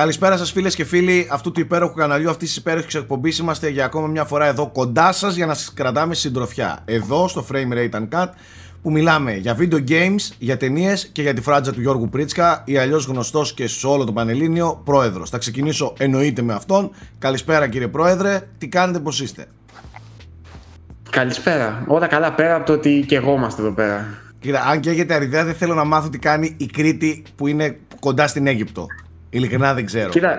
Καλησπέρα σας, φίλες και φίλοι αυτού του υπέροχου καναλιού, αυτής της υπέροχης εκπομπής. Είμαστε για ακόμα μια φορά εδώ κοντά σας για να σας κρατάμε συντροφιά. Εδώ στο Frame Rate Uncut που μιλάμε για video games, για ταινίες και για τη φράτζα του Γιώργου Πρίτσκα ή αλλιώς γνωστός και σε όλο το Πανελλήνιο πρόεδρος. Θα ξεκινήσω εννοείται με αυτόν. Καλησπέρα κύριε Πρόεδρε, τι κάνετε, πώς είστε; Καλησπέρα. Όλα καλά πέρα από το ότι και εγώ είμαστε εδώ πέρα. Κύριε, αν και έχετε αριδέα, δεν θέλω να μάθω τι κάνει η Κρήτη που είναι κοντά στην Αίγυπτο. Ειλικρινά δεν ξέρω. Κοίτα,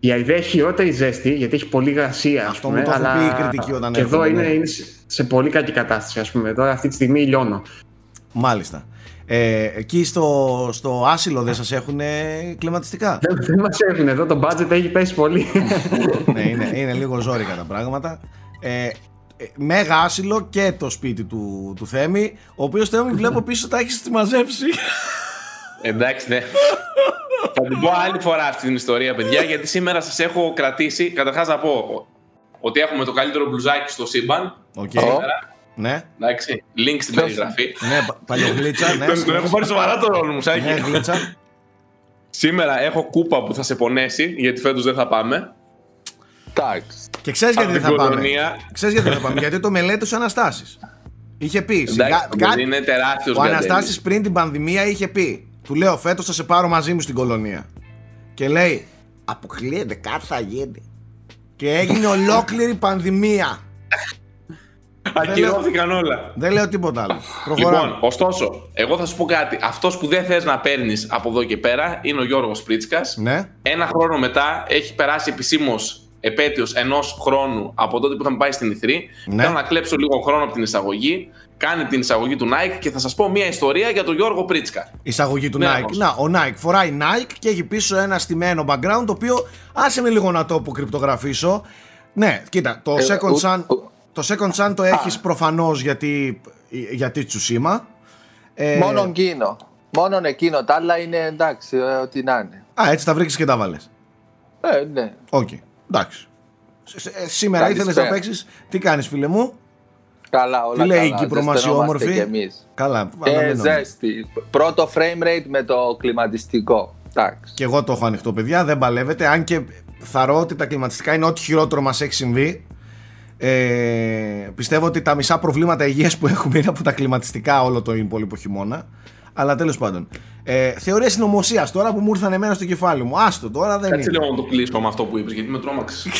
η Αιδέα έχει χειρότερη ζέστη γιατί έχει πολύ γρασία. Αυτό πούμε, μου το αλλά... έχουν πει οι κριτικοί όταν Και εδώ έρχονται, είναι, ναι. είναι σε- σε πολύ κακή κατάσταση, ας πούμε. Τώρα αυτή τη στιγμή λιώνω. Μάλιστα. Ε, εκεί στο, στο άσυλο δεν σας έχουν κλιματιστικά; Δεν, δεν μας έχουν εδώ, το budget έχει πέσει πολύ. ναι, είναι, είναι λίγο ζόρικα τα πράγματα. Ε, ε, μέγα άσυλο και το σπίτι του, του Θέμη, ο οποίος Θέμη βλέπω πίσω τα έχεις τη μαζέψει. Εντάξει, ναι. Θα την πω άλλη φορά αυτή την ιστορία, παιδιά, γιατί σήμερα σας έχω κρατήσει. Καταρχάς να πω ότι έχουμε το καλύτερο μπλουζάκι στο σύμπαν. Οκ. Σήμερα. Ναι, Εντάξει, link στην περιγραφή. ναι, πα- παλιογλίτσα, ναι. Τον τον έχω πάρει σοβαρά το ρόλο μου, Σάκη. Ναι, γλίτσα. Σήμερα έχω κούπα που θα σε πονέσει, γιατί φέτος δεν θα πάμε. Εντάξει. Και ξέρεις γιατί Από δεν την θα πάμε. Κολωνία. Ξέρεις γιατί δεν θα πάμε, γιατί το μελέτησε ο Αναστάσης. Είχε πει. Εντάξει, σιγά- το κάτι- παιδί είναι τεράστιος Ο γκαντέλης. Αναστάσης πριν την πανδημία είχε πει Του λέω φέτος θα σε πάρω μαζί μου στην κολονία Και λέει Αποκλείεται κάτι θα γίνει Και έγινε ολόκληρη πανδημία Ακυρώθηκαν όλα. Δεν λέω τίποτα άλλο Προχωράμε Λοιπόν, ωστόσο, εγώ θα σου πω κάτι. Αυτός που δεν θες να παίρνεις από εδώ και πέρα είναι ο Γιώργος Πρίτσκα. Ναι Ένα χρόνο μετά έχει περάσει επισήμως επέτειος ενός χρόνου από τότε που είχαμε πάει στην Ιθρή. Ναι. Θέλω να κλέψω λίγο χρόνο από την εισαγωγή. Κάνει την εισαγωγή του Nike και θα σας πω μια ιστορία για τον Γιώργο Πρίτσκα. Εισαγωγή του Ναι, Nike όμως. Να ο Nike φοράει Nike και έχει πίσω ένα στημένο background Το οποίο άσε με λίγο να το αποκρυπτογραφήσω Ναι κοίτα το Ε, Second ου- Son ου- Το Second Son το έχεις προφανώς γιατί, γιατί Τσουσίμα ε, Μόνο εκείνο. Μόνο εκείνο. Τα άλλα είναι εντάξει, ε, ό,τι να είναι. Α έτσι τα βρήκες και τα βάλες Ε, ναι. Οκ, εντάξει. Σ- σ- ε, σήμερα Καλησπέρα. ήθελες να παίξεις. Τι κάνεις φίλε μου; Καλά, όλα Τι λέει καλά. η Κύπρο μας η Ζεσθενόμαστε όμορφη; κι εμείς. Καλά, Και αναμένω. ζέστη. Πρώτο frame rate με το κλιματιστικό. Εντάξει. Και εγώ το έχω ανοιχτό παιδιά, δεν παλεύετε. Αν και θαρώ ότι τα κλιματιστικά είναι ό,τι χειρότερο μας έχει συμβεί. Ε, πιστεύω ότι τα μισά προβλήματα υγείας που έχουμε είναι από τα κλιματιστικά όλο το υπόλοιπο χειμώνα. Αλλά τέλος πάντων. Ε, θεωρία συνωμοσίας τώρα που μου ήρθαν εμένα στο κεφάλι μου. Άστο τώρα δεν Κάτσε είναι. λίγο να το κλείσω με αυτό που είπες, γιατί με τρόμαξες.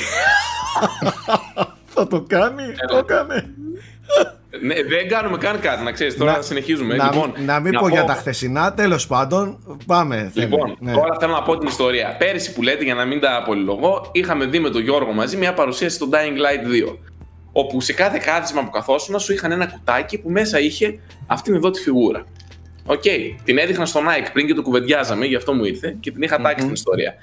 Θα το κάνει, το έκανε. Ναι, δεν κάνουμε καν κάτι, να ξέρεις. Τώρα Να- συνεχίζουμε. Να, λοιπόν, να μην πω για τα χθεσινά, τέλος πάντων. Πάμε. Θέμη. Λοιπόν, Ναι. τώρα θέλω να πω την ιστορία. Πέρυσι που λέτε, για να μην τα πολυλογώ, είχαμε δει με τον Γιώργο μαζί μια παρουσίαση στο Dying Light 2. Όπου σε κάθε κάθισμα που καθόσουν σου είχαν ένα κουτάκι που μέσα είχε αυτήν εδώ τη φιγούρα. Οκ, την έδειχνα στο Nike πριν και το κουβεντιάζαμε, γι' αυτό μου ήρθε και την είχα τάξει την ιστορία.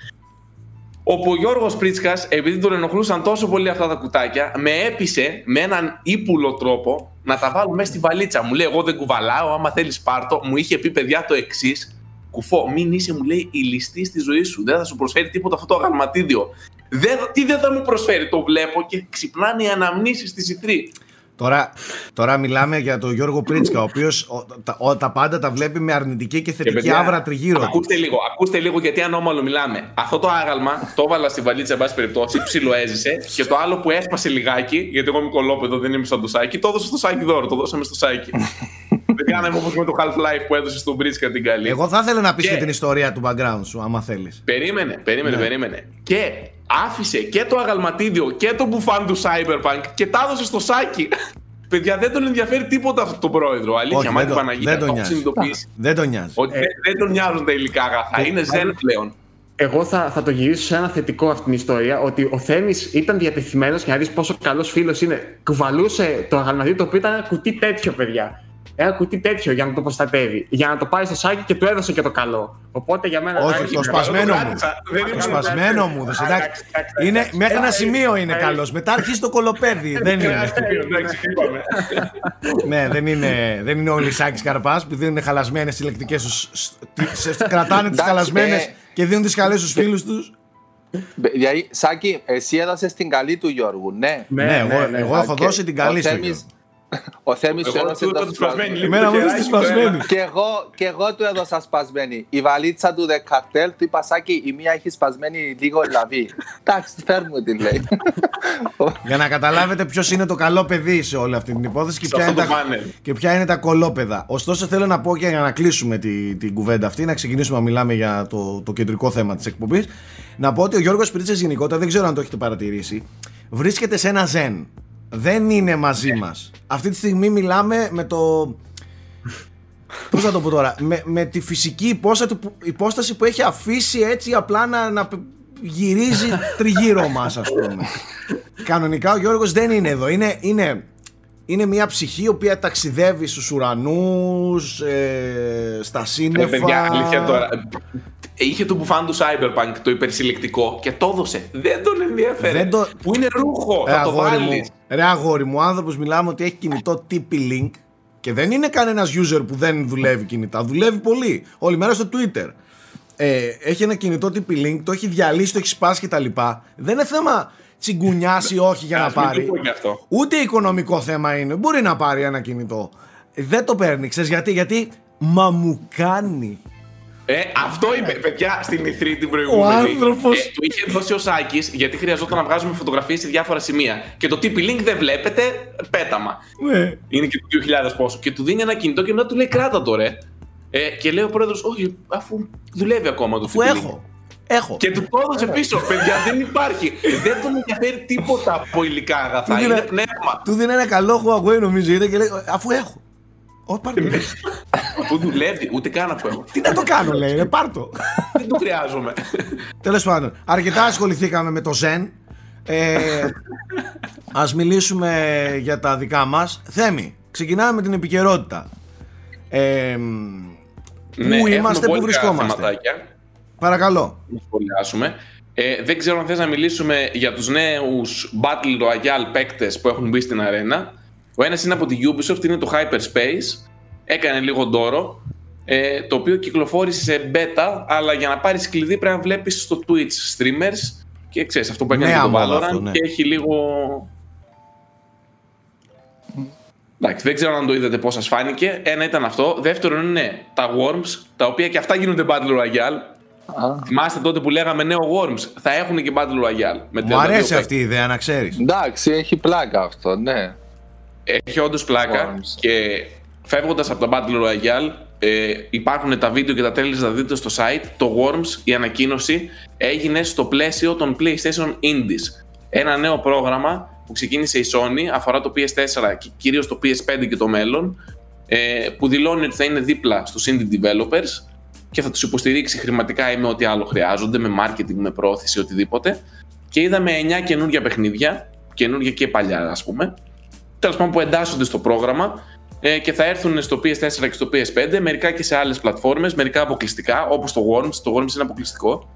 Όπου ο Γιώργος Πρίτσκας, επειδή τον ενοχλούσαν τόσο πολύ αυτά τα κουτάκια, με έπεισε με έναν ύπουλο τρόπο να τα βάλω μέσα στη βαλίτσα. Μου λέει: Εγώ δεν κουβαλάω, άμα θέλεις πάρτο. Μου είχε πει παιδιά το εξής. Κουφό, μην είσαι, μου λέει, η ληστή στη ζωή σου. Δεν θα σου προσφέρει τίποτα αυτό το αγαλματίδιο. Δεν, τι δεν θα μου προσφέρει, το βλέπω και ξυπνάνε οι αναμνήσεις στη Ιθρή. Τώρα, τώρα μιλάμε για τον Γιώργο Πρίτσκα, ο οποίος τα, ο- τα πάντα τα βλέπει με αρνητική και Και θετική παιδιά, άβρα τριγύρω. του. Ακούστε λίγο, ακούστε λίγο γιατί ανώμαλο μιλάμε. Αυτό το άγαλμα το έβαλα στη βαλίτσα, εν πάση περιπτώσει, ψιλοέζησε. και το άλλο που έσπασε λιγάκι, γιατί εγώ είμαι κολόπεδο, δεν είμαι σαν το Σάκη, το έδωσα στο Σάκη δώρο, το δώσαμε στο Σάκη. Δεν κάναμε όπω με το Half-Life που έδωσε στον Μπρίτσκα την καλή. Εγώ θα ήθελα να πεις Και- και την ιστορία του background σου, άμα θέλεις. Περίμενε, περίμενε, Ναι. περίμενε. Και άφησε και το αγαλματίδιο και το μπουφάν του Cyberpunk και τα έδωσε στο Σάκη. Παιδιά, δεν τον ενδιαφέρει τίποτα αυτό τον πρόεδρο. Αλήθεια, Όχι, μα δεν την το- Παναγία δεν το τον έχω νοιάζει. συνειδητοποιήσει. Δεν τον νοιάζει. Ότι δεν, δεν τον νοιάζουν τα υλικά αγαθά. Είναι ζεν πλέον. Εγώ θα, θα το γυρίσω σε ένα θετικό αυτήν την ιστορία, ότι ο Θέμης ήταν διατεθειμένος για να δεις πόσο καλός φίλος είναι. Κουβαλούσε το αγαλματί το οποίο ήταν ένα κουτί τέτοιο, παιδιά. Ένα κουτί τέτοιο για να το προστατεύει. Για να το πάει στο σάκι και του έδωσε και το καλό. Οπότε για μένα. Όχι, εντάξει, το καλά. σπασμένο μου. κράτησα. Δεν Το ήμουν σπασμένο μου. εντάξει, εντάξει. εντάξει, εντάξει, Είναι, εντάξει. μέχρι ένα Εντάξει, σημείο είναι εντάξει. καλός. Μετά αρχίζει το κολοπέδι. δεν είναι. Εντάξει, είπαμε. ναι, δεν είναι, δεν είναι όλοι οι Σάκη Καρπάς που δίνουν χαλασμένες συλλεκτικές τους. Κρατάνε τις Εντάξει, χαλασμένες ε. και δίνουν τις καλές στους φίλους τους. Δηλαδή, Σάκη, εσύ έδωσε την καλή του Γιώργου, ναι. Ναι, εγώ, εγώ έχω Και δώσει την καλή ο στο Θέμης- Γιώργο. Ο Θέμης σου Εγώ έδωσε του το έδωσα τη σπασμένη. σπασμένο. λίγο Εμένα το μου έδωσε τη χεράκι, το ένα. σπασμένη. Και εγώ, και εγώ του έδωσα σπασμένη. Η βαλίτσα του δεκαρτέλ του είπα Σάκη, η μία έχει σπασμένη λίγο λαβή. Εντάξει, φέρ μου τη λέει. Για να καταλάβετε ποιος είναι το καλό παιδί σε όλη αυτή την υπόθεση και Σε ποια, αυτό είναι το τα, πάνελ. και ποια είναι τα κολόπεδα. Ωστόσο, θέλω να πω και για να κλείσουμε τη, την κουβέντα αυτή, να ξεκινήσουμε να μιλάμε για το, το κεντρικό θέμα της εκπομπής. Να πω ότι ο Γιώργος Πρίτσε γενικότερα, δεν ξέρω αν το έχετε παρατηρήσει, βρίσκεται σε ένα ζεν. Δεν είναι μαζί μας. Αυτή τη στιγμή μιλάμε με το. Πώς να το πω τώρα, με, με τη φυσική υπόσταση που, υπόσταση που έχει αφήσει έτσι απλά να, να γυρίζει τριγύρω μας ας πούμε. Κανονικά ο Γιώργος δεν είναι εδώ, είναι, είναι, είναι μια ψυχή η οποία ταξιδεύει στους ουρανούς, ε, στα Ρε σύννεφα. παιδιά, αλήθεια τώρα. Είχε το μπουφάν του Cyberpunk το υπερσυλλεκτικό και το έδωσε. Δεν τον ενδιαφέρε. Δεν το- Που είναι ρούχο, Ρε θα το αγόρι, μου, βάλεις. ρε αγόρι μου, ο άνθρωπος μιλάμε ότι έχει κινητό TP-Link και δεν είναι κανένας user που δεν δουλεύει κινητά, δουλεύει πολύ, όλη μέρα στο Twitter. Ε, έχει ένα κινητό TP-Link, το έχει διαλύσει, το έχει σπάσει κτλ. Δεν είναι θέμα τσιγκουνιάς ή όχι για να Ας μην πάρει. το πω και αυτό. Ούτε οικονομικό θέμα είναι. Μπορεί να πάρει ένα κινητό. Δεν το παίρνει. Ξέρεις γιατί, γιατί μα μου κάνει. Ε, αυτό είπε, παιδιά, στην ηθρή την προηγούμενη. Ο άνθρωπος. Ε, του είχε δώσει ο Σάκης γιατί χρειαζόταν να βγάζουμε φωτογραφίες σε διάφορα σημεία. Και το TP-Link δεν βλέπετε, πέταμα. Ναι. Είναι και το 2000 πόσο. Και του δίνει ένα κινητό και μετά του λέει κράτα το ρε. Ε, και λέει ο πρόεδρος, Όχι, αφού δουλεύει ακόμα το Αφού TP-Link. έχω. Έχω. Και του το έδωσε πίσω. Παιδιά, δεν υπάρχει. δεν τον ενδιαφέρει τίποτα από υλικά αγαθά. Του Είναι δίνε- πνεύμα. Του δίνει ένα καλό Huawei νομίζω είδε και λέει αφού έχω. Ω, πάρ' το. Που δουλεύει, ούτε καν αφού έχω. Τι να το κάνω λέει, ρε, πάρ' το. δεν το χρειάζομαι. Τέλος πάντων, αρκετά ασχοληθήκαμε με το Zen. Ε, ας μιλήσουμε για τα δικά μας. Θέμη, ξεκινάμε με την επικαιρότητα. Ε, πού Ναι, έχουμε είμαστε, πού πολύ βρισκόμαστε; θεματάκια. Παρακαλώ. να σχολιάσουμε. Ε, δεν ξέρω αν θες να μιλήσουμε για τους νέους Battle Royale παίκτες που έχουν μπει στην αρένα. Ο ένας είναι από τη Ubisoft, είναι το Hyperspace. Έκανε λίγο ντόρο, ε, το οποίο κυκλοφόρησε σε beta, αλλά για να πάρεις κλειδί πρέπει να βλέπεις στο Twitch streamers και ξέρεις αυτό που έκανε Νέα το μόδα Valorant αυτό, ναι. και έχει λίγο... Εντάξει, δεν ξέρω αν το είδατε πώς σας φάνηκε. Ένα ήταν αυτό. Δεύτερον είναι τα Worms, τα οποία και αυτά γίνονται Battle Royale. Α, Θυμάστε τότε που λέγαμε νέο Worms, θα έχουν και Battle Royale. Με Μου 32 αρέσει παίκτες. αυτή η ιδέα να ξέρεις. Εντάξει, έχει πλάκα αυτό, ναι. Έχει όντως πλάκα Worms. και φεύγοντας από τα Battle Royale, ε, υπάρχουν τα βίντεο και τα trailers να δείτε στο site. Το Worms, η ανακοίνωση, έγινε στο πλαίσιο των PlayStation Indies. Ένα νέο πρόγραμμα που ξεκίνησε η Sony, αφορά το PS4 και κυρίως το PS5 και το μέλλον, ε, που δηλώνει ότι θα είναι δίπλα στους indie developers και θα τους υποστηρίξει χρηματικά ή με ό,τι άλλο χρειάζονται, με marketing, με πρόθεση, οτιδήποτε. Και είδαμε 9 καινούργια παιχνίδια, καινούργια και παλιά ας πούμε, τέλος πάντων που εντάσσονται στο πρόγραμμα ε, και θα έρθουν στο PS4 και στο PS5, μερικά και σε άλλες πλατφόρμες, μερικά αποκλειστικά, όπως το Worms. Το Worms είναι αποκλειστικό.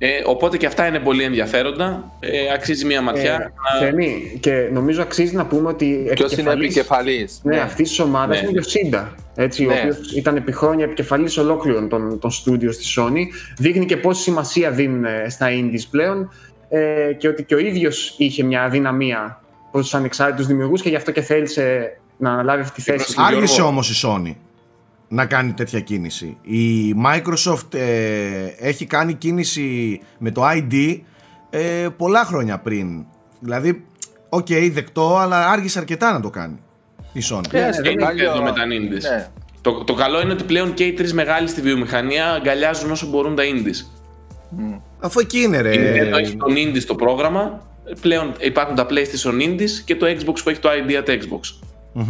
Ε, οπότε και αυτά είναι πολύ ενδιαφέροντα. Ε, αξίζει μια ματιά. Ε, Θέμη, και νομίζω αξίζει να πούμε ότι. Ποιος είναι επικεφαλή. Ναι, αυτής της ομάδας Ναι. είναι ο Ιωσίντα. Έτσι, Ναι. Ο οποίος ήταν επί χρόνια επικεφαλής ολόκληρων των, των studios της Sony. Δείχνει και πόση σημασία δίνουν ε, στα indies πλέον ε, και ότι και ο ίδιος είχε μια αδυναμία προ του ανεξάρτητους δημιουργούς και γι' αυτό και θέλησε να αναλάβει αυτή τη θέση. Γιώργο. Άργησε όμως η Sony να κάνει τέτοια κίνηση. Η Microsoft ε, έχει κάνει κίνηση με το ID ε, πολλά χρόνια πριν. Δηλαδή, οκ, δεκτό, αλλά άργησε αρκετά να το κάνει η Sony. Ναι, Ναι, στο δεν είναι κάλιο- εδώ με τα indies; Ναι. Το, το καλό είναι ότι πλέον και οι τρεις μεγάλοι στη βιομηχανία αγκαλιάζουν όσο μπορούν τα indies. Αφού εκεί είναι ρε. Η Nintendo έχει τον indies στο πρόγραμμα. Πλέον υπάρχουν τα PlayStation indies και το Xbox που έχει το ID at Xbox.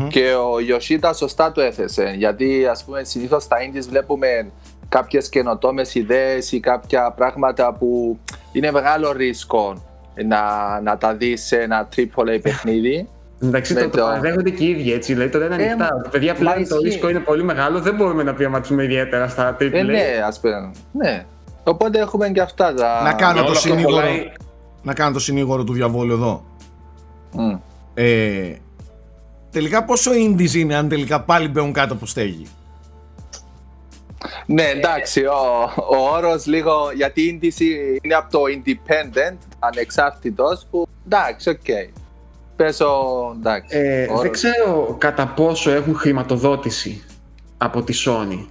Και ο Γιοσίντα σωστά το έθεσε. Γιατί ας πούμε συνήθως στα indies βλέπουμε κάποιες καινοτόμες ιδέες ή κάποια πράγματα που είναι μεγάλο ρίσκο να, να τα δεις σε ένα AAA παιχνίδι. Εντάξει, Ναι, το, το το- παραδέχονται και οι ίδιοι έτσι. Δηλαδή το λένε Ε, ανοιχτά. μα- Παιδιά, μα πλέον το ισχύει. ρίσκο είναι πολύ μεγάλο. Δεν μπορούμε να πειραματίσουμε ιδιαίτερα στα AAA. ε, ναι, ας πούμε. Ναι. Οπότε έχουμε και αυτά τα. Να κάνω Με το όλο αυτό συνήγορο. Κολλάει- Να κάνω το συνήγορο του διαβόλου εδώ. Μμ. Ε, τελικά πόσο indies είναι αν τελικά πάλι μπαίνουν κάτω από στέγη; Ναι, εντάξει, ο, ο όρος λίγο. Γιατί η indies είναι από το independent, ανεξάρτητος, που εντάξει, οκ. πέσω, εντάξει. Ε, Ωραία. δεν ξέρω κατά πόσο έχουν χρηματοδότηση από τη Sony.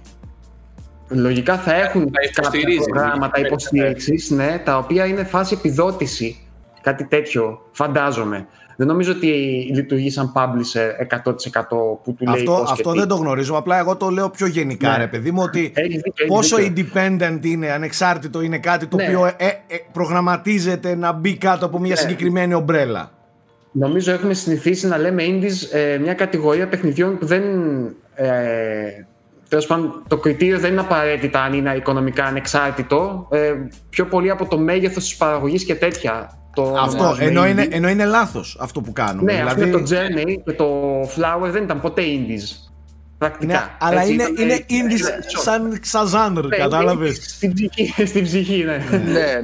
Λογικά θα έχουν Τα κάποια υποστηρίζει, προγράμματα ναι. υποστήριξης, ναι, τα οποία είναι φάση επιδότηση. Κάτι τέτοιο, φαντάζομαι. Δεν νομίζω ότι λειτουργεί σαν publisher 100% που του λέει Αυτό, πώς και αυτό τι. δεν το γνωρίζω. Απλά εγώ το λέω πιο γενικά, Ναι. ρε παιδί μου, ότι Έχεις δίκιο, έχεις πόσο δίκιο. independent είναι, ανεξάρτητο είναι κάτι το Ναι. οποίο ε, ε, προγραμματίζεται να μπει κάτω από μια Ναι. συγκεκριμένη ομπρέλα. Νομίζω έχουμε συνηθίσει να λέμε indies ε, μια κατηγορία παιχνιδιών που δεν. Ε, τέλος πάντων, το κριτήριο δεν είναι απαραίτητα αν είναι οικονομικά ανεξάρτητο. Ε, πιο πολύ από το μέγεθος της παραγωγής και τέτοια. Το Αυτό, ονομάζουμε ενώ indie. είναι, ενώ είναι λάθος αυτό που κάνουμε. Ναι, ας δηλαδή, πούμε το Journey και το Flower δεν ήταν ποτέ indies. Πρακτικά. ναι, αλλά Έτσι, είναι, ήταν, είναι ε, indies ε, short. σαν, σαν genre, Ναι, κατάλαβες. είναι Στην ψυχή, στην ψυχή, ναι. Ναι,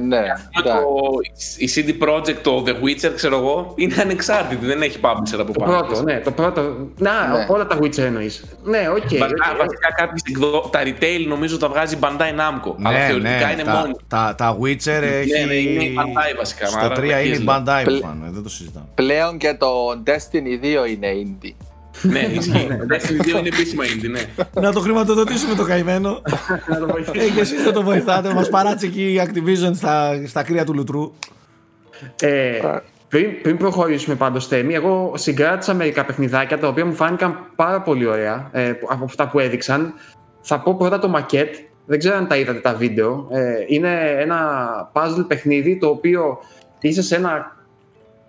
ναι. Με εντάξει. το, η CD Projekt, το The Witcher, ξέρω εγώ, είναι ανεξάρτητη, δεν έχει publisher από Το πάνω. πρώτο, ναι, το πρώτο. Να, Ναι. όλα τα Witcher εννοείς. Ναι, οκ. Βασικά, οκ. βασικά κάποιες εκδο... τα retail νομίζω τα βγάζει η Bandai Namco. αλλά Ναι, θεωρητικά ναι, είναι τα, μόνη. τα, τα Witcher έχει... ναι, είναι η Bandai βασικά, Στο άρα 3 είναι κακίες η λέω. Bandai Πλε- πάνω, δεν το συζητάμε. Πλέον και το Destiny 2 είναι indie. Ναι, ισχύει. Destiny 2 είναι επίσημα indie, ναι. να το χρηματοδοτήσουμε το καημένο. Να το ε, βοηθήσουμε. και εσείς δεν το βοηθάτε, μας παράτησε εκεί η Activision στα, στα κρύα του λουτρού. Ε, πριν, πριν προχωρήσουμε πάντως Θέμη, εγώ συγκράτησα μερικά παιχνιδάκια τα οποία μου φάνηκαν πάρα πολύ ωραία ε, από αυτά που έδειξαν. Θα πω πρώτα το μακέτ. Δεν ξέρω αν τα είδατε τα βίντεο. Ε, είναι ένα puzzle παιχνίδι το οποίο είσαι σε ένα,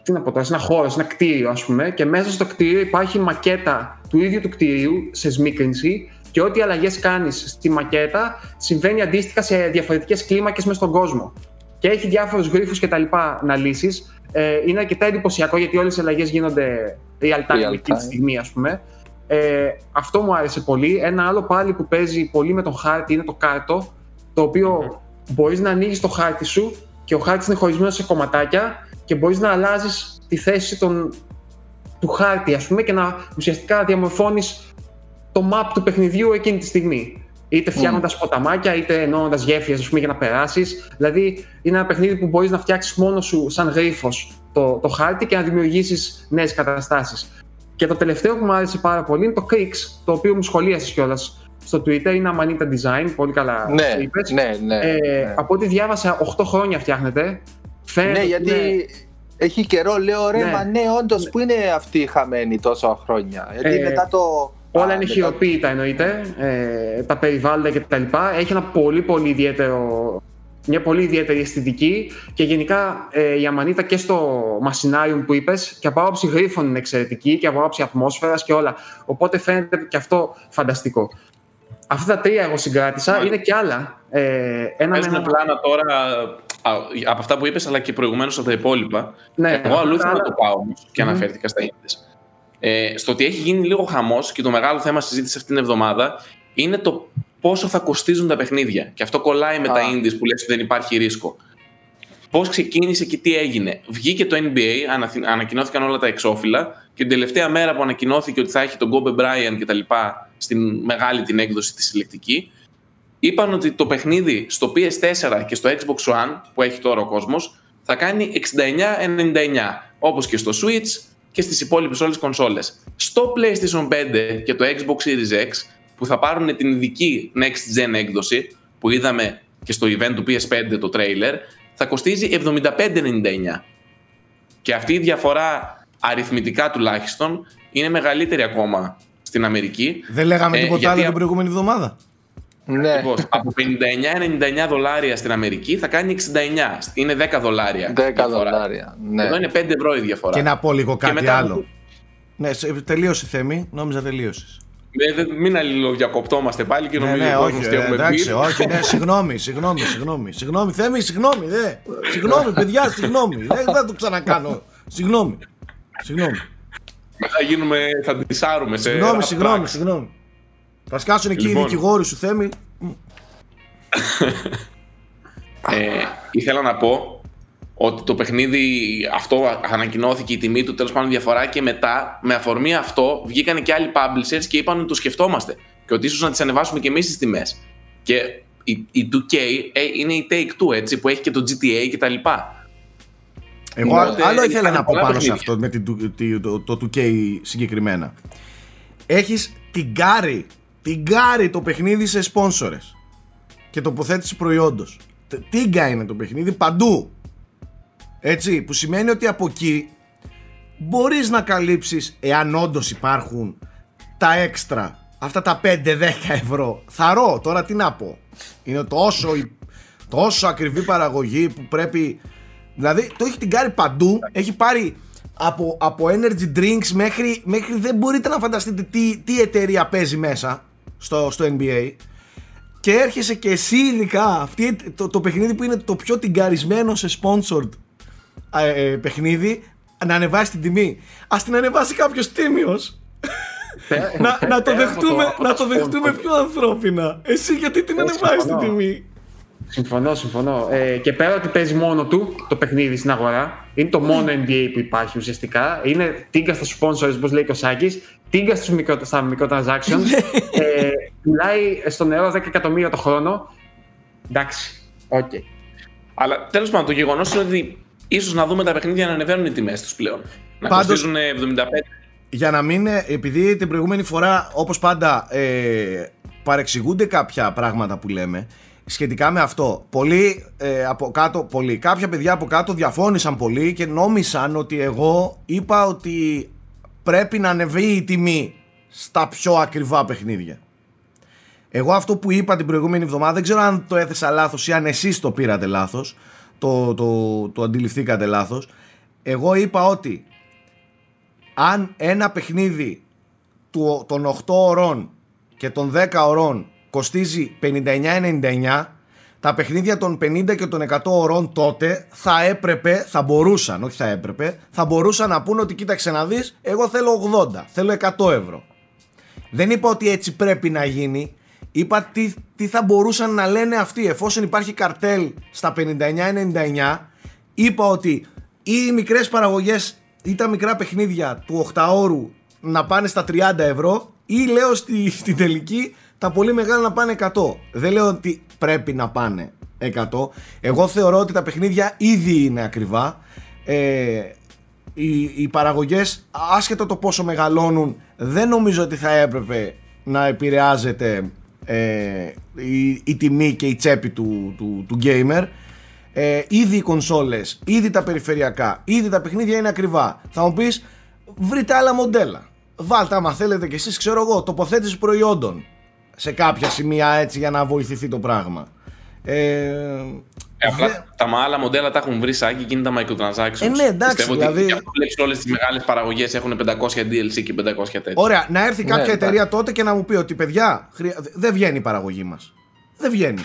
τι να πω τώρα, σε ένα χώρο, σε ένα κτίριο ας πούμε και μέσα στο κτίριο υπάρχει μακέτα του ίδιου του κτίριου σε σμίκρινση και ό,τι αλλαγές κάνεις στη μακέτα συμβαίνει αντίστοιχα σε διαφορετικές κλίμακες μέσα στον κόσμο και έχει διάφορους γρήφου και τα λοιπά να λύσεις. Ε, είναι αρκετά εντυπωσιακό γιατί όλες οι αλλαγές γίνονται real time Real εκείνη τη time. στιγμή, ας πούμε. Ε, αυτό μου άρεσε πολύ. Ένα άλλο πάλι που παίζει πολύ με τον χάρτη είναι το κάρτο, το οποίο μπορείς να ανοίγεις το χάρτη σου και ο χάρτης είναι χωρισμένος σε κομματάκια και μπορείς να αλλάζεις τη θέση των, του χάρτη, ας πούμε, και να ουσιαστικά διαμορφώνεις το map του παιχνιδιού εκείνη τη στιγμή. Είτε φτιάχνοντας ποταμάκια, είτε ενώνοντας γέφυρες για να περάσεις. Δηλαδή, είναι ένα παιχνίδι που μπορείς να φτιάξεις μόνος σου, σαν γρίφος, το, το χάρτη και να δημιουργήσεις νέες καταστάσεις. Και το τελευταίο που μου άρεσε πάρα πολύ είναι το Crix, το οποίο μου σχολίασες κιόλας στο Twitter. Είναι Amanita Design, πολύ καλά Ναι, το είπες. ναι, ναι. Ε, ναι. Από ό,τι διάβασα, 8 χρόνια φτιάχνεται. Φαίνεται Ναι, ότι γιατί είναι- έχει καιρό, λέω ρε, Ναι. μα ναι, όντως, πού είναι αυτοί οι χαμένοι τόσα χρόνια. Γιατί Ε, μετά το. Όλα Α, είναι μετά- χειροποίητα εννοείται, ε, τα περιβάλλοντα και τα λοιπά. Έχει ένα πολύ πολύ ιδιαίτερο, μια πολύ ιδιαίτερη αισθητική και γενικά ε, η Αμανίτα και στο Μασινάριουμ που είπες και από άποψη γρίφων είναι εξαιρετική και από άποψη ατμόσφαιρας και όλα. Οπότε φαίνεται και αυτό φανταστικό. Αυτά τα τρία εγώ συγκράτησα, είναι και άλλα. Ε, ένα με Παίζουν ένα- πλάνα τώρα α, από αυτά που είπες αλλά και προηγουμένως από τα υπόλοιπα. Ναι, Εγώ αλλού αυτά ήθελα να άλλα- το πάω όμως και Μμμ. αναφέρθηκα στα ίνδες. Ε, στο ότι έχει γίνει λίγο χαμός και το μεγάλο θέμα συζήτηση αυτήν την εβδομάδα είναι το πόσο θα κοστίζουν τα παιχνίδια. Και αυτό κολλάει με Α. τα indies που λες ότι δεν υπάρχει ρίσκο. Πώς ξεκίνησε και τι έγινε. Βγήκε το NBA, αναθυ- ανακοινώθηκαν όλα τα εξώφυλλα και την τελευταία μέρα που ανακοινώθηκε ότι θα έχει τον Kobe Bryant και τα λοιπά στην μεγάλη την έκδοση της συλλεκτική, είπαν ότι το παιχνίδι στο PS4 και στο Xbox One που έχει τώρα ο κόσμος θα κάνει 69-99 όπως και στο Switch και στις υπόλοιπες όλες κονσόλες. Στο PlayStation 5 και το Xbox Series X που θα πάρουν την ειδική Next Gen έκδοση που είδαμε και στο event του PS5 το trailer θα κοστίζει 75,99. Και αυτή η διαφορά αριθμητικά τουλάχιστον είναι μεγαλύτερη ακόμα στην Αμερική. Δεν λέγαμε Ε, τίποτα γιατί άλλο την απ- προηγούμενη εβδομάδα. Ναι. Ακριβώς. από 59-99 δολάρια στην Αμερική θα κάνει 69. Είναι 10 δολάρια. 10 διαφορά. δολάρια. Ναι. Εδώ είναι 5 ευρώ η διαφορά. Και να πω λίγο κάτι μετά- άλλο. Ναι, σε- τελείωσε Θέμη, νόμιζα τελείωσες. Ε, δεν- μην αλληλοδιακοπτόμαστε πάλι και Ναι, νομίζω ναι, ο κόσμος όχι, τι ε, έχουμε εντάξει, πει. όχι, ναι, συγγνώμη, συγγνώμη, συγγνώμη, συγγνώμη, Θέμη, συγγνώμη, δε, συγγνώμη, παιδιά, συγγνώμη, δεν θα το ξανακάνω, συγγνώμη, συγγνώμη, Θα γίνουμε, θα ντυσάρουμε σε συγγνώμη, rap συγγνώμη, tracks. συγγνώμη. Θα σκάσουν εκεί οι Λοιπόν. δικηγόροι σου, Θέμη. Ε, ήθελα να πω ότι το παιχνίδι αυτό ανακοινώθηκε η τιμή του, τέλος πάντων διαφορά και μετά με αφορμή αυτό βγήκαν και άλλοι publishers και είπαν ότι το σκεφτόμαστε και ότι ίσως να τις ανεβάσουμε και εμείς τις τιμές. Και η, η 2K ε, είναι η Take-Two έτσι που έχει και το GTA και τα λοιπά. Εγώ Οπότε άλλο ήθελα είχαν να πω πολλά πάνω σε παιχνίδια. αυτό με την, του- τη- το, το 2K συγκεκριμένα. Έχεις τιγκάρει, τιγκάρει το παιχνίδι σε σπόνσορες και τοποθέτηση προϊόντος. Τε- Τίγκα είναι το παιχνίδι παντού. Έτσι, που σημαίνει ότι από εκεί μπορείς να καλύψεις, εάν όντως υπάρχουν, τα έξτρα, αυτά τα 5-10 ευρώ. Θαρώ, τώρα τι να πω. Είναι τόσο, τόσο ακριβή παραγωγή που πρέπει... Δηλαδή το έχει την κάνει παντού, έχει πάρει από, από energy drinks μέχρι, μέχρι δεν μπορείτε να φανταστείτε τι, τι εταιρεία παίζει μέσα στο, στο NBA και έρχεσαι και εσύ ειδικά αυτή, το, το παιχνίδι που είναι το πιο τυγκαρισμένο σε sponsored ε, ε, παιχνίδι να ανεβάσει την τιμή. Ας την ανεβάσει κάποιος τίμιος να, να, το Πέρα από δεχτούμε, από να τα το δεχτούμε sponsor. πιο ανθρώπινα. Εσύ γιατί την Ε, ανεβάζεις την συμφωνώ. τιμή; Συμφωνώ, συμφωνώ. Ε, και πέρα ότι παίζει μόνο του το παιχνίδι στην αγορά, είναι το μόνο NBA που υπάρχει ουσιαστικά. Είναι τίγκα στα sponsors, όπως λέει και ο Σάκης, τίγκα στους μικρο, στα microtransactions. ε, πουλάει στο νερό 10 εκατομμύρια το χρόνο. Εντάξει, οκ. Αλλά τέλος πάντων, το γεγονός είναι ότι ίσως να δούμε τα παιχνίδια να ανεβαίνουν οι τιμές τους πλέον. Να Πάντως- κοστίζουν 75. για να μην. ε, Επειδή την προηγούμενη φορά, όπως πάντα, ε, παρεξηγούνται κάποια πράγματα που λέμε σχετικά με αυτό. Πολλοί ε, από κάτω, πολλοί, κάποια παιδιά από κάτω διαφώνησαν πολύ και νόμισαν ότι εγώ είπα ότι πρέπει να ανεβεί η τιμή στα πιο ακριβά παιχνίδια. Εγώ αυτό που είπα την προηγούμενη εβδομάδα δεν ξέρω αν το έθεσα λάθος ή αν εσείς το πήρατε λάθος το, το, το αντιληφθήκατε λάθος εγώ είπα ότι αν ένα παιχνίδι του, των 8 ωρών και των 10 ωρών κοστίζει 59,99 τα παιχνίδια των 50 και των 100 ωρών τότε θα έπρεπε, θα μπορούσαν, όχι θα έπρεπε, θα μπορούσαν να πούνε ότι κοίταξε να δεις, εγώ θέλω 80, θέλω 100 ευρώ. Δεν είπα ότι έτσι πρέπει να γίνει. Είπα τι, τι θα μπορούσαν να λένε αυτοί εφόσον υπάρχει καρτέλ στα 59-99. Είπα ότι ή οι μικρές παραγωγές ή τα μικρά παιχνίδια του 8 ώρου να πάνε στα 30 ευρώ ή λέω στη, στην τελική τα πολύ μεγάλα να πάνε 100. Δεν λέω ότι πρέπει να πάνε 100. Εγώ θεωρώ ότι τα παιχνίδια ήδη είναι ακριβά. Ε, οι, οι παραγωγές άσχετα το πόσο μεγαλώνουν δεν νομίζω ότι θα έπρεπε να επηρεάζεται ε, η, η τιμή και η τσέπη του, του, του gamer ε, ήδη οι κονσόλες, ήδη τα περιφερειακά, ήδη τα παιχνίδια είναι ακριβά θα μου πεις βρείτε άλλα μοντέλα βάλτε άμα θέλετε κι εσείς ξέρω εγώ τοποθέτηση προϊόντων σε κάποια σημεία έτσι για να βοηθηθεί το πράγμα ε, Ε, απλά δε- τα άλλα μοντέλα τα έχουν βρει σάκι και είναι τα microtransactions. Ε, ναι, εντάξει, Πιστεύω δηλαδή- ότι γι' αυτό βλέπεις όλες τις μεγάλες παραγωγές έχουν 500 DLC και 500 τέτοια. Ωραία, να έρθει κάποια Ναι, εταιρεία τότε και να μου πει ότι παιδιά, χρεια- δεν βγαίνει η παραγωγή μας. Δεν βγαίνει.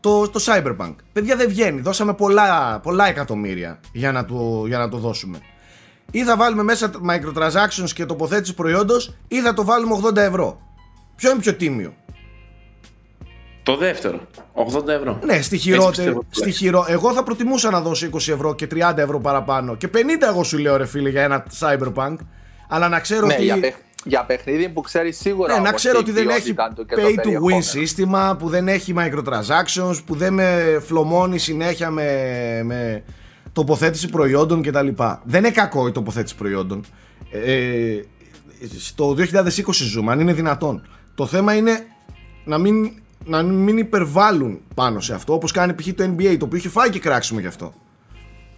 Το, το Cyberpunk. Παιδιά δεν βγαίνει. Δώσαμε πολλά, πολλά εκατομμύρια για να, το, για να το δώσουμε. Ή θα βάλουμε μέσα microtransactions και τοποθέτηση προϊόντος ή θα το βάλουμε 80 ευρώ. Ποιο είναι πιο τίμιο; Το δεύτερο, 80 ευρώ. Ναι, στη Έτσι χειρότερη. πιστεύω Στη τουλάχιστον. χειρο... Εγώ θα προτιμούσα να δώσω 20 ευρώ και 30 ευρώ παραπάνω. Και 50 εγώ σου λέω ρε φίλε για ένα Cyberpunk. Αλλά να ξέρω Ναι, ότι. για, παιχ- για παιχνίδι που ξέρεις σίγουρα. Ναι, να όμως ξέρω την ότι δεν έχει ποιότητα του και το pay to win περιεχόμενο. σύστημα, που δεν έχει microtransactions, που δεν με φλωμώνει συνέχεια με, με τοποθέτηση προϊόντων κτλ. Δεν είναι κακό η τοποθέτηση προϊόντων. Ε, στο 2020 ζούμε, αν είναι δυνατόν. Το θέμα είναι να μην, να μην υπερβάλλουν πάνω σε αυτό, όπως κάνει π.χ. το NBA, το οποίο έχει φάει και κράξιμο γι' αυτό.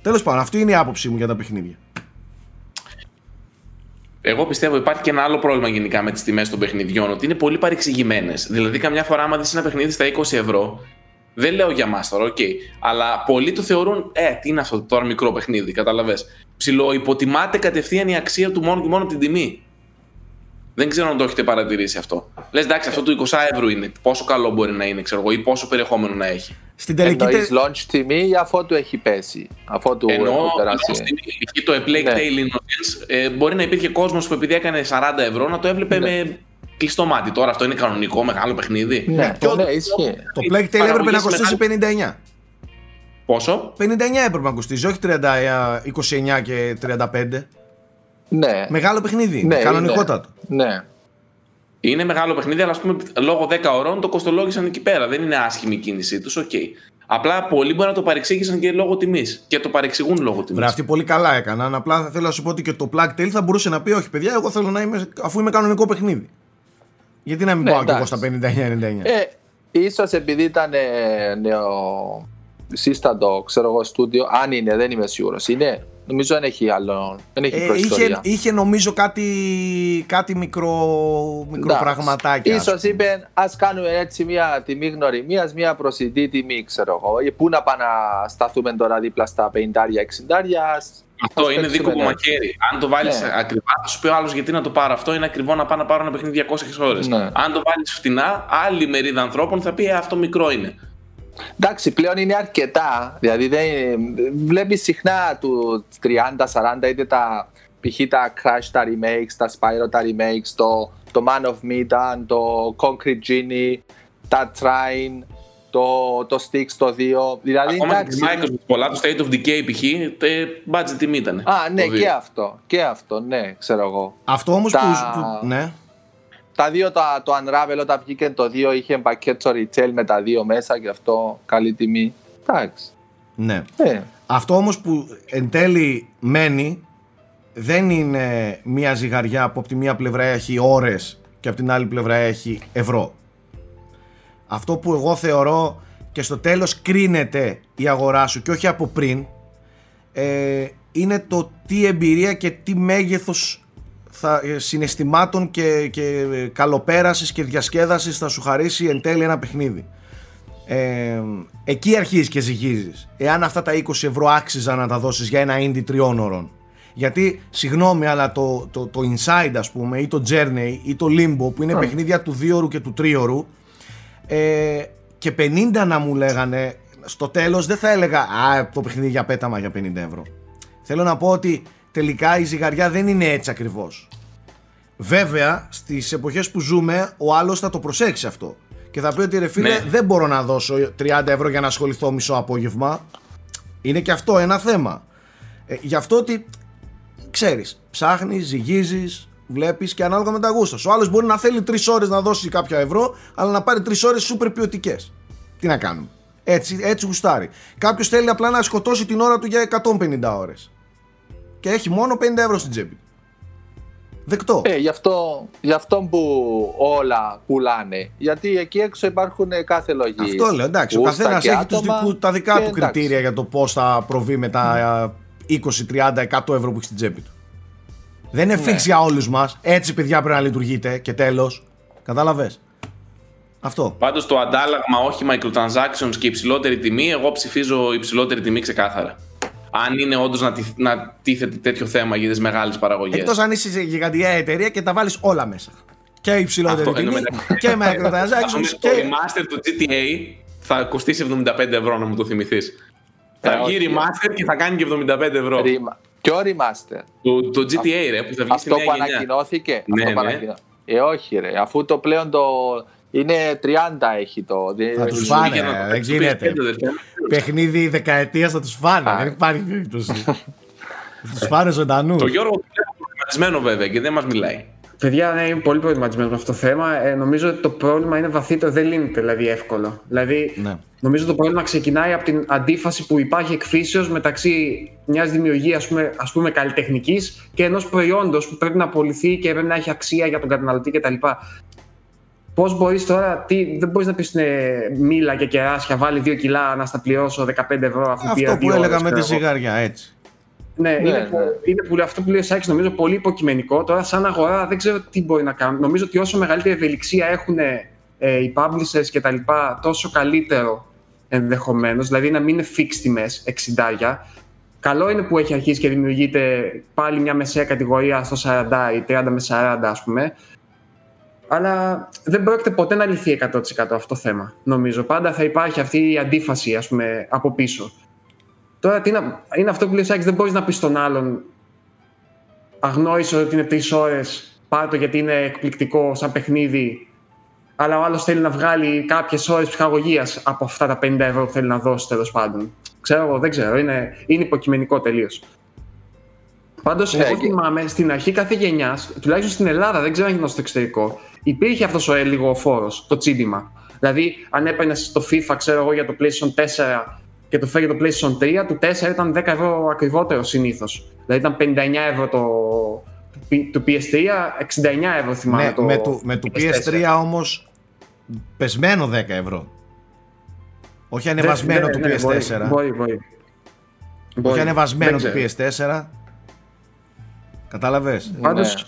Τέλος πάντων, αυτή είναι η άποψή μου για τα παιχνίδια. Εγώ πιστεύω υπάρχει και ένα άλλο πρόβλημα γενικά με τις τιμές των παιχνιδιών, ότι είναι πολύ παρεξηγημένες. Δηλαδή, καμιά φορά, άμα δεις ένα παιχνίδι στα 20 ευρώ, δεν λέω για μας τώρα, οκ. αλλά πολλοί το θεωρούν, ε, τι είναι αυτό τώρα μικρό παιχνίδι, καταλαβέ. Ψιλο υποτιμάται κατευθείαν η αξία του μόνο και μόνο από την τιμή. Δεν ξέρω αν το έχετε παρατηρήσει αυτό. Λες, εντάξει, αυτό του 20 ευρώ είναι. Πόσο καλό μπορεί να είναι, ξέρω εγώ, ή πόσο περιεχόμενο να έχει. Στην τελική, Εννοείς τε- launch τιμή ή αφού του έχει πέσει; Αφού του Ενώ έχουν περάσει. ενώ στην εκεί το A Plague Ναι. Tale Innocence ε, μπορεί να υπήρχε κόσμος που επειδή έκανε 40 ευρώ να το έβλεπε Ναι. με κλειστό μάτι. Τώρα αυτό είναι κανονικό μεγάλο παιχνίδι. Ναι, και το, ο- ναι, ισχύει. το Plague Tale έπρεπε να κοστίσει μεγάλη- 59. Πόσο; 59 έπρεπε να κοστίζει, όχι 30, 29 και 35. Ναι, Μεγάλο παιχνίδι, ναι, κανονικότατο. είναι. Ναι. Είναι μεγάλο παιχνίδι, αλλά ας πούμε λόγω 10 ωρών το κοστολόγησαν εκεί πέρα. Δεν είναι άσχημη η κίνησή τους, οκ. Απλά πολλοί μπορεί να το παρεξήγησαν και λόγω τιμής. Και το παρεξηγούν λόγω τιμής. Βρε, αυτοί πολύ καλά έκαναν. Απλά θέλω να σου πω ότι και το Plague Tale θα μπορούσε να πει: Όχι, παιδιά, εγώ θέλω να είμαι αφού είμαι κανονικό παιχνίδι. Γιατί να μην Ναι, πάω κι εγώ εντάξει. στα 59-99. Ε, ίσως επειδή ήταν ε, νεο... σύστατο, ξέρω εγώ, στούντιο, αν είναι, δεν είμαι σίγουρος. Είναι, νομίζω δεν έχει άλλο, δεν έχει Ε, είχε, προϊστορία. είχε νομίζω κάτι, κάτι μικρό, μικρό Εντάξει. πραγματάκι. ας Ίσως πούμε. είπε, ας κάνουμε έτσι μια τιμή γνωριμίας, μιας προσιτή τιμή, ξέρω εγώ. Ή Πού να πάμε να σταθούμε τώρα δίπλα στα 50-60. Αυτό Ας είναι παίξουμε, δίκοπο ναι. μαχαίρι. Αν το βάλεις Ναι. ακριβά, θα σου πει ο άλλος γιατί να το πάρω αυτό. Είναι ακριβό να πάω να πάρω ένα παιχνίδι 200 ώρες. Ναι. Αν το βάλεις φτηνά, άλλη μερίδα ανθρώπων θα πει «Ε, αυτό μικρό είναι. Εντάξει, πλέον είναι αρκετά. Δηλαδή, δεν, βλέπεις συχνά του 30-40 είτε τα π.χ. τα Crash τα remakes, τα Spyro τα remakes, το, το Man of Medan, το Concrete Genie, τα Trine, το, το Styx το 2. Δηλαδή, Ακόμα και εντάξει. τη Microsoft πολλά, το State of Decay π.χ. τε- budget τιμή ήταν. Α, ναι, Το δύο. και αυτό. Και αυτό, ναι, ξέρω εγώ. Αυτό όμως Τα- που, που. Ναι. Τα δύο, τα, το Unravel όταν βγήκε το 2 είχε πακέτο retail με τα δύο μέσα και αυτό καλή τιμή. Εντάξει. ναι. Ε, Αυτό όμως που εν τέλει μένει δεν είναι μια ζυγαριά που από τη μία πλευρά έχει ώρες και από την άλλη πλευρά έχει ευρώ. Αυτό που εγώ θεωρώ και στο τέλος κρίνεται η αγορά σου και όχι από πριν ε, είναι το τι εμπειρία και τι μέγεθος θα, ε, συναισθημάτων και, και ε, καλοπέρασης και διασκέδασης θα σου χαρίσει εν τέλει ένα παιχνίδι. Ε, εκεί αρχίζεις και ζυγίζεις. Εάν αυτά τα 20 ευρώ άξιζαν να τα δώσεις για ένα indie τριών ώρων. Γιατί συγγνώμη αλλά το, το, το Inside ας πούμε ή το Journey ή το Limbo που είναι παιχνίδια του 2 ώρου και του 3 ώρου ε, και 50 να μου λέγανε στο τέλος δεν θα έλεγα α το παιχνίδι για πέταμα για 50 ευρώ θέλω να πω ότι τελικά η ζυγαριά δεν είναι έτσι ακριβώς Βέβαια, στις εποχές που ζούμε, ο άλλος θα το προσέξει αυτό. Και θα πει ότι ρε φίλε, Ναι. δεν μπορώ να δώσω 30 ευρώ για να ασχοληθώ μισό απόγευμα. Είναι και αυτό ένα θέμα. Ε, γι' αυτό ότι ξέρεις, ψάχνεις, ζυγίζεις, βλέπεις και ανάλογα με τα γούστα. σου. Ο άλλος μπορεί να θέλει 3 ώρες να δώσει κάποια ευρώ, αλλά να πάρει 3 ώρες σούπερ ποιοτικές. Τι να κάνουμε. Έτσι, έτσι γουστάρει. Κάποιος θέλει απλά να σκοτώσει την ώρα του για 150 ώρες. Και έχει μόνο 50 ευρώ στην τσέπη. Δεκτό. Ε, γι' αυτό, γι' αυτό που όλα πουλάνε. Γιατί εκεί έξω υπάρχουν ε, κάθε λογή. Αυτό λέω, εντάξει. Ο Γούστα καθένας και έχει τους άτομα δικού, τα δικά και του εντάξει. κριτήρια για το πώς θα προβεί με τα ε, 20, 30, 100 ευρώ που έχει στην τσέπη του. Δεν Ναι. είναι φίξη για όλους μας. Έτσι, παιδιά, πρέπει να λειτουργείτε και τέλος. Κατάλαβε. Αυτό. Πάντως το αντάλλαγμα όχι microtransactions και υψηλότερη τιμή, εγώ ψηφίζω υψηλότερη τιμή ξεκάθαρα. Αν είναι όντως να, τυ- να τίθεται τέτοιο θέμα για τις μεγάλες παραγωγές. Εκτός αν είσαι σε γιγαντιά εταιρεία και τα βάλεις όλα μέσα. Και υψηλότερη Αυτό, τιμή εννοείται. και microtransactions Το και. remaster του GTA θα κοστίσει 75 ευρώ να μου το θυμηθείς. θα όχι. βγει remaster και θα κάνει και 75 ευρώ. Ρήμα. Ποιο remaster. Το, το GTA ρε που θα βγει στη Αυτό νέα που γενιά. ανακοινώθηκε. Ναι, αυτό που ναι. ανακοινώ- Ε, όχι ρε. Αφού το πλέον το... Είναι 30 έχει το. δεν- Θα τους Σου φάνε, βγήκε να το δεν παίξεις στο γίνεται. PS5, αδερφέ. Παιχνίδι δεκαετία θα τους φάνε. Α. Δεν υπάρχει περίπτωση. θα τους φάνε ζωντανούς. Το Γιώργο το είναι προγραμματισμένο βέβαια και δεν μας μιλάει. Παιδιά, ναι, είμαι πολύ προβληματισμένο με αυτό το θέμα. Ε, νομίζω ότι το πρόβλημα είναι βαθύτερο, δεν λύνεται δηλαδή εύκολο. Δηλαδή, Ναι. νομίζω το πρόβλημα ξεκινάει από την αντίφαση που υπάρχει εκφύσεως μεταξύ μιας δημιουργίας ας πούμε, ας πούμε καλλιτεχνικής και ενός προϊόντος που πρέπει να απολυθεί και πρέπει να έχει αξία για τον καταναλωτή κτλ. Πώς μπορείς τώρα, τι, δεν μπορείς να πεις μήλα και κεράσια, βάλει 2 κιλά να στα πληρώσω 15 ευρώ αφού πήρα Αυτό που δύο έλεγα ώρες, με τη ξέρω εγώ. ζυγαριά, έτσι. Ναι, Ναι, είναι, ναι. που- είναι που, αυτό που λέει ο Σάκης νομίζω πολύ υποκειμενικό. Τώρα, σαν αγορά, δεν ξέρω τι μπορεί να κάνουν. Νομίζω ότι όσο μεγαλύτερη ευελιξία έχουν ε, οι publishers και τα λοιπά, τόσο καλύτερο ενδεχομένως. Δηλαδή, να μην είναι fixed τιμές 60. Καλό είναι που έχει αρχίσει και δημιουργείται πάλι μια μεσαία κατηγορία στο 40 ή 30 με 40, ας πούμε. Αλλά δεν πρόκειται ποτέ να λυθεί 100% αυτό το θέμα, νομίζω. Πάντα θα υπάρχει αυτή η αντίφαση, ας πούμε, από πίσω. Τώρα τι να, είναι αυτό που λέει ο Σάκης, δεν μπορείς να πεις στον άλλον αγνόησε ότι είναι τρεις ώρες, πάρ' το γιατί είναι εκπληκτικό σαν παιχνίδι αλλά ο άλλος θέλει να βγάλει κάποιες ώρες ψυχαγωγίας από αυτά τα 50 ευρώ που θέλει να δώσει τέλος πάντων. Ξέρω εγώ, δεν ξέρω, είναι, είναι υποκειμενικό τελείως. Πάντως, Ναι, εγώ και- θυμάμαι στην αρχή κάθε γενιάς, τουλάχιστον στην Ελλάδα, δεν ξέρω αν είναι στο εξωτερικό, υπήρχε αυτός ο ε, λίγο φόρος, το τσίντιμα. Δηλαδή, αν έπαιρνες το FIFA, ξέρω εγώ, για το PlayStation 4 και το φέρει το PlayStation 3, του 4 ήταν 10 ευρώ ακριβότερο συνήθως. Δηλαδή ήταν 59 ευρώ το, του PS3, 69 ευρώ θυμάμαι Ναι, το με, του, με του PS3 όμως πεσμένο 10 ευρώ. Όχι ανεβασμένο Ναι, του ναι, PS4. Μπορεί, μπορεί. μπορεί. Όχι Μπορεί. ανεβασμένο Δεν του ξέρω. PS4. Κατάλαβες; Πάντως, Ναι.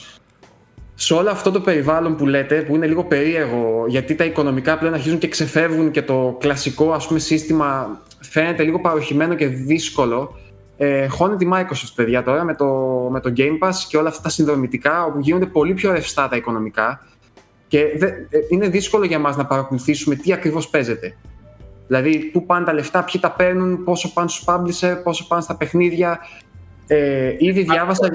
Σε όλο αυτό το περιβάλλον που λέτε, που είναι λίγο περίεργο, γιατί τα οικονομικά πλέον αρχίζουν και ξεφεύγουν και το κλασικό ας πούμε, σύστημα φαίνεται λίγο παροχημένο και δύσκολο, ε, χώνεται η Microsoft, παιδιά, τώρα με το, με το Game Pass και όλα αυτά τα συνδρομητικά, όπου γίνονται πολύ πιο ρευστά τα οικονομικά και δε, ε, είναι δύσκολο για μας να παρακολουθήσουμε τι ακριβώς παίζεται. Δηλαδή, πού πάνε τα λεφτά, ποιοι τα παίρνουν, πόσο πάνε στους publisher, πόσο πάνε στα παιχνίδια. Ε, ήδη διάβασα...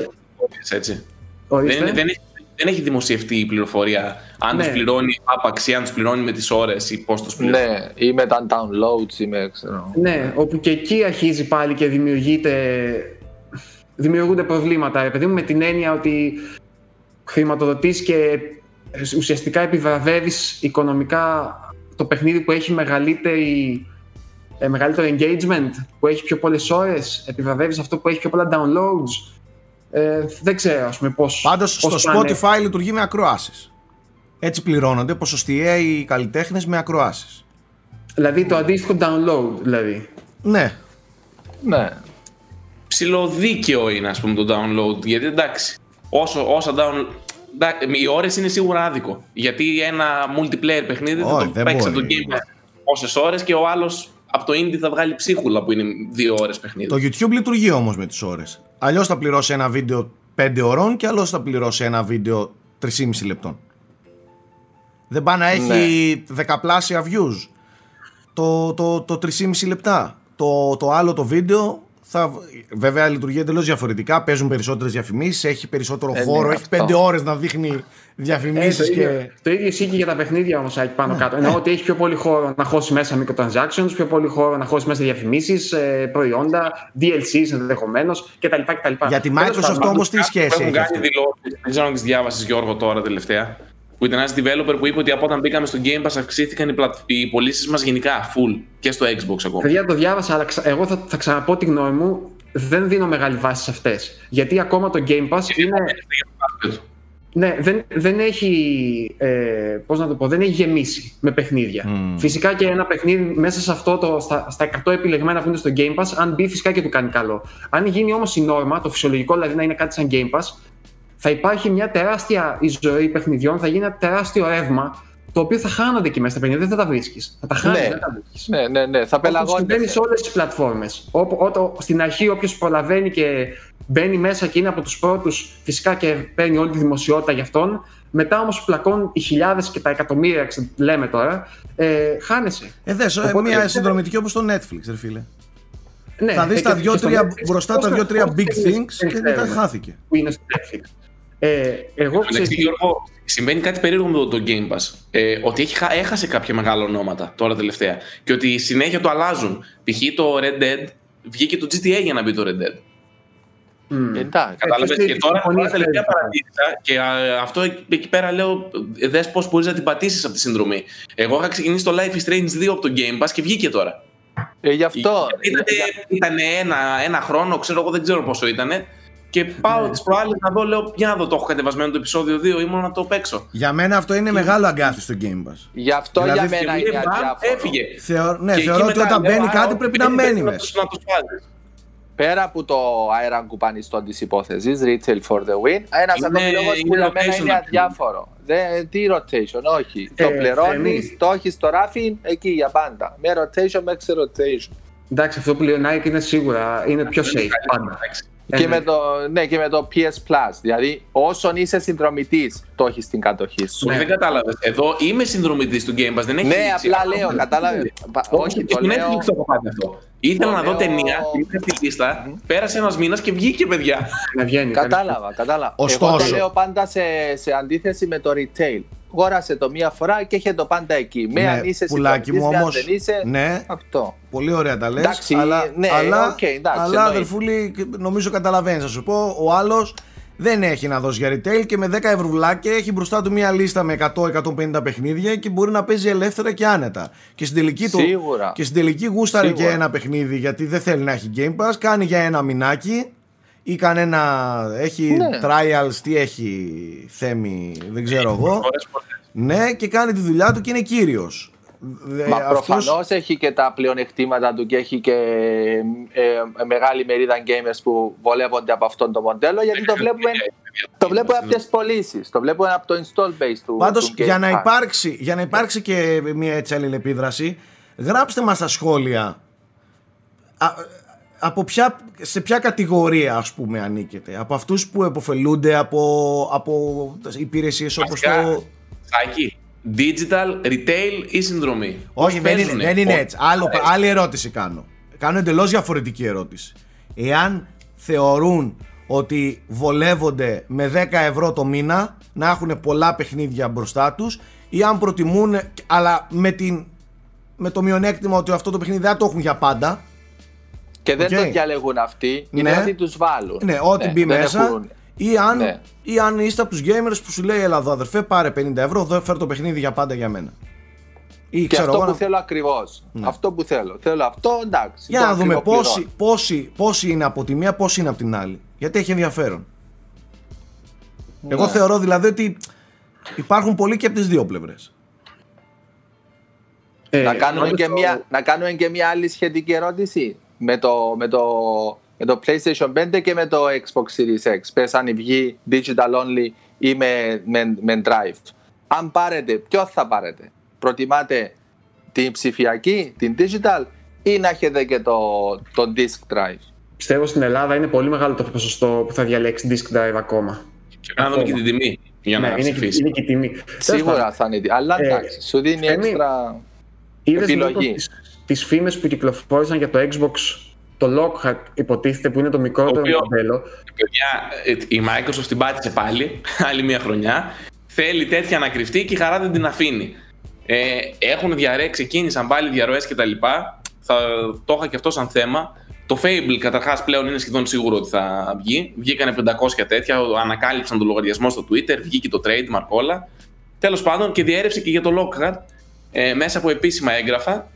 Έτσι. Δεν, Ορίστε. είναι- δεν, έχει, δεν έχει δημοσιευτεί η πληροφορία αν Ναι. τους πληρώνει άπαξ ή αν τους πληρώνει με τις ώρες ή πώς τους πληρώνει. Ναι, ή με τα downloads ή με ξέρω. Ναι, όπου και εκεί αρχίζει πάλι και δημιουργείται, δημιουργούνται προβλήματα. Επειδή μου με την έννοια ότι χρηματοδοτείς και ουσιαστικά επιβραβεύεις οικονομικά το παιχνίδι που έχει μεγαλύτερη, ε, μεγαλύτερο engagement, που έχει πιο πολλές ώρες, επιβραβεύεις αυτό που έχει πιο πολλά downloads. Ε, δεν ξέρω, ας πούμε, πώς... Πάντως πώς στο πάνε. Spotify λειτουργεί με ακροάσεις. Έτσι πληρώνονται ποσοστιαία οι καλλιτέχνες με ακροάσεις. Δηλαδή το αντίστοιχο download, δηλαδή. Ναι, Ναι. Ψιλοδίκαιο είναι ας πούμε το download γιατί εντάξει όσο, όσα download εντάξει, οι ώρες είναι σίγουρα άδικο γιατί ένα multiplayer παιχνίδι Όχι, θα το δεν παίξει μπορεί. το game Pass πόσες ώρες και ο άλλος από το indie θα βγάλει ψίχουλα που είναι δύο ώρες παιχνίδι. Το YouTube λειτουργεί όμως με τις ώρες. Αλλιώς θα πληρώσει ένα βίντεο 5 ωρών και αλλιώς θα πληρώσει ένα βίντεο 3,5 λεπτών. Δεν πάει να έχει δεκαπλάσια views. Το, το, το 3,5 λεπτά. Το, το άλλο το βίντεο θα, βέβαια λειτουργεί εντελώς διαφορετικά. Παίζουν περισσότερες διαφημίσεις, έχει περισσότερο Ε, ναι, χώρο, έχει αυτό. 5 ώρες να δείχνει Ε, διαφημίσεις το, και... ίδιο, το ίδιο ισχύει και για τα παιχνίδια όμως εκεί πάνω κάτω. Εννοώ ότι έχει πιο πολύ χώρο να χώσει μέσα microtransactions, πιο πολύ χώρο να χώσει μέσα διαφημίσεις, προϊόντα, DLCs ενδεχομένως κτλ. κτλ. Για τη Τέλος Microsoft πάντων, όμως τι Που σχέση έχουν έχει κάνει αυτό. δηλώσεις, δεν ξέρω αν τις διάβασες Γιώργο τώρα τελευταία, που ήταν ένας developer που είπε ότι από όταν μπήκαμε στο Game Pass αυξήθηκαν οι, πλατ- οι πωλήσεις μας γενικά, full, και στο Xbox ακόμα. Παιδιά, το διάβασα, αλλά ξα- εγώ θα, θα ξαναπώ τη γνώμη μου. Δεν δίνω μεγάλη βάση σε αυτές. Γιατί ακόμα το Game Pass είναι. Ναι, δεν, δεν έχει. Ε, πώς να το πω, δεν έχει γεμίσει με παιχνίδια. Μμμ. Φυσικά και ένα παιχνίδι μέσα σε αυτό, το, στα, στα 100 επιλεγμένα που είναι στο Game Pass, αν μπει, φυσικά και του κάνει καλό. Αν γίνει όμως η νόρμα, το φυσιολογικό δηλαδή να είναι κάτι σαν Game Pass, θα υπάρχει μια τεράστια ζωή παιχνιδιών, θα γίνει ένα τεράστιο ρεύμα, το οποίο θα χάνονται εκεί μέσα στα παιχνίδια, δεν θα τα βρίσκεις. Θα τα χάνεις, Ναι. δεν θα βρίσκεις. Ναι, ναι, ναι. Θα Όπως συμβαίνει πελαγώνεται. σε όλες τις πλατφόρμες. Στην αρχή, όποιος προλαβαίνει και μπαίνει μέσα και είναι από τους πρώτους, φυσικά και παίρνει όλη τη δημοσιότητα γι' αυτόν. Μετά όμως πλακώνουν οι χιλιάδες και τα εκατομμύρια, ξε- λέμε τώρα, ε, χάνεσαι. Ε, δες, ε, Οπότε- μια συνδρομητική όπως το Netflix, ρε φίλε. Ναι, θα δεις ε, τα και- δυο, και στο τρία, Netflix, μπροστά πώς τα να- δύο-τρία πώς big να- things δεν και μετά ξέρουμε χάθηκε. Που είναι στο Netflix. Ε, εγώ ξέρω. Εντάξει, Γιώργο, συμβαίνει κάτι περίεργο με το, το Game Pass. Ε, ότι έχει, χα- έχασε κάποια μεγάλα ονόματα τώρα τελευταία. Και ότι συνέχεια το αλλάζουν. Π.χ. το Red Dead βγήκε το GTA για να μπει το Red Dead. Εντάξει. Κατάλαβες; αυτές οι Και τώρα, τώρα συμφωνίες τελευταία δεν- παρατήρησα και α, αυτό εκεί εκεί πέρα λέω: Δες πώς μπορείς να την πατήσεις από τη συνδρομή. Εγώ είχα ξεκινήσει το Life is Strange 2 από το Game Pass και βγήκε τώρα. Ε, γι' αυτό. Ήταν, ήταν ένα, ένα χρόνο, ξέρω εγώ, δεν ξέρω πόσο ήταν. Και πάω Ναι. τι προάλλε να δω, λέω: Για να δω, το έχω κατεβασμένο το επεισόδιο 2 ή μόνο να το παίξω. Για μένα αυτό είναι μεγάλο αγκάθι στο Game Pass. Γι' αυτό Δηλαδή, για μένα Και είναι μπαμ, αδιάφορο. έφυγε. Θεω, ναι, Και εκεί θεωρώ ότι μετά όταν λέω, μπαίνει «Α, κάτι όχι, πρέπει να δεν μένει πρέπει να μέσα. τους- Να του βάζει. Πέρα από το αέραν κουπανιστό τη υπόθεση, retail for the win, ένας Είναι- από του λόγου που είναι για μένα rotation είναι αυτό. αδιάφορο. Δεν, τι rotation, όχι. Ε, το πληρώνεις, Θέμη. το έχεις στο ράφι, εκεί για πάντα. Με rotation μέχρι rotation. Εντάξει, αυτό που λέει ο Nike είναι σίγουρα είναι πιο safe πάντα. Εντάξει. Ε, και, ναι. με το, ναι, και με το PS Plus. Δηλαδή, όσον είσαι συνδρομητής, το έχεις στην κατοχή σου. Όχι, δεν κατάλαβες. Εδώ είμαι συνδρομητής του Game Pass, δεν έχεις Ναι, λήξει. απλά λέω, κατάλαβες. Πα- Όχι, το στο λέω. Netflix το έχω πάρει αυτό. Ήθελα Το να δω λέω- ταινία, την είχα στη λίστα, πέρασε ένας μήνας και βγήκε, παιδιά. Να βγαίνει. Κατάλαβα, κατάλαβα. Εγώ Ωστόσο. το λέω πάντα σε, σε αντίθεση με το retail. Γόρασε το μία φορά και είχε το πάντα εκεί. Με Ναι, αν είσαι πουλάκι μου συντονιστής, με αν όμως, δεν είσαι. ναι. Αυτό. Πολύ ωραία τα λες, Εντάξει, αλλά, ναι, αλλά, οκ, εντάξει, αλλά εννοείται. αδερφούλη, νομίζω καταλαβαίνεις, θα σου πω, ο άλλος δεν έχει να δώσει για retail και με 10 ευρουλάκια έχει μπροστά του μια λίστα με 100-150 παιχνίδια και μπορεί να παίζει ελεύθερα και άνετα. Και στην τελική, του, Σίγουρα. και στην τελική γούσταρε Σίγουρα. και ένα παιχνίδι γιατί δεν θέλει να έχει Game Pass, κάνει για ένα μηνάκι ή κανένα, έχει Ναι. trials, τι έχει Θέμη, δεν ξέρω εγώ. Φορές, φορές. Ναι, και κάνει τη δουλειά του και είναι κύριος. Ε, Μα αυτός- προφανώ έχει και τα πλεονεκτήματα του και έχει και ε, ε, μεγάλη μερίδα gamers που βολεύονται από αυτό το μοντέλο γιατί το βλέπουμε, το βλέπουμε από τι πωλήσει. Το βλέπουμε από το install base του. Πάντως του Game για να, Pass. υπάρξει, για να υπάρξει και μια έτσι αλληλεπίδραση γράψτε μας στα σχόλια α, από ποια, σε ποια κατηγορία ας πούμε ανήκετε; Από αυτούς που επωφελούνται από, από υπηρεσίες όπως Βασικά, το... Σάκη, digital, retail ή συνδρομή; Όχι Πώς δεν είναι, παίζουνε; δεν είναι Πώς έτσι Άλλο, παίζουν. άλλη ερώτηση κάνω Κάνω εντελώς διαφορετική ερώτηση Εάν θεωρούν ότι βολεύονται με 10 ευρώ το μήνα να έχουν πολλά παιχνίδια μπροστά τους ή αν προτιμούν αλλά με, την, με το μειονέκτημα ότι αυτό το παιχνίδι δεν το έχουν για πάντα Και δεν Οκ. το διαλέγουν αυτοί, είναι Ναι. ότι τους βάλουν. ναι, ό,τι μπει δεν μέσα έχουν- ή αν, Ναι. ή αν είστε από τους gamers που σου λέει έλα εδώ αδερφέ πάρε 50 ευρώ εδώ φέρ το παιχνίδι για πάντα για μένα ή Και ξέρω αυτό εγώ που να- θέλω ακριβώς. Αυτό που θέλω. Θέλω αυτό, εντάξει. Για το να δούμε ακριβοπληρώνω. πόσοι, πόσοι, πόσοι είναι από τη μία, πόσοι είναι από την άλλη. Γιατί έχει ενδιαφέρον. Εγώ Ναι. θεωρώ δηλαδή ότι υπάρχουν πολλοί και από τις δύο πλευρές. Ε, να, κάνουμε όντως και το- μια, να κάνουμε και μια άλλη σχετική ερώτηση με το, με το, με το PlayStation 5 και με το Xbox Series X. Πες αν βγει digital only ή με, με, με drive. Αν πάρετε, ποιο θα πάρετε; Προτιμάτε την ψηφιακή, την digital ή να έχετε και το, το disk drive; Πιστεύω στην Ελλάδα είναι πολύ μεγάλο το ποσοστό που θα διαλέξει disk drive ακόμα. Και πρέπει να δούμε και την τιμή για να Ναι, είναι, και- ψηφίσει. είναι και η τιμή. Τέλος Σίγουρα πάντων, θα είναι. Αλλά Ε, εντάξει, σου δίνει Θέμη, έξτρα. είδες επιλογή. λίγο τις, τις φήμες που κυκλοφόρησαν για το Xbox, το Lockhart υποτίθεται που είναι το μικρότερο Το οποίο- μοντέλο. Παιδιά, ε, η Microsoft την πάτησε πάλι, άλλη μια χρονιά. Θέλει τέτοια να κρυφτεί και η χαρά δεν την αφήνει. Ε, έχουν διαρρέξει, ξεκίνησαν πάλι διαρροές και τα λοιπά. Θα το είχα και αυτό σαν θέμα. Το Fable καταρχάς πλέον είναι σχεδόν σίγουρο ότι θα βγει. Βγήκανε 500 τέτοια, ανακάλυψαν το λογαριασμό στο Twitter, βγήκε το trademark όλα. Τέλος πάντων και διέρευσε και για το Lockhart ε, μέσα από επίσημα έγγραφα.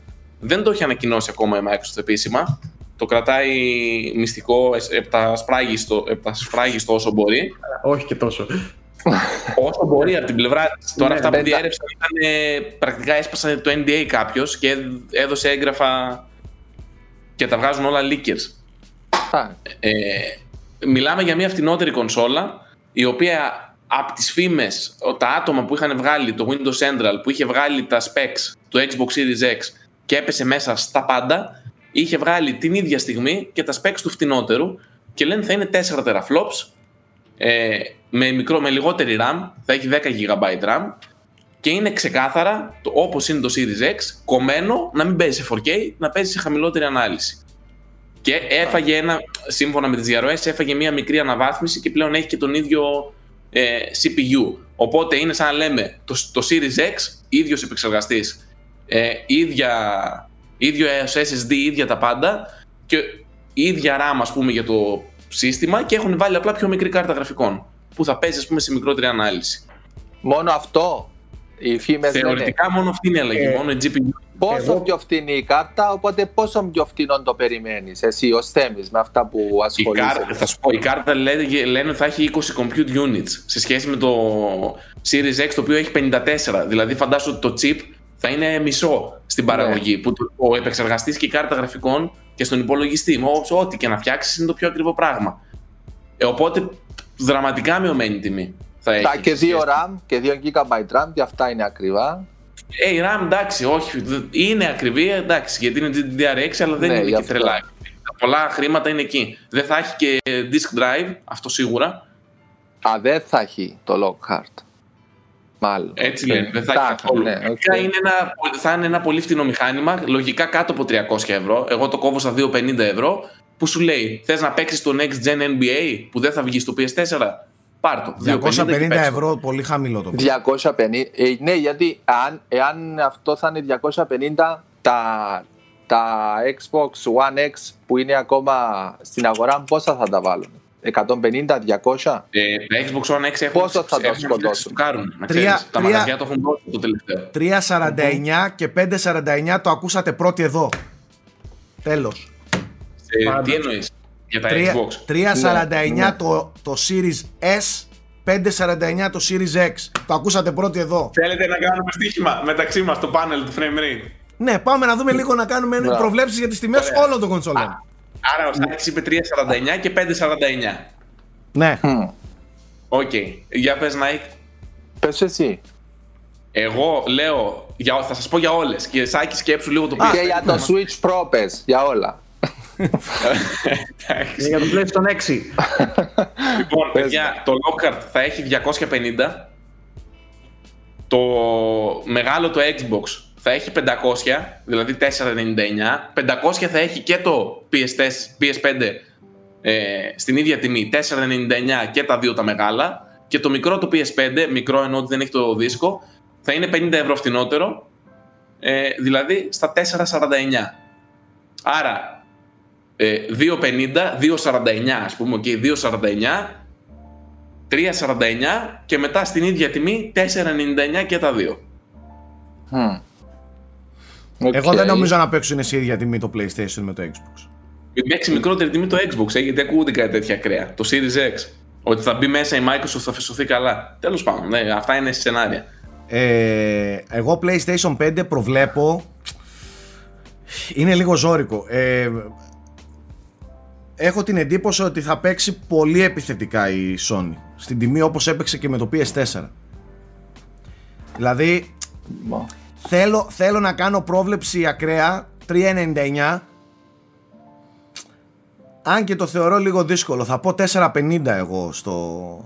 Δεν το έχει ανακοινώσει ακόμα η Microsoft επίσημα. Το κρατάει μυστικό, ε, επτασφράγιστο, επτασφράγιστο όσο μπορεί. Όχι και τόσο. Όσο μπορεί από την πλευρά της. Τώρα Ναι, αυτά που πέντα. διέρευσαν ήταν. ε, πρακτικά έσπασαν το NDA κάποιος και έδωσε έγγραφα και τα βγάζουν όλα leakers. Α, Ε, μιλάμε για μια φτηνότερη κονσόλα η οποία από τις φήμες ο- τα άτομα που είχαν βγάλει το Windows Central που είχε βγάλει τα specs του Xbox Series X και έπεσε μέσα στα πάντα είχε βγάλει την ίδια στιγμή και τα specs του φτηνότερου και λένε θα είναι 4 teraflops ε, με, μικρό, με λιγότερη RAM θα έχει 10 GB RAM και είναι ξεκάθαρα το, όπως είναι το Series X κομμένο να μην παίζει σε 4K να παίζει σε χαμηλότερη ανάλυση. Και έφαγε ένα, σύμφωνα με τις διαρροές, έφαγε μια μικρή αναβάθμιση και πλέον έχει και τον ίδιο ε, CPU. Οπότε είναι σαν να λέμε το, το Series X, ίδιος επεξεργαστής, ε, ίδια, ίδιο SSD, ίδια τα πάντα και ίδια RAM ας πούμε για το σύστημα και έχουν βάλει απλά πιο μικρή κάρτα γραφικών που θα παίζει ας πούμε σε μικρότερη ανάλυση. μόνο αυτό. Οι φήμες λένε Θεωρητικά μόνο αυτή είναι η αλλαγή, Ε, μόνο η GPU. πόσο εγώ- πιο φτηνή η κάρτα, οπότε πόσο πιο φτηνό το περιμένεις εσύ ως Θέμης με αυτά που Η ασχολείσαι. κάρτα, θα σου πω, η κάρτα λένε, λένε ότι θα έχει 20 compute units σε σχέση με το Series X το οποίο έχει 54. Δηλαδή φαντάσου ότι το chip θα είναι μισό στην παραγωγή. Που το- ο επεξεργαστής και η κάρτα γραφικών και στον υπολογιστή, με ό- ό,τι και να φτιάξεις είναι το πιο ακριβό πράγμα. Ε, οπότε δραματικά μειωμένη τιμή θα έχεις. Τα και σε σχέση. 2 RAM και 2 GB RAM και αυτά είναι ακριβά. Ε, η RAM εντάξει, όχι. δε- Είναι ακριβή, εντάξει, γιατί είναι GDDR6, αλλά δεν Ναι, είναι γι' και αυτό. τρελά. Τα πολλά χρήματα είναι εκεί. Δεν θα έχει και disk drive, αυτό σίγουρα. Α, δεν θα έχει το Lockhart. Μάλλον. Έτσι Οκ. λένε, δεν θα έχει Τα, καθόλου. ναι, οκ. Λογικά είναι ένα, θα είναι ένα πολύ φτηνό μηχάνημα, λογικά κάτω από 300 ευρώ. Εγώ το κόβω στα 250 ευρώ. Που σου λέει, θες να παίξεις το Next Gen NBA που δεν θα βγει στο PS4, πάρ το. 250 και 250 παίξ' το. ευρώ, πολύ χαμηλό το 250. Ε, ναι, γιατί αν, εάν αυτό θα είναι 250, τα, τα Xbox One X που είναι ακόμα στην αγορά, πόσα θα τα βάλουν; 150-200. Ε, τα Xbox One X έχουν Πόσο θα το έχουν σκοτώσουν; το κάνουν, να Τρία- ξέρεις. Τα τρία- μαγαζιά το έχουν δώσει το τελευταίο. 3.49 και 5.49 το ακούσατε πρώτοι εδώ. Τέλος. Ε, Πάντα. τι εννοείς για τα Τρία- Xbox; 3.49 Ναι, το, το Series S, 5.49 το Series X. Το ακούσατε πρώτοι εδώ. Θέλετε να κάνουμε στοίχημα μεταξύ μας το πάνελ του frame rate; Ναι, πάμε να δούμε λίγο να κάνουμε Μπράβο. προβλέψεις για τις τιμές Ωραία. όλων των κονσόλων. Άρα ο Σάκης είπε 3.49 και 5.49. Ναι. Μμ. Οκ. Για πες Νίκο. Πες εσύ. Εγώ λέω, για, θα σας πω για όλες και Σάκη σκέψου λίγο το Και PS5. για το Switch Pro πες, για όλα. Εντάξει. Για το PlayStation 6. Λοιπόν, Πες παιδιά, το Lockhart θα έχει 250. Το μεγάλο το Xbox θα έχει 500, δηλαδή 499. 500 θα έχει και το PS4, PS5 ες, στην ίδια τιμή, 499 και τα δύο τα μεγάλα. Και το μικρό το PS5, μικρό ενώ ότι δεν έχει το δίσκο, θα είναι 50 ευρώ φτηνότερο, ε, δηλαδή στα 449. Άρα ε, 2,50, 2,49 ας πούμε, και 2,49, 3,49 και μετά στην ίδια τιμή 4,99 και τα δύο. Μμ. Εγώ Οκ. δεν νομίζω να παίξουν σε ίδια τιμή το PlayStation με το Xbox. Μην παίξει μικρότερη τιμή το Xbox, ε, γιατί ακούγονται κάτι τέτοια ακραία. Το Series X. Ότι θα μπει μέσα η Microsoft, θα φεσωθεί καλά. Τέλος πάντων, ναι, αυτά είναι σενάρια. Ε, εγώ PlayStation 5 προβλέπω είναι λίγο ζώρικο ε, έχω την εντύπωση ότι θα παίξει πολύ επιθετικά η Sony στην τιμή όπως έπαιξε και με το PS4 δηλαδή Μα. Θέλω, θέλω να κάνω πρόβλεψη ακραία 3.99 αν και το θεωρώ λίγο δύσκολο θα πω 4.50 εγώ στο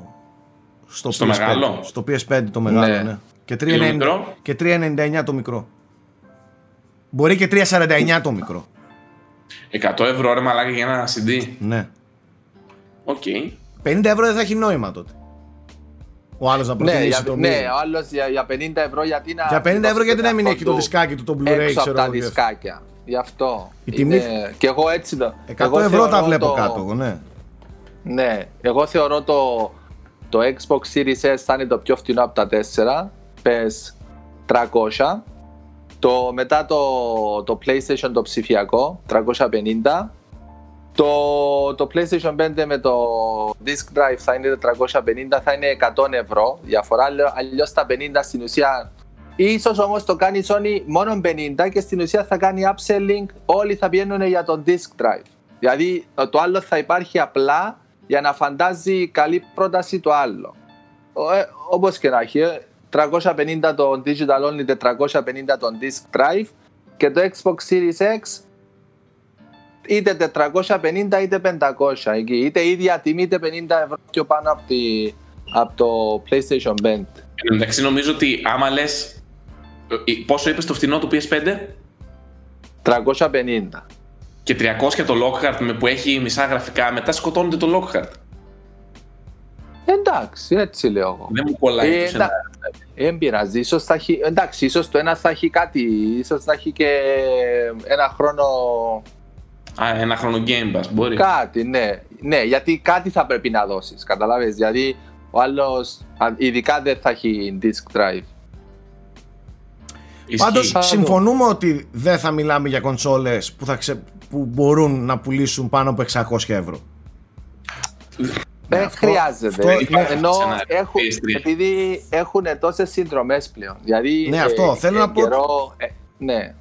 στο, Στο PS5, μεγάλο; στο PS5 το μεγάλο Ναι. ναι. Και το 3,90 μικρό; και 3,99 το μικρό. Μπορεί και 3,49 το μικρό. 100 ευρώ ρε μαλάκα για ένα CD. Ναι. Οκ. 50 ευρώ δεν θα έχει νόημα τότε. Ο άλλος να Ναι, προτιμήσει για, το ναι, μη. ο άλλος για, για 50 ευρώ γιατί να... Για 50 ευρώ γιατί να μην αυτό έχει το του δισκάκι του, το Blu-ray, Έξω από ξέρω τα εγώ. τι. δισκάκια. Γι' αυτό. Η τιμή- Είναι... Και εγώ έτσι το... 100 εγώ ευρώ τα θεωρώ βλέπω το- κάτω εγώ, ναι. Ναι, εγώ θεωρώ το, το Xbox Series S θα είναι το πιο φθηνό από τα 4. Πες 300. Το, μετά το, το PlayStation το ψηφιακό, 350. Το, το PlayStation 5 με το Disk Drive θα είναι 450, θα είναι 100 ευρώ διαφορά, αλλιώ τα 50 στην ουσία Ίσως όμως το κάνει η Sony μόνο 50 και στην ουσία θα κάνει upselling, όλοι θα πηγαίνουν για το Disk Drive. Δηλαδή το άλλο θα υπάρχει απλά για να φαντάζει καλή πρόταση το άλλο. Ο- ε, όπως και να έχει, ε, 350 το Digital Only, 450 το Disk Drive και το Xbox Series X είτε 450 είτε 500 εκεί. Είτε ίδια τιμή είτε 50 ευρώ πιο πάνω από, τη, από το PlayStation 5. Εν τω μεταξύ νομίζω ότι άμα λες. Πόσο είπες το φθηνό του PS5 350. και 300 το Lockhart με που έχει μισά γραφικά, μετά σκοτώνονται το Lockhart. Εντάξει, έτσι λέω εγώ. Δεν μου κολλάει Ε, το σενάριο. Ε, Δεν πειράζει. Ίσως θα έχει, εντάξει, ίσως το ένα θα έχει κάτι. Ίσως θα έχει και ένα χρόνο Α, ένα χρόνο Game Pass, μπορεί. κάτι, ναι. Ναι, γιατί κάτι θα πρέπει να δώσεις, καταλάβες. Γιατί ο άλλος, α, ειδικά δεν θα έχει disk drive. Ισχύει. Πάντως Θα δω. συμφωνούμε ότι δεν θα μιλάμε για κονσόλες που, θα ξε... που μπορούν να πουλήσουν πάνω από 600 ευρώ. Δεν αυτό- χρειάζεται. αυτό- ναι. Ενώ Σενάριο, έχουν, PS3. επειδή έχουν τόσες συνδρομές πλέον. Δηλαδή, Ναι, αυτό, θέλω να εν πω- Καιρό, ε, ναι,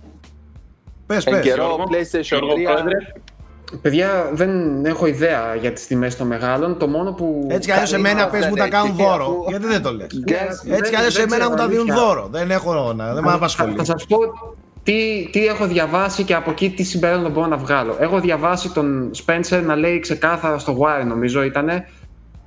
Πες, εν πες. καιρό Γιώργο, PlayStation Γιώργο, 3. πρόεδρε. Παιδιά, δεν έχω ιδέα για τις τιμές των μεγάλων. Το μόνο που... Έτσι κι αλλιώς Καλή εμένα μας πες δεν μου τα έχει, κάνουν δώρο. αφού- Γιατί δεν το λες; Guess. Έτσι κι αλλιώς δεν εμένα μου τα ξέρω, δίνουν αλήθεια. δώρο. Δεν έχω να, δεν με Θα, απασχολεί. θα σας πω τι, τι έχω διαβάσει και από εκεί τι συμπέρασμα μπορώ να βγάλω. Έχω διαβάσει τον Spencer να λέει ξεκάθαρα στο Wire νομίζω ήτανε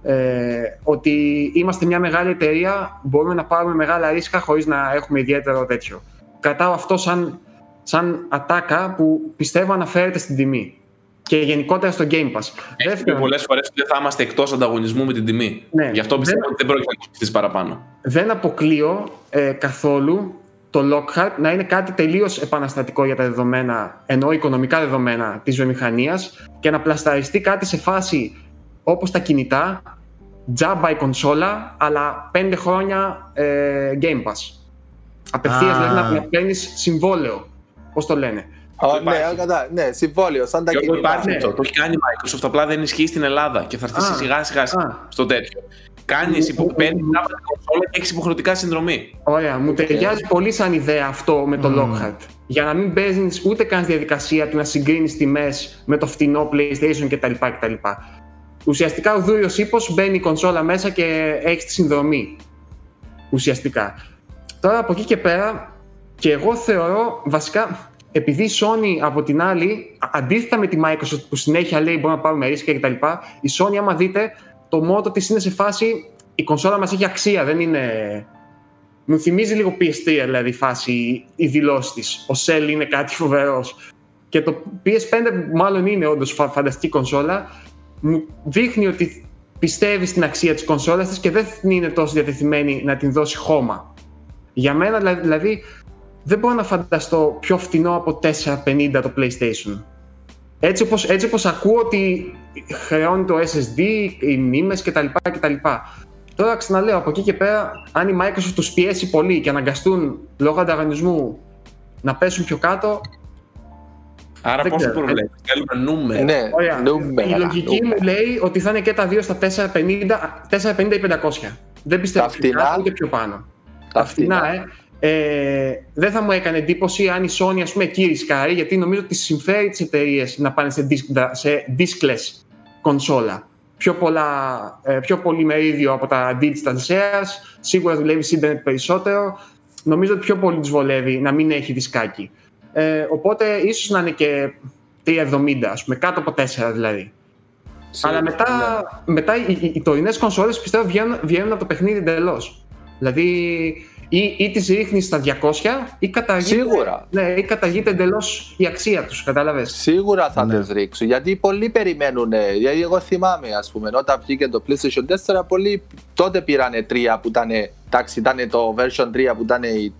ε, ότι είμαστε μια μεγάλη εταιρεία, μπορούμε να πάρουμε μεγάλα ρίσκα χωρίς να έχουμε ιδιαίτερο τέτοιο. Κρατάω αυτό σαν, σαν ατάκα που πιστεύω αναφέρεται στην τιμή και γενικότερα στο Game Pass. Έχει πει πολλές φορές ότι δεν θα είμαστε εκτός ανταγωνισμού με την τιμή. Ναι. Γι' αυτό πιστεύω Δεν- ότι δεν πρόκειται να κοστίσει παραπάνω. δεν αποκλείω ε, καθόλου το Lockhart να είναι κάτι τελείως επαναστατικό για τα δεδομένα, ενώ οικονομικά δεδομένα της βιομηχανίας και να πλασταριστεί κάτι σε φάση όπως τα κινητά, τζάμπα η κονσόλα, αλλά πέντε χρόνια ε, Game Pass. Απευθείας, Α. δηλαδή να, να παίρνεις συμβόλαιο. Πώς το λένε; Ω, ναι, υπάρχει. κατά, ναι, συμβόλαιο, σαν τα Και κινητά. υπάρχει ναι. αυτό. Το έχει κάνει η Microsoft. Απλά δεν ισχύει στην Ελλάδα και θα έρθει Α, σιγά σιγά α. στο τέτοιο. Κάνει υπο... Μου- παίρνει την κονσόλα και έχεις υποχρεωτικά συνδρομή. Ωραία, μου ταιριάζει πολύ σαν ιδέα αυτό με το Μμμ. Lockhart. Για να μην παίζεις ούτε καν στη διαδικασία του να συγκρίνεις τιμές με το φτηνό PlayStation κτλ. κτλ. Ουσιαστικά ο δούριο ύπος μπαίνει η κονσόλα μέσα και έχεις τη συνδρομή. Ουσιαστικά. Τώρα από εκεί και πέρα, και εγώ θεωρώ βασικά, επειδή η Sony από την άλλη, α- αντίθετα με τη Microsoft που συνέχεια λέει μπορούμε να πάρουμε ρίσκα κτλ., η Sony, άμα δείτε, το μότο της είναι σε φάση η κονσόλα μας έχει αξία, δεν είναι μου θυμίζει λίγο PS3 δηλαδή η φάση, η δηλώση της. Ο Cell είναι κάτι φοβερός. Και το PS5 που μάλλον είναι όντως φανταστική κονσόλα, μου δείχνει ότι πιστεύει στην αξία της κονσόλας της και δεν είναι τόσο διατεθειμένη να την δώσει χώμα. Για μένα δηλα- δηλαδή δεν μπορώ να φανταστώ πιο φτηνό από 450 το PlayStation. Έτσι όπως, έτσι όπως ακούω ότι χρεώνει το SSD, οι μνήμες κτλ. κτλ. Τώρα ξαναλέω, από εκεί και πέρα, αν η Microsoft τους πιέσει πολύ και αναγκαστούν λόγω ανταγωνισμού να πέσουν πιο κάτω, Άρα Δεν πόσο ξέρω. προβλέπεις; Θέλουμε νούμερα. Ναι, ωραία. νούμερα, η λογική νούμερα. μου λέει ότι θα είναι και τα δύο στα 450, 450 ή 500. Δεν πιστεύω Τα πιο φτηνά. κάτω ούτε πιο πάνω. Τα φτηνά, ε. Ε. Δεν θα μου έκανε εντύπωση αν η Sony, ας πούμε, εκεί ρισκάρει, γιατί νομίζω ότι συμφέρει τις εταιρείες να πάνε σε, disc, σε discless κονσόλα. Πιο, πολλά, ε, πιο πολύ μερίδιο από τα digital shares, σίγουρα δουλεύει σε internet περισσότερο. Νομίζω ότι πιο πολύ τους βολεύει να μην έχει δισκάκι. Ε, οπότε ίσως να είναι και 3,70 ας πούμε, κάτω από 4 δηλαδή. Αλλά μετά, Ναι. μετά οι, οι, οι τωρινές κονσόλες πιστεύω βγαίνουν, βγαίνουν από το παιχνίδι εντελώς. Δηλαδή, ή, ή τις ρίχνεις στα 200 ή καταργείται, Σίγουρα. Ναι, ή καταργείται εντελώς η αξία τους. Κατάλαβε. Σίγουρα θα Ναι. τις ρίξουν. Γιατί πολλοί περιμένουν. Γιατί εγώ θυμάμαι, ας πούμε, όταν βγήκε το PlayStation 4, πολλοί τότε πήρανε 3 που ήταν. Εντάξει, ήταν το version 3 που ήταν η-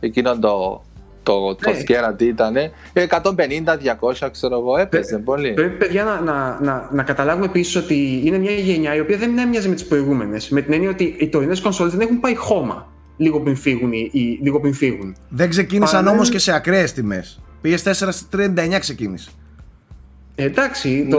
εκείνο το. Το, το Ναι. σκέρα τι ήταν, 150-200 ξέρω εγώ, έπαιζε πολύ. Πρέπει, παιδιά, να, να, να, να καταλάβουμε επίσης ότι είναι μια γενιά η οποία δεν έμοιαζε με τις προηγούμενες. Με την έννοια ότι οι τωρινές κονσόλες δεν έχουν πάει χώμα λίγο πριν φύγουν. οι- οι- λίγο πριν φύγουν. Δεν ξεκίνησαν Παραμένουν- όμως και σε ακραίες τιμές. PS4 στη 39 ξεκίνησε. Ε, εντάξει, το,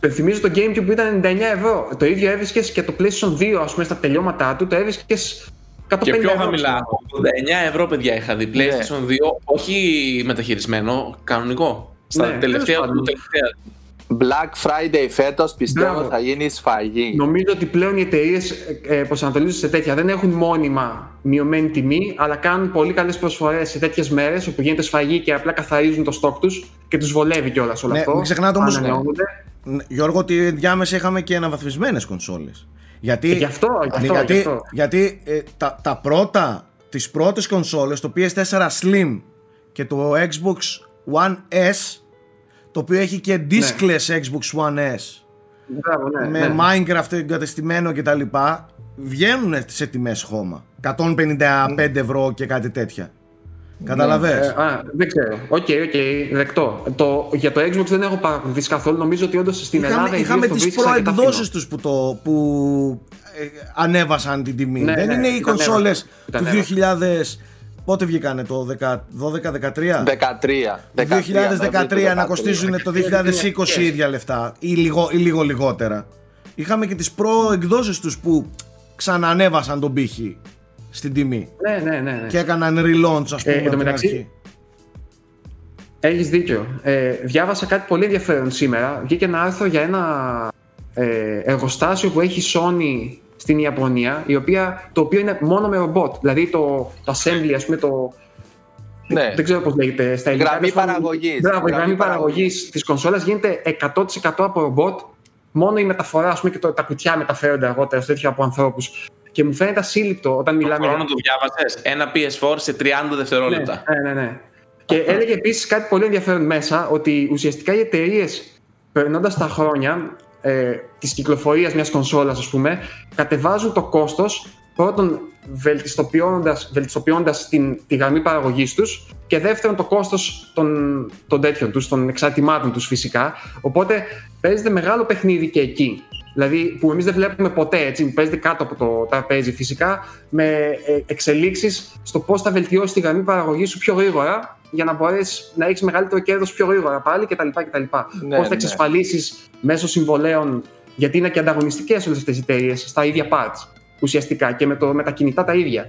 Ναι. θυμίζω το GameCube που ήταν 99 ευρώ. Το ίδιο έβρισκες και το PlayStation 2, ας πούμε, στα τελειώματά του, το έβρισκες 150 Και πιο ευρώ. χαμηλά. 89 ευρώ, παιδιά, είχα δει. PlayStation 2, όχι μεταχειρισμένο, κανονικό. Στα Ναι, τελευταία τέλος του πάντων. τελευταία. Black Friday φέτος πιστεύω Μπράβο. θα γίνει σφαγή. Νομίζω ότι πλέον οι εταιρείες ε, προσανατολίζονται σε τέτοια. Δεν έχουν μόνιμα μειωμένη τιμή, αλλά κάνουν πολύ καλές προσφορές σε τέτοιες μέρες όπου γίνεται σφαγή και απλά καθαρίζουν το στόκ τους και τους βολεύει κιόλας όλο Ναι, αυτό. μην ξεχνάτε όμως- Ανανεώνονται. Ναι, Γιώργο, ότι διάμεσα είχαμε και αναβαθμισμένες κονσόλες. Γιατί, Ε, Γι' αυτό, γι' αυτό, γιατί, γι' αυτό. γιατί, ε, τα, τα πρώτα, τις πρώτες κονσόλες, το PS4 Slim και το Xbox One S, το οποίο έχει και discless Xbox One S, Μπράβο, ναι, με ναι. Minecraft εγκατεστημένο κτλ. βγαίνουν σε τιμές χώμα. 155 ευρώ και κάτι τέτοια. Κατάλαβες; Ε, α, δεν ξέρω. Οκ, οκ, δεκτό. Το, για το Xbox δεν έχω παρακολουθήσει καθόλου. Νομίζω ότι όντως στην είχαμε Ελλάδα είχαμε ιδίως το τις βρίσκεις αρκετά προεκδόσεις φθηνό. τους που, το, που ε, ανέβασαν την τιμή. Ναι, Δεν ναι, είναι οι ήταν κονσόλες ήταν του 2000... Πότε βγήκανε το 12-13? 13. 2013 να κοστίζουν το 2020 Yes. ίδια λεφτά ή λίγο, ή λίγο λιγότερα. Είχαμε και τις προεκδόσεις τους που ξανανέβασαν τον πύχη στην τιμή Ναι, ναι, ναι. ναι. και έκαναν relaunch ας πούμε Ε, εν τω από την μεταξύ, αρχή. Έχεις δίκιο. Ε, διάβασα κάτι πολύ ενδιαφέρον σήμερα. Βγήκε ένα άρθρο για ένα ε, εργοστάσιο που έχει η Sony στην Ιαπωνία, η οποία, το οποίο είναι μόνο με ρομπότ. Δηλαδή το, το assembly, ας πούμε, το. Ναι. Δεν ξέρω πώς λέγεται στα ελληνικά. Γραμμή τέλος πάντων, παραγωγής. Μπράβο, η Γραμμή γραμμή παραγωγής παραγωγής. της κονσόλας γίνεται 100% από ρομπότ. Μόνο η μεταφορά, ας πούμε, και το, τα κουτιά μεταφέρονται αργότερα στο τέτοιο από ανθρώπους. Και μου φαίνεται ασύλληπτο όταν μιλάμε. Μπορώ να το διάβασες; Ένα PS4 σε 30 δευτερόλεπτα. Ναι, ναι, ναι. Και έλεγε επίσης κάτι πολύ ενδιαφέρον μέσα, ότι ουσιαστικά οι εταιρείες περνώντας τα χρόνια ε, της κυκλοφορίας μιας κονσόλας, ας πούμε, κατεβάζουν το κόστος πρώτον βελτιστοποιώντας, βελτιστοποιώντας την, τη γραμμή παραγωγής τους και δεύτερον το κόστος των, των τέτοιων τους, των εξαρτημάτων τους φυσικά. Οπότε παίζεται μεγάλο παιχνίδι και εκεί. Δηλαδή που εμείς δεν βλέπουμε ποτέ έτσι, παίζεται κάτω από το τραπέζι φυσικά, με ε, εξελίξεις στο πώς θα βελτιώσει τη γραμμή παραγωγής σου πιο γρήγορα για να μπορέσεις να έχεις μεγαλύτερο κέρδος πιο γρήγορα πάλι κτλ. κτλ. Ναι, πώς θα ναι. εξασφαλίσεις μέσω συμβολέων, γιατί είναι και ανταγωνιστικές όλες αυτές οι εταιρείες στα ίδια parts ουσιαστικά και με, το, με τα κινητά τα ίδια.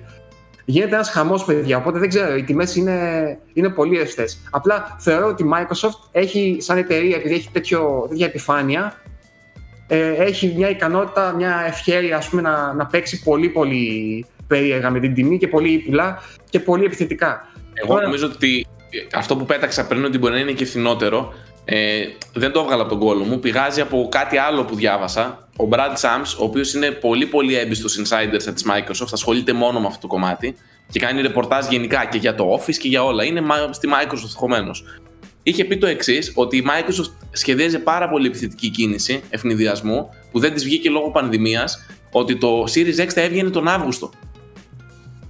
Γίνεται ένας χαμός, παιδιά. Οπότε δεν ξέρω, οι τιμές είναι, είναι πολύ ρευστέ. Απλά θεωρώ ότι η Microsoft έχει, σαν εταιρεία, επειδή έχει τέτοιο, τέτοια επιφάνεια, ε, έχει μια ικανότητα, μια ευχαίρεια ας πούμε, να, να παίξει πολύ πολύ περίεργα με την τιμή και πολύ υψηλά και πολύ επιθετικά. Εγώ Τώρα- νομίζω ότι αυτό που πέταξα πριν ότι μπορεί να είναι και φθηνότερο, ε, δεν το έβγαλα από τον κόλλο μου. Πηγάζει από κάτι άλλο που διάβασα. Ο Brad Sams, ο οποίος είναι πολύ πολύ έμπιστος insider της Microsoft, ασχολείται μόνο με αυτό το κομμάτι και κάνει ρεπορτάζ γενικά και για το Office και για όλα. Είναι μα- στη Microsoft χωμένο. Είχε πει το εξής, ότι η Microsoft σχεδίαζε πάρα πολύ επιθετική κίνηση ευνηδιασμού που δεν της βγήκε λόγω πανδημίας, ότι το Series X θα έβγαινε τον Αύγουστο.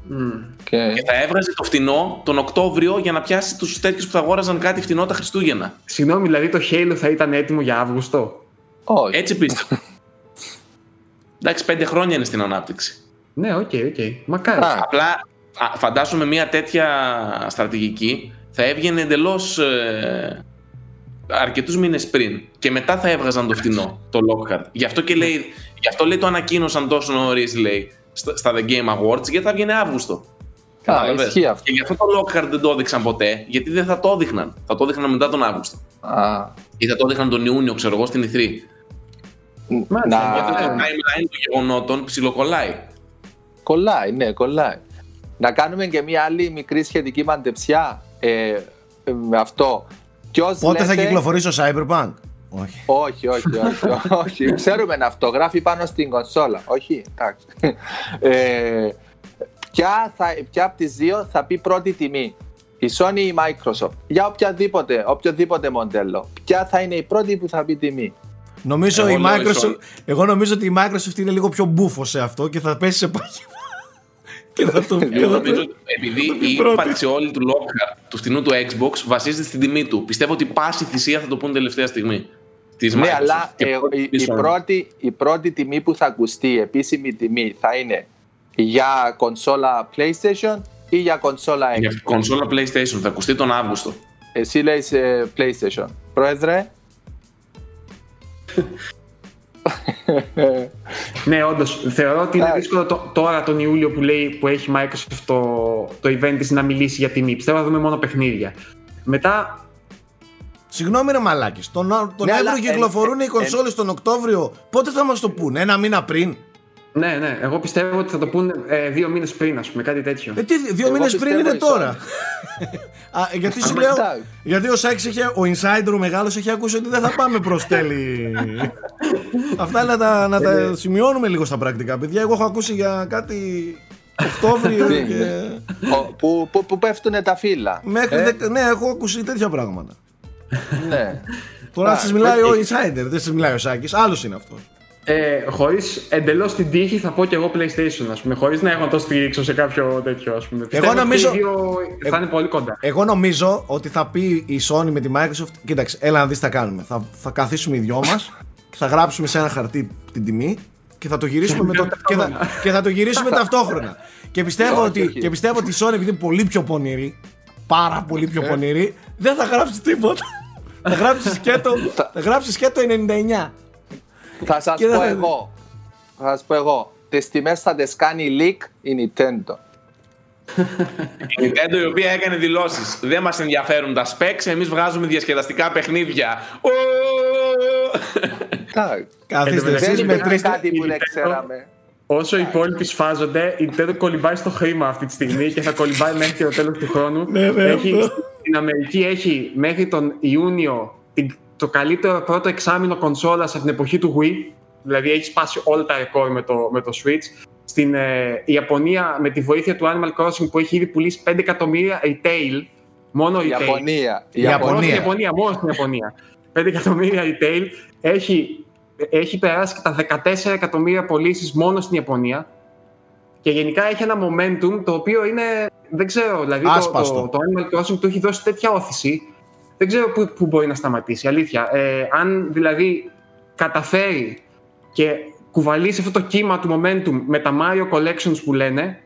Μμ. Και... Και θα έβγαζε το φτηνό τον Οκτώβριο για να πιάσει τους τέτοιους που θα αγόραζαν κάτι φτηνό τα Χριστούγεννα. Συγγνώμη, δηλαδή το Halo θα ήταν έτοιμο για Αύγουστο; Όχι. Έτσι πίστευα. Εντάξει, πέντε χρόνια είναι στην ανάπτυξη. Ναι, οκ, οκ. Μακάρι. Α. Απλά α, φαντάσου με μια τέτοια στρατηγική θα έβγαινε εντελώς ε, αρκετούς μήνες πριν και μετά θα έβγαζαν το φτηνό, το Lockhart. Γι' αυτό, και λέει, γι αυτό λέει το ανακοίνωσαν τόσο νωρίς, λέει, στα, στα The Game Awards, γιατί θα βγαίνει Αύγουστο. Α, Κατάλαβες; ισχύει αυτό. Και γι' αυτό το Lockhart δεν το έδειξαν ποτέ, γιατί δεν θα το έδειχναν. Θα το έδειχναν μετά τον Αύγουστο. Α, Ή θα το έδειχναν τον Ιούνιο, ξέρω εγώ, στην Ιθρή. Μάλιστα, Γιατί το να... timeline των γεγονότων ψιλοκολλάει. Κολλάει, ναι, κολλάει. Να κάνουμε και μια άλλη μικρή σχετική μαντεψιά ε, με αυτό. Ποιος Πότε θα λέτε- κυκλοφορήσει ο Cyberpunk; Όχι. Όχι, όχι, όχι, όχι. Ξέρουμε αυτό. Γράφει πάνω στην κονσόλα. Όχι, εντάξει. Ε, ποια, θα, ποια από τις δύο θα πει πρώτη τιμή; Η Sony ή η Microsoft; Για οποιαδήποτε, οποιοδήποτε μοντέλο. Ποια θα είναι η πρώτη που θα πει τιμή; Νομίζω Εγώ η λέω η Microsoft, Sony. εγώ νομίζω ότι η Microsoft είναι λίγο πιο μπούφο σε αυτό και θα πέσει σε πάγια. και θα το πει. Εγώ θα το- νομίζω ότι επειδή το πει η πρώτη. ύπαρξη όλη του Lockhart, του φτηνού του Xbox, βασίζεται στην τιμή του. Πιστεύω ότι πάση θυσία θα το πούν τελευταία στιγμή. Της Ναι, Microsoft. αλλά Και ε, πρώτη η, η της Sony. πρώτη, η πρώτη τιμή που θα ακουστεί, η επίσημη τιμή, θα είναι για κονσόλα PlayStation ή για κονσόλα Xbox; Για κονσόλα PlayStation θα ακουστεί τον Αύγουστο. Εσύ λέει PlayStation. Πρόεδρε; Ναι, όντως. Θεωρώ ότι είναι Εντάξει. δύσκολο το- τώρα τον Ιούλιο που, λέει, που έχει Microsoft το, το event της να μιλήσει για τιμή. Πιστεύω θα δούμε μόνο παιχνίδια. Μετά, Συγγνώμη ρε μαλάκες, τον, τον Ναι, αλλά Εύρο κυκλοφορούν εν- οι κονσόλες τον Οκτώβριο. Πότε θα μας το πούνε, ένα μήνα πριν; ναι, ναι, εγώ πιστεύω ότι θα το πούνε ε, δύο μήνες πριν, ας πούμε, κάτι τέτοιο. Ε, τι, δύο Εγώ μήνες πριν πιστεύω είναι η τώρα; Α, γιατί σου λέω, εντάξει. γιατί ο Σάκης έχει, ο insider ο μεγάλος έχει ακούσει ότι δεν θα πάμε προς τέλη. Αυτά να τα, να τα σημειώνουμε λίγο στα πρακτικά. Παιδιά, εγώ έχω ακούσει για κάτι Οκτώβριο Ναι, και... Ο- που, που, που πέφτουν τα φύλλα. Μέχρι Ε, δεκα- Ναι, έχω ακούσει τέτοια πράγματα. Ναι. Τώρα Α, σας μιλάει ο οκ. insider, δεν σας μιλάει ο Σάκης. Άλλος είναι αυτός. Ε, χωρίς εντελώς την τύχη θα πω και εγώ PlayStation, ας πούμε. Χωρίς να έχω να το στηρίξω σε κάποιο τέτοιο, ας πούμε. Πιστεύω ότι νομίζω- και οι δύο θα είναι πολύ κοντά. Εγώ νομίζω ότι θα πει η Sony με τη Microsoft, κοίταξε, έλα να δεις τι θα κάνουμε. Θα, θα καθίσουμε οι δυο μας και θα γράψουμε σε ένα χαρτί την τιμή και θα το γυρίσουμε, με το, και θα, και θα το γυρίσουμε ταυτόχρα. Και πιστεύω, Όχι, ότι, όχι. και πιστεύω ότι η Sony επειδή είναι πολύ πιο πονηρή, πάρα πολύ πιο πονηρή, δεν θα γράψει τίποτα. Θα γράψεις σκέτο, θα γράψεις σκέτο 99. Θα σας Και πω δεν- εγώ. Θα σας πω εγώ. Τις τιμές θα τις κάνει leak η Nintendo. Η Nintendo η οποία έκανε δηλώσεις. Δεν μας ενδιαφέρουν τα specs, εμείς βγάζουμε διασκεδαστικά παιχνίδια. Ω! Εντάξει. Καθίστε Δεν εσείς Δεν υπήρχε μετρήστε. κάτι που η δεν Nintendo- ξέραμε. Όσο οι υπόλοιποι σφάζονται, η Nintendo κολυμπάει στο χρήμα αυτή τη στιγμή και θα κολυμπάει μέχρι και το τέλος του χρόνου. Ναι, ναι, έχει, αυτό. στην Αμερική έχει μέχρι τον Ιούνιο την- το καλύτερο πρώτο εξάμεινο κονσόλας από την εποχή του Wii. Δηλαδή έχει σπάσει όλα τα ρεκόρ με το, με το Switch. Στην ε, Ιαπωνία, με τη βοήθεια του Animal Crossing που έχει ήδη πουλήσει 5 εκατομμύρια retail, μόνο retail. Ιαπωνία. Η Μόνο Ιαπωνία. στην Ιαπωνία, μόνο στην Ιαπωνία. 5 εκατομμύρια retail. Έχει, έχει περάσει και τα 14 εκατομμύρια πωλήσεις μόνο στην Ιαπωνία. Και γενικά έχει ένα momentum το οποίο είναι. Δεν ξέρω, δηλαδή το, Άσπαστο. το, το Animal Crossing του έχει δώσει τέτοια όθηση. Δεν ξέρω πού, πού μπορεί να σταματήσει. Αλήθεια. Ε, αν δηλαδή καταφέρει και κουβαλήσει αυτό το κύμα του momentum με τα Mario Collections που λένε,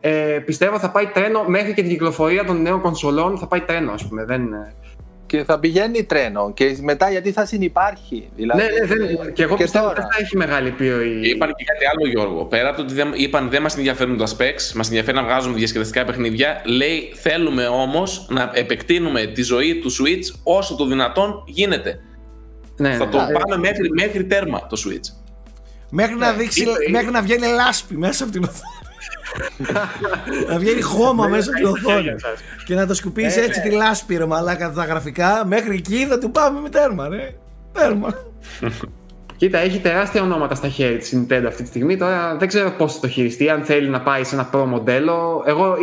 ε, πιστεύω θα πάει τρένο μέχρι και την κυκλοφορία των νέων κονσολών θα πάει τρένο ας πούμε. Δεν, και θα πηγαίνει τρένο και μετά γιατί θα συνεπάρχει. Δηλαδή, ναι, ναι, δεν, και εγώ και πιστεύω ότι δεν θα έχει μεγάλη επιρροή. Είπαν και κάτι άλλο, Γιώργο. Πέρα από το ότι δεν, είπαν δεν μας ενδιαφέρουν τα specs, μας ενδιαφέρει να βγάζουμε διασκεδαστικά παιχνίδια. Λέει θέλουμε όμως να επεκτείνουμε τη ζωή του Switch όσο το δυνατόν γίνεται. Ναι, θα ναι, το ναι. πάμε μέχρι, μέχρι τέρμα το Switch. Μέχρι, να, ναι, δείξει, μέχρι να βγαίνει λάσπη μέσα από την οθόνη. να βγαίνει χώμα μέσα από την οθόνη. και να το σκουπίσει έτσι τη λάσπη ρε μαλάκα τα γραφικά. Μέχρι εκεί θα του πάμε με τέρμα, ρε. Τέρμα. Κοίτα, έχει τεράστια ονόματα στα χέρια της Nintendo αυτή τη στιγμή. Τώρα δεν ξέρω πώς θα το χειριστεί. Αν θέλει να πάει σε ένα προ μοντέλο. Εγώ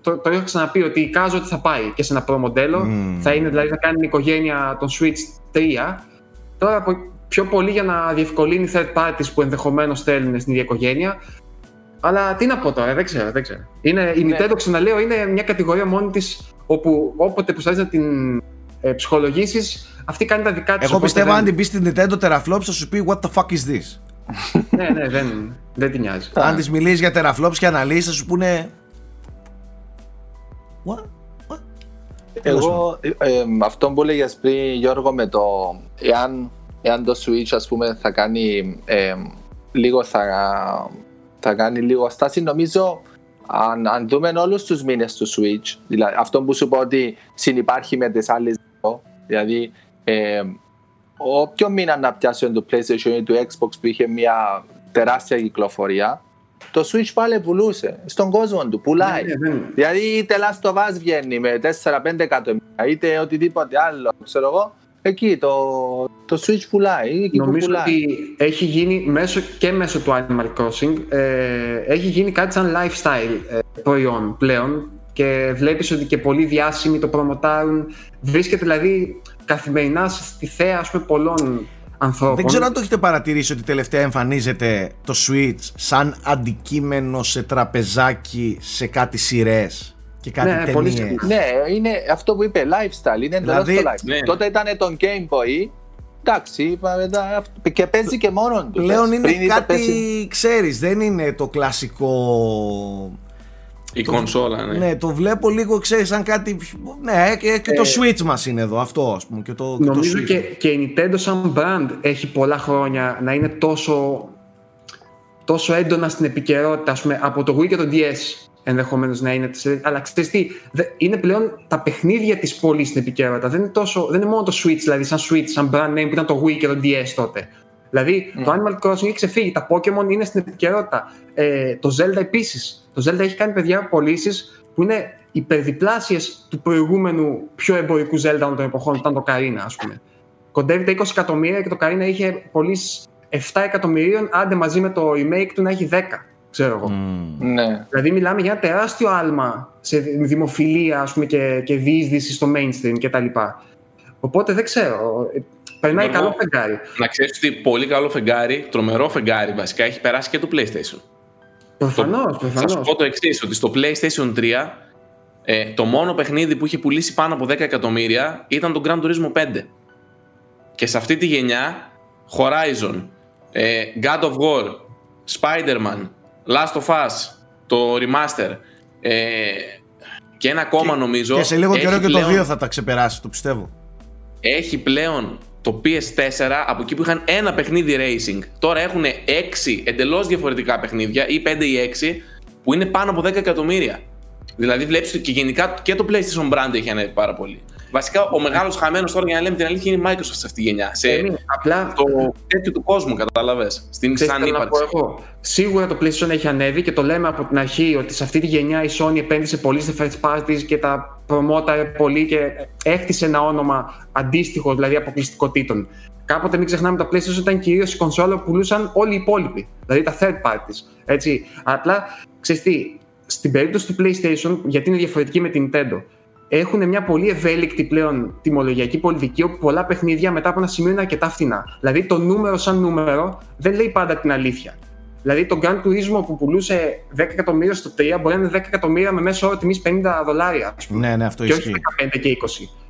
το, το είχα ξαναπεί ότι εικάζω ότι θα πάει και σε ένα προ μοντέλο. Θα είναι δηλαδή θα κάνει την οικογένεια των Switch 3. Τώρα πιο πολύ για να διευκολύνει third parties που ενδεχομένως θέλουν στην ίδια οικογένεια. Αλλά τι να πω τώρα, δεν ξέρω. Δεν ξέρω. Είναι, η ναι. Nintendo, ξαναλέω, είναι μια κατηγορία μόνη της όπου όποτε προσπαθεί να την ε, ψυχολογήσεις, αυτή κάνει τα δικά της. Εγώ πιστεύω δεν... αν την πεις στην Nintendo teraflops θα σου πει What the fuck is this; ναι, ναι, δεν, δεν την νοιάζει. αν της μιλήσεις για teraflops και αναλύσεις, θα σου πούνε. What? What? Εγώ ε, ε, αυτό που έλεγες πριν Γιώργο με το εάν, εάν το Switch ας πούμε θα κάνει ε, λίγο θα θα κάνει λίγο στάση. Νομίζω αν, αν δούμε όλους τους μήνες του Switch, δηλαδή αυτό που σου πω ότι συνεπάρχει με τις άλλες δύο, δηλαδή ε, όποιο μήνα να πιάσουν το PlayStation ή το Xbox που είχε μια τεράστια κυκλοφορία, το Switch πάλι πουλούσε στον κόσμο του, πουλάει. Ναι, ναι. Δηλαδή είτε Last of Us βγαίνει με 4-5 εκατομμύρια, είτε οτιδήποτε άλλο, ξέρω εγώ, Εκεί το, το Switch πουλάει. Εκεί Νομίζω πουλάει. ότι έχει γίνει μέσω και μέσω του Animal Crossing ε, έχει γίνει κάτι σαν lifestyle ε, προϊόν πλέον και βλέπεις ότι και πολλοί διάσημοι το προμοτάρουν. Βρίσκεται δηλαδή καθημερινά στη θέα ας πούμε, πολλών ανθρώπων. Δεν ξέρω αν το έχετε παρατηρήσει ότι τελευταία εμφανίζεται το Switch σαν αντικείμενο σε τραπεζάκι σε κάτι σειρές και κάτι ναι, ταινίες. Ναι, είναι αυτό που είπε, lifestyle, είναι εντελώς δηλαδή, το lifestyle. Ναι. Τότε ήταν το Game Boy, εντάξει, και παίζει και μόνο του. Πλέον είναι κάτι, παίζει... ξέρεις, δεν είναι το κλασικό... Η το, κονσόλα, ναι. Ναι, το βλέπω λίγο, ξέρεις, σαν κάτι... Ναι, και, και το ε, Switch μας είναι εδώ, αυτό ας πούμε. Και το, νομίζω και, και, και η Nintendo σαν brand έχει πολλά χρόνια να είναι τόσο, τόσο έντονα στην επικαιρότητα, ας πούμε, από το Wii και το DS ενδεχομένως να είναι. Αλλά ξέρεις τι, είναι πλέον τα παιχνίδια της πόλης στην επικαιρότητα. Δεν είναι, τόσο, δεν είναι μόνο το Switch, δηλαδή σαν Switch, σαν brand name που ήταν το Wii και το DS τότε. Δηλαδή mm. το Animal Crossing έχει ξεφύγει, τα Pokémon είναι στην επικαιρότητα. Ε, το Zelda επίσης. Το Zelda έχει κάνει παιδιά πωλήσεις που είναι υπερδιπλάσιες του προηγούμενου πιο εμπορικού Zelda των εποχών, που ήταν το Karina, ας πούμε. Κοντεύει τα 20 εκατομμύρια και το Karina είχε πωλήσεις 7 εκατομμυρίων, άντε μαζί με το remake του να έχει 10 ξέρω εγώ. Mm. Ναι. Δηλαδή μιλάμε για ένα τεράστιο άλμα σε δημοφιλία ας πούμε, και, και διείσδυση στο mainstream κτλ. Οπότε δεν ξέρω. Περνάει καλό φεγγάρι. Να ξέρεις ότι πολύ καλό φεγγάρι, τρομερό φεγγάρι βασικά, έχει περάσει και το PlayStation. Προφανώς, προφανώς. Θα σου πω το εξής, ότι στο PlayStation 3 ε, το μόνο παιχνίδι που είχε πουλήσει πάνω από 10 εκατομμύρια ήταν το Gran Turismo 5. Και σε αυτή τη γενιά, Horizon, ε, God of War, Spider-Man, Last of Us, το remaster. Ε, και ένα ακόμα νομίζω. Και σε λίγο καιρό και το 2 θα τα ξεπεράσει, το πιστεύω. Έχει πλέον το PS4 από εκεί που είχαν ένα παιχνίδι racing. Τώρα έχουν 6 εντελώς διαφορετικά παιχνίδια ή 5 ή 6 που είναι πάνω από 10 εκατομμύρια. Δηλαδή βλέπεις ότι και γενικά και το PlayStation brand έχει ανέβει πάρα πολύ. Βασικά, ο μεγάλος χαμένος τώρα για να λέμε την αλήθεια είναι η Microsoft σε αυτή τη γενιά. Σε απλά το τέτοιο του κόσμου, κατάλαβες. Στην σαν ύπαρξη. Εγώ. Σίγουρα το PlayStation έχει ανέβει και το λέμε από την αρχή ότι σε αυτή τη γενιά η Sony επένδυσε πολύ σε first parties και τα προμόταρε πολύ και έκτισε ένα όνομα αντίστοιχο, δηλαδή αποκλειστικότητων. Κάποτε μην ξεχνάμε τα PlayStation ήταν κυρίως η κονσόλα που πουλούσαν όλοι οι υπόλοιποι, δηλαδή τα third parties. Έτσι. Απλά, ξέρεις τι, στην περίπτωση του PlayStation, γιατί είναι διαφορετική με την Nintendo, έχουν μια πολύ ευέλικτη πλέον τιμολογιακή πολιτική, όπου πολλά παιχνίδια μετά από ένα σημείο είναι αρκετά φθηνά. Δηλαδή το νούμερο σαν νούμερο δεν λέει πάντα την αλήθεια. Δηλαδή το Grand Turismo που πουλούσε 10 εκατομμύρια στο 3 μπορεί να είναι 10 εκατομμύρια με μέσο όρο τιμής 50 δολάρια. Ναι, ναι, αυτό και ισχύει. όχι 15 και 20.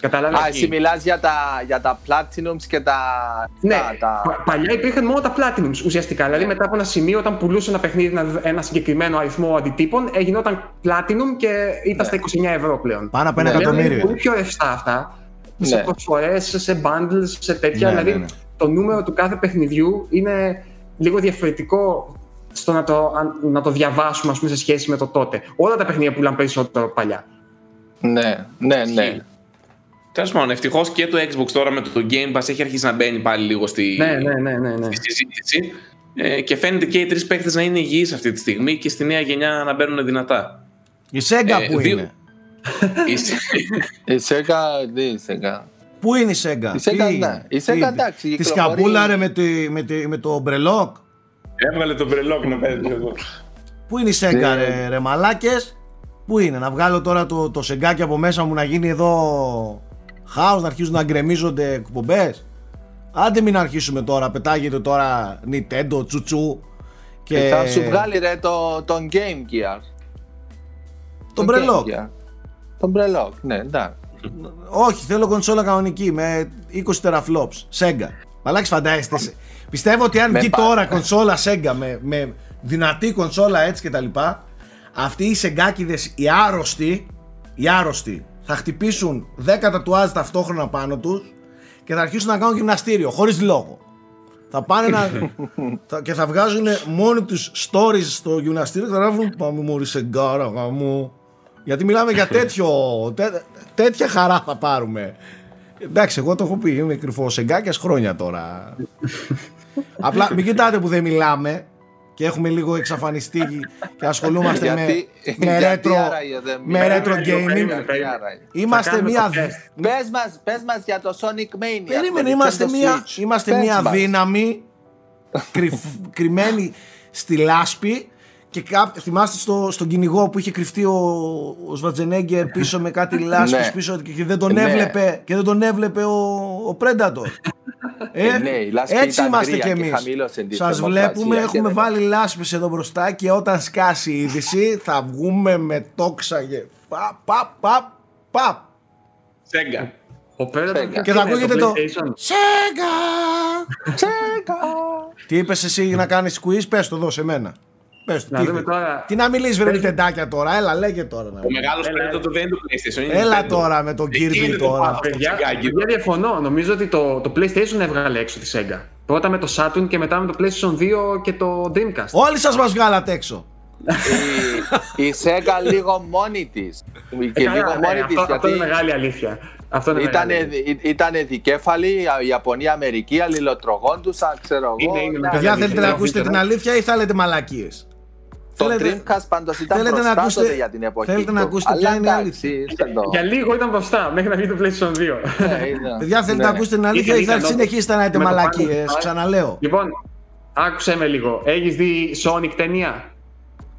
Καταλάβεις. Α, εσύ μιλάς για τα, για τα Platinums και τα... Ναι, τα, τα... πα- παλιά υπήρχαν μόνο τα Platinums ουσιαστικά. Δηλαδή μετά από ένα σημείο, όταν πουλούσε ένα παιχνίδι ένα, ένα συγκεκριμένο αριθμό αντιτύπων, έγιναν Platinum και ήταν στα 29 ευρώ πλέον. Πάνω από ένα Ναι. Πλέον είναι εκατομμύριο. πολύ πιο ρευστά αυτά. Σε Ναι. προσφορές, σε bundles, σε τέτοια. Ναι, δηλαδή ναι, ναι. το νούμερο του κάθε παιχνιδιού είναι λίγο διαφορετικό στο να το, αν- να το διαβάσουμε ας πούμε, σε σχέση με το τότε. Όλα τα παιχνίδια πουλάνε περισσότερο παλιά. Ναι, ναι, ναι. Τέλος πάντων, ευτυχώς και το Xbox τώρα με το Game Pass έχει αρχίσει να μπαίνει πάλι λίγο στη, Ναι, ναι, ναι, ναι. ναι. στη συζήτηση. Ε, και φαίνεται και οι τρεις παίχτε να είναι υγιείς αυτή τη στιγμή και στη νέα γενιά να μπαίνουν δυνατά. Η Sega Ε, που δύο- είναι. Είστε- Η Sega, τι η Sega; Πού είναι η Sega; Η Sega, ναι. Η Sega, εντάξει, Τη κυκλοφορεί- σκαπούλαρε με, τη, με, τη, με το μπρελόκ. Έβγαλε τον μπρελόκ να παίζει εδώ. Πού είναι η Sega Ναι. ρε, ρε μαλάκες; Πού είναι να βγάλω τώρα το, το σεγκάκι από μέσα μου να γίνει εδώ χάος να αρχίζουν να γκρεμίζονται εκπομπές. Άντε μην αρχίσουμε τώρα, πετάγεται τώρα Nintendo, τσουτσού και Και θα σου βγάλει ρε το, τον Game Gear. τον Game μπρελόκ. Gear. Τον Brellock, ναι, εντάξει. Όχι, θέλω κονσόλα κανονική με 20 teraflops. Sega. Μαλάκι φαντάζεστε. σε- Πιστεύω ότι αν Με βγει πα- τώρα κονσόλα Sega με, με δυνατή κονσόλα έτσι και τα λοιπά, αυτοί οι σεγκάκιδες, οι άρρωστοι, οι άρρωστοι, θα χτυπήσουν 10 τατουάζ ταυτόχρονα πάνω τους και θα αρχίσουν να κάνουν γυμναστήριο, χωρίς λόγο. Θα πάνε να... θα- και θα βγάζουν μόνοι τους stories στο γυμναστήριο και θα γράφουν Πάμε μωρή σεγκάρα γαμώ. Γιατί μιλάμε για τέτοιο, τέ- τέτοια χαρά θα πάρουμε. Εντάξει, εγώ το έχω πει, είμαι κρυφός σεγκάκιας χρόνια τώρα. Απλά μην κοιτάτε που δεν μιλάμε και έχουμε λίγο εξαφανιστεί και ασχολούμαστε με, Γιατί- με γιατί retro, άραγε δεν με μιλάμε. retro gaming. περίμενε, Γιατί άραγε. Είμαστε κάνουμε μια, το test. Πες μας, πες μας για το Sonic Mania. Περίμενε, στο είμαστε Nintendo μια, Switch. είμαστε Πες μια μας. δύναμη κρυφ- κρυμμένη στη λάσπη και κά- θυμάστε στο, στον κυνηγό που είχε κρυφτεί ο, ο Σβατζενέγκερ πίσω με κάτι λάσπης Ναι. πίσω και, και δεν τον Ναι. έβλεπε, και δεν τον έβλεπε ο, ο Predator. Ε, ναι, η λάσπη έτσι ήταν είμαστε γκρία κι και εμείς. χαμήλωσε τη Σας θερμοκρασία βλέπουμε, και έχουμε δεν- βάλει λάσπες εδώ μπροστά και όταν σκάσει η είδηση θα βγούμε με τόξα και παπ, παπ, παπ, παπ. Σέγγα. Ο Predator Sega. ποιο Και θα είναι, ακούγεται το PlayStation? Σέγγα. Τσέκα. Τι είπες εσύ να κάνεις quiz, πες το εδώ σε μένα. Πες το, Να τι δούμε θες. τώρα. Τι να μιλήσεις βρε τεντάκια τώρα, έλα λέγε τώρα. να Ο μου. μεγάλος Έλα, Predator δεν είναι το PlayStation. είναι Έλα Nintendo. τώρα με τον Εκεί είναι Kirby το τώρα. πάθος. Παιδιά, Σεγκάκι. παιδιά, διαφωνώ. Νομίζω ότι το, το PlayStation έβγαλε έξω τη Sega. Πρώτα με το Saturn και μετά με το PlayStation 2 και το Dreamcast. Όλοι σας μας βγάλατε έξω. Η- Η Sega λίγο μόνη της. Και Ε, καλά, λίγο ναι, μόνη της αυτό, αυτό είναι γιατί μεγάλη αλήθεια. Αυτό είναι ήταν, μεγάλη αλήθεια. ήταν δικέφαλη, η Ιαπωνία, Αμερική, αλληλοτρογόντουσαν, ξέρω εγώ. Είναι, είναι, Ναι. Παιδιά αλήθεια, θέλετε να είναι ακούσετε την αλήθεια. αλήθεια ή θέλετε μαλακίες; Το Θέλετε- Dreamcast πάντως ήταν θέλετε να μπροστά ακούσετε- τότε για την εποχή θέλετε να του. ακούσετε Αλλά ποια είναι η εντάξει, ήρθε το- Για λίγο ήταν μπροστά, μέχρι να βγει το PlayStation 2. Ναι, είδα. Παιδιά θέλετε Ναι. να ακούσετε την αλήθεια ή Ήταν- θα ήταν συνεχίσετε να είτε με το μαλακίες. Final Fight. Ξαναλέω. λοιπόν, άκουσε με λίγο. Έχεις δει Sonic ταινία;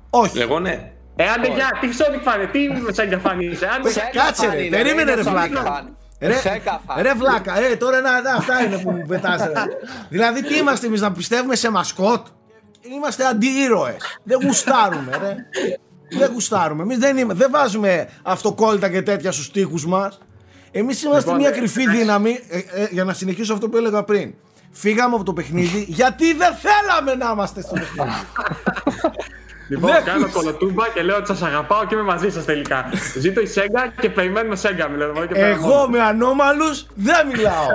Όχι. Εγώ ναι. Ε, άντε για, τι Sonic φάνε, τι με Sega φάνε είσαι. Άντε, Sega Κάτσε, fan ρε, είναι, περίμενε, είναι ρε, Sonic βλάκα. fan. Ρε, Sega fan. ρε βλάκα, ε, τώρα να, να, αυτά είναι που μου πετάς ρε. Δηλαδή τι είμαστε εμείς να πιστεύουμε σε μασκότ; Είμαστε αντιήρωες Δεν γουστάρουμε ρε Δεν γουστάρουμε Εμείς δεν, είμαι, δεν βάζουμε αυτοκόλλητα και τέτοια στους τοίχους μας Εμείς είμαστε Λοιπόν, μια ε, κρυφή εντάξει. δύναμη ε, ε, Για να συνεχίσω αυτό που έλεγα πριν Φύγαμε από το παιχνίδι γιατί δεν θέλαμε να είμαστε στο παιχνίδι. Λοιπόν, Δεν κάνω ακούς. κολοτούμπα και λέω ότι σας αγαπάω και είμαι μαζί σας τελικά. Ζήτω η Sega και περιμένουμε Sega. μιλάω, εδώ και πέρα Εγώ μόνο. με ανώμαλους δεν μιλάω.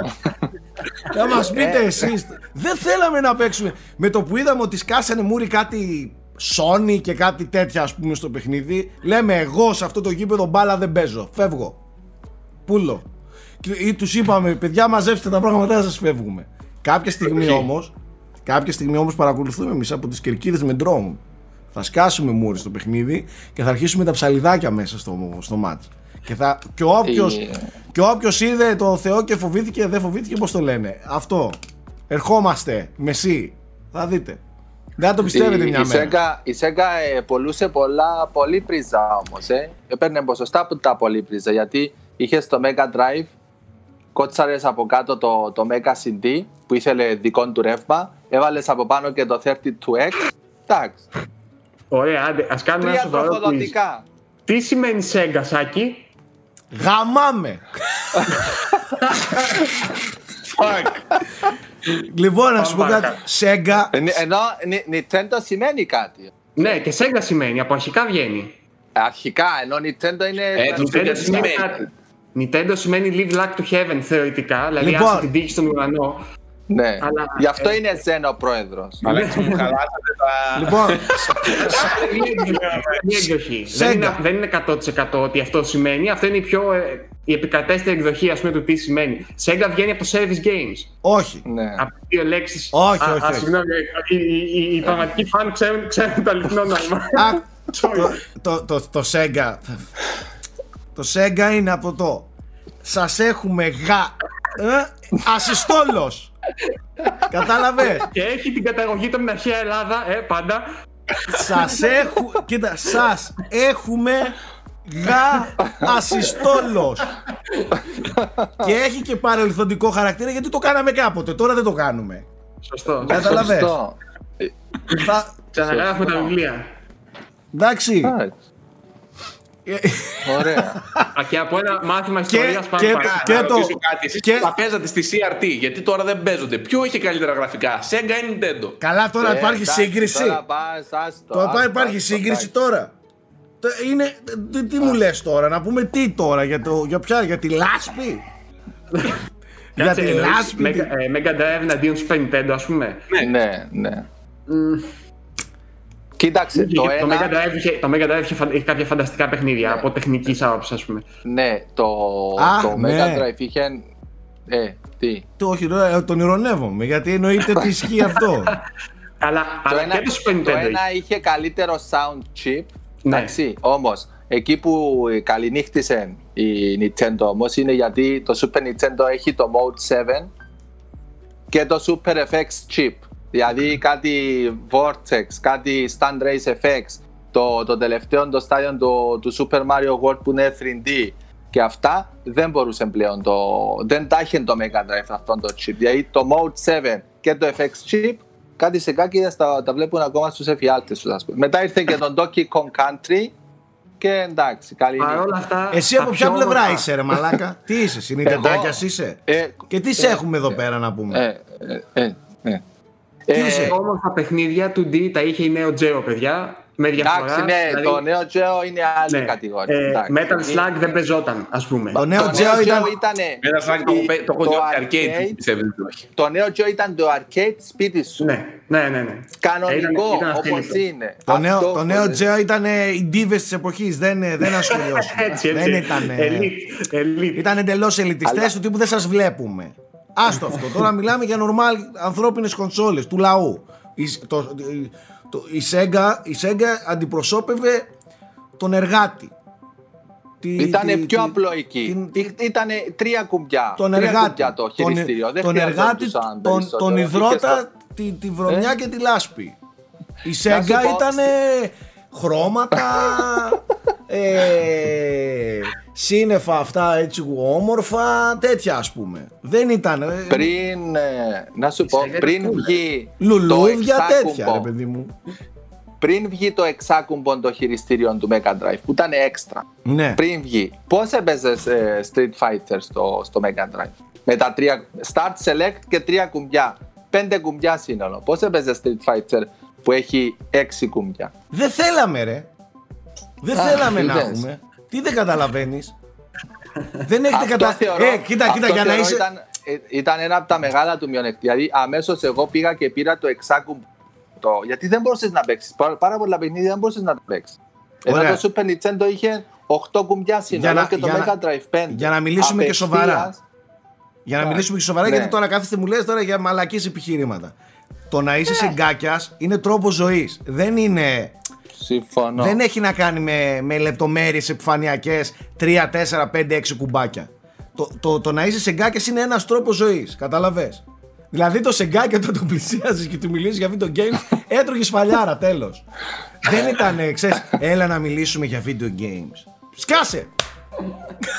Θα μας πείτε Ε. εσείς. Δεν θέλαμε να παίξουμε. Με το που είδαμε ότι σκάσανε μούρι κάτι Sony και κάτι τέτοια ας πούμε στο παιχνίδι, λέμε εγώ σε αυτό το γήπεδο μπάλα δεν παίζω. Φεύγω. Πούλο. Και- Ή τους είπαμε, παιδιά μαζέψτε τα πράγματα να σας φεύγουμε. Κάποια στιγμή Όχι. όμως, κάποια στιγμή όμως παρακολουθούμε εμείς από τις κερκίδες με drone. Θα σκάσουμε μούρι στο παιχνίδι και θα αρχίσουμε τα ψαλιδάκια μέσα στο, στο μάτς. Και, θα, και όποιος, Ε. και όποιος είδε το Θεό και φοβήθηκε, δεν φοβήθηκε, πώς το λένε; Αυτό. Ερχόμαστε, μεσή. Θα δείτε. Δεν θα το πιστεύετε η, μια η μέρα. Sega, η Sega ε, πολλούσε πολλά πολύπριζα όμως, ε. Έπαιρνε ποσοστά από τα πολύπριζα, γιατί είχε στο Mega Drive κότσαρες από κάτω το, το Mega CD που ήθελε δικό του ρεύμα, έβαλες από πάνω και το 32X, εντάξει, Ωραία, άντε, ας κάνουμε ένα τρία σοβαρό quiz. τροφοδοτικά. Τι σημαίνει Sega, Σάκη; Γαμάμε. Fuck. λοιπόν, να σου πω Πάμε κάτι. Σέγγα. Ε, Ενώ Ni- Nintendo σημαίνει κάτι. Ναι, και Sega σημαίνει, από αρχικά βγαίνει. Αρχικά, ενώ Nintendo είναι. Ε, τους- Nintendo τι σημαίνει σημαίνει; κάτι. Nintendo σημαίνει live luck to heaven θεωρητικά, δηλαδή Λοιπόν. άσε την τύχη στον ουρανό. Ναι. Αλλά- Γι' αυτό είναι Zen ο πρόεδρος. Αλέξη μου χαλάσατε τα... Λοιπόν, Είναι εκδοχή. Sega. Δεν είναι, δεν είναι 100% ότι αυτό σημαίνει. Αυτό είναι η πιο ε, η επικρατέστερη εκδοχή ας πούμε, του τι σημαίνει. Sega βγαίνει από το Service Games. όχι. Ναι. Από τις δύο λέξεις. Όχι, όχι, όχι. Συγγνώμη, οι, οι, οι, οι πραγματικοί φαν ξέρουν, ξέρουν το αληθινό νόημα. Α, το, το, το, το Sega. Το Sega είναι από το. Σας έχουμε γα. Ε, ασυστόλος. Κατάλαβες; και έχει την καταγωγή του από την αρχαία Ελλάδα, ε, πάντα. Σας έχουμε. Κοίτα, σας έχουμε γα ασυστόλος. και έχει και παρελθοντικό χαρακτήρα γιατί το κάναμε κάποτε. Τώρα δεν το κάνουμε. Σωστό. Καταλαβες. Σωστό. Θα, Ξαναγράφουμε τα βιβλία. εντάξει. Α, Ε, Ωραία. Α, και από ένα μάθημα Και- ιστορίας πάμε και- παρακάτω. και να το- ρωτήσω κάτι. Εσείς και- που τα παίζατε στη CRT, γιατί τώρα δεν παίζονται. Ποιο είχε καλύτερα γραφικά, Sega ή Nintendo; Καλά, τώρα Ε, υπάρχει εντάξει, σύγκριση. Τώρα πας, άστο, Τώρα άστο, υπάρχει άστο, σύγκριση εντάξει. τώρα. Το- Είναι, τι, τι μου λες τώρα, να πούμε τι τώρα, για, το, για ποια, για τη λάσπη; για Κάτσε, τη εννοείς λάσπη. Mega, ε, Mega Drive εναντίον Super Nintendo, ας πούμε. Ναι, ναι. Κοίταξε, το το, Mega ένα, Drive είχε, το Mega Drive είχε, φαν- είχε κάποια φανταστικά παιχνίδια από τεχνικής άποψης, ας πούμε. ναι, το, Α, το ναι. Mega Drive είχε, ε, τι, Το, όχι, τώρα, τον ηρωνεύομαι, γιατί εννοείται ότι ισχύει αυτό. Αλλά, το αλλά ένα, και το Super το Nintendo. ένα είχε καλύτερο sound chip, Ναι. εντάξει, όμως εκεί που καληνύχτησε η Nintendo όμως είναι γιατί το Super Nintendo έχει το Mode 7 και το Super FX chip. Δηλαδή κάτι Vortex, κάτι Stand Race FX, το, το τελευταίο το στάδιο του, του Super Mario World που είναι 3D και αυτά δεν μπορούσε πλέον το. Δεν τα είχε το Mega Drive αυτό το chip. Δηλαδή το Mode 7 και το FX chip κάτι σε κάτι τα, τα βλέπουν ακόμα στους εφιάλτες τους. ας πούμε. Μετά ήρθε και το Donkey Kong Country και εντάξει, καλή Παρ' νύχτα. όλα αυτά. Εσύ τα από ποια πιο πλευρά όμορφα- είσαι, ρε Μαλάκα; Τι είσαι, συνειδητάκια είσαι; Ε, Και τι σε ε, έχουμε εδώ ε, πέρα να πούμε; ε, ε, ε, ε. Τι Ε, είσαι; όμορφα παιχνίδια του D τα είχε η Neo Geo, παιδιά. Με διαφορά. Εντάξει, ναι, δηλαδή, το νέο Geo είναι άλλη ναι. κατηγορία. Ε, εντάξει. Metal Slug δεν παίζονταν, ας πούμε. Το νέο Το Geo ήταν. ήτανε- Ένα σάκι το έχω παί- το έχω το νιώσει arcade, arcade- πιστεύετε ότι όχι. Το νέο Geo ήταν το arcade σπίτι σου. Ναι, ναι, ναι. ναι. Κανονικό, Ήταν- ήταν όπως αθλητικό. είναι. Το νέο, Αυτό το νέο χωρίς- Geo ήταν ε, οι ντίβε της εποχής. Δεν, ε, δεν ασχολιώσουν. Έτσι, έτσι. δεν ήταν. Elite, elite. Ήταν εντελώς ελιτιστές Αλλά- του τύπου δεν σας βλέπουμε. Άστο αυτό. Τώρα μιλάμε για normal ανθρώπινες κονσόλες του λαού. Η, το, το, η, Sega, η Sega αντιπροσώπευε τον εργάτη. Τι- Ήταν τι- πιο τι- απλό εκεί. την- Ήταν τρία κουμπιά. τον τρία εργάτη. κουμπιά το τον, χειριστήριο. Δεν τον εργάτη, χρειαζόντουσαν τον, περισσότερο. τον Είχες υδρότα, τα- τη, τη βρωμιά Ε; και τη λάσπη. Η σου Sega πω, ήταν χρώματα, ε, σύννεφα αυτά έτσι όμορφα, τέτοια ας πούμε. Δεν ήταν. ε, Πριν, ε, να σου πω, Sega πριν cool. βγει Λουλούδια το τέτοια, εξάκουμπο, ρε παιδί μου. πριν βγει το εξάκουμπο το χειριστήριο του Mega Drive που ήταν έξτρα. Ναι. Πριν βγει, πώς έπαιζες ε, Street Fighter στο, στο Mega Drive; Με τα τρία, Start Select και τρία κουμπιά. Πέντε κουμπιά σύνολο. Πώς έπαιζες Street Fighter που έχει έξι κουμπιά; Δεν θέλαμε ρε. Δεν Α, θέλαμε να είδες. έχουμε. Τι δεν καταλαβαίνεις; δεν έχετε Αυτό κατα... θεωρώ- Ε, κοίτα, κοίτα, αυτό για να θεωρώ είσαι... Ήταν, ε, ήταν ένα από τα μεγάλα του μειονεκτήματα. Δηλαδή, αμέσως εγώ πήγα και πήρα το εξάκουμπο. Το, γιατί δεν μπορούσες να παίξεις. Πάρα, πάρα πολλά παιχνίδια δεν μπορούσες να τα παίξεις. Ενώ Ωραία. το Super Nintendo είχε 8 κουμπιά σύνολο να- και το για να- Mega Drive 5. για να μιλήσουμε και Απευθείας, σοβαρά. Για να Ναι. μιλήσουμε και σοβαρά, Ναι. γιατί τώρα κάθεστε μου λες τώρα για μαλακίες επιχειρήματα. Το να είσαι σε γκάκιας είναι τρόπο ζωής. Δεν είναι... Συμφωνώ. Δεν έχει να κάνει με, με λεπτομέρειες επιφανειακές 3, 4, 5, 6 κουμπάκια. Το, το, το να είσαι σε γκάκιας είναι ένας τρόπος ζωής. Καταλαβες. Δηλαδή το σεγκάκι όταν το πλησίαζες και του μιλήσεις για video games έτρωγες σφαλιάρα τέλος. Δεν ήταν, ε, ξέρεις, έλα να μιλήσουμε για video games. Σκάσε!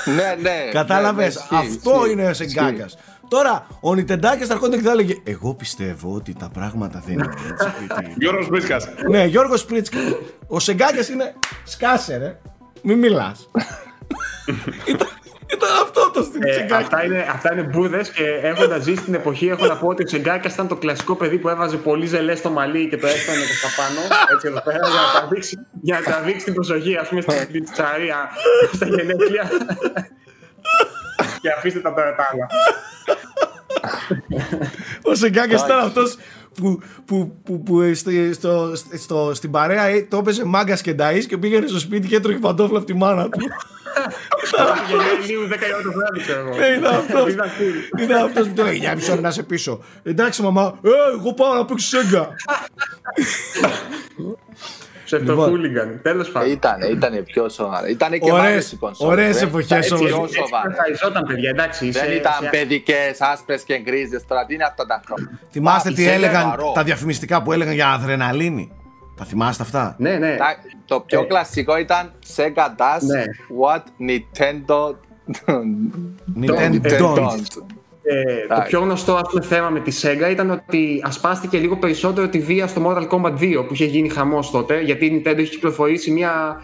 ναι, ναι. Κατάλαβες, ναι, ναι, ισχύει, αυτό ισχύει, είναι ο ισχύει. Σεγκάκιας. Τώρα, ο Νιτεντάκης θα έρχονταν και θα έλεγε Εγώ πιστεύω ότι τα πράγματα δεν είναι έτσι. γιατί-» Γιώργος Μπρίσκας. ναι, Γιώργος Πρίτσκα. Ο Σεγκάκιας είναι σκάσε ρε. Μην μιλάς. ήταν, Ήταν αυτό το στην Ε, τσιγκάκι. αυτά είναι, αυτά είναι μπούδες και έχοντας ζήσει την εποχή, έχω να πω ότι ο Σεγκάκια ήταν το κλασικό παιδί που έβαζε πολύ ζελές στο μαλλί και το έφτανε προς τα πάνω. Έτσι εδώ πέρα, για να τραβήξει, για να τραβήξει την προσοχή, ας πούμε, στην πιτσαρία στα γενέθλια. Και αφήστε τα τώρα τα άλλα. Ο Σεγκάκης ήταν αυτός που, που, που, που ε, στο, στο, στο, στην παρέα ε, το έπαιζε μάγκας και νταΐς και πήγαινε στο σπίτι και έτρωγε παντόφλα από τη μάνα του. Γεννάει λίγο 10 η ώρα το βράδυ, ξέρω εγώ. Ναι, ήταν αυτός. Ήταν cool. Ήταν αυτός που του έλεγε για μισό ώρα να σε πίσω. Εντάξει μαμά, ε, εγώ πάω να παίξω Σέγγα. Ψευτοχούλιγκαν. Τέλο Ε, πάντων. Ήταν, ήταν πιο σοβαρά. Ήταν και Ωραίες- μάλλον οι κονσόλες, ωραίες ε. εποχές Έτσι, όμως. πιο Έτσι σοβαρά. καθαριζόταν, παιδιά, εντάξει. Δεν σε- ήταν σε- παιδικές, άσπρες και γκρίζες τώρα. Τι είναι αυτά τα χρόνια. Θυμάστε Α, τι είσαι έλεγαν σοβαρό. τα διαφημιστικά που έλεγαν για αδρεναλίνη. Τα θυμάστε αυτά. Ναι, ναι. Τα- Το πιο Ε. κλασικό ήταν Sega does Ναι. what Nintendo Nintendo ε, don't. Ε, το Εντάξει. πιο γνωστό ας πούμε, θέμα με τη Sega ήταν ότι ασπάστηκε λίγο περισσότερο τη βία στο Mortal Kombat 2 που είχε γίνει χαμός τότε γιατί η Nintendo είχε κυκλοφορήσει μια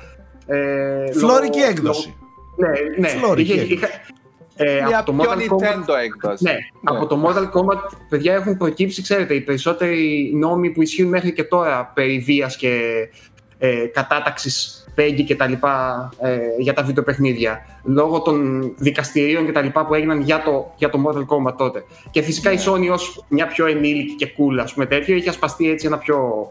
ε, Φλόρικη λόγω- έκδοση. λόγω- Ναι, ναι. Φλόρικη Είχε- έκδοση. είχε- ε, Μια από το πιο Mortal Kombat Nintendo έκδοση. ναι, από το Mortal Kombat, παιδιά, έχουν προκύψει, ξέρετε, οι περισσότεροι νόμοι που ισχύουν μέχρι και τώρα περί βίας και ε, κατάταξης Peggy και τα λοιπά ε, για τα βιντεοπαιχνίδια λόγω των δικαστηρίων και τα λοιπά που έγιναν για το, για το Mortal Kombat τότε. Και φυσικά η Sony ως μια πιο ενήλικη και cool, ας πούμε τέτοιο, είχε ασπαστεί έτσι ένα πιο,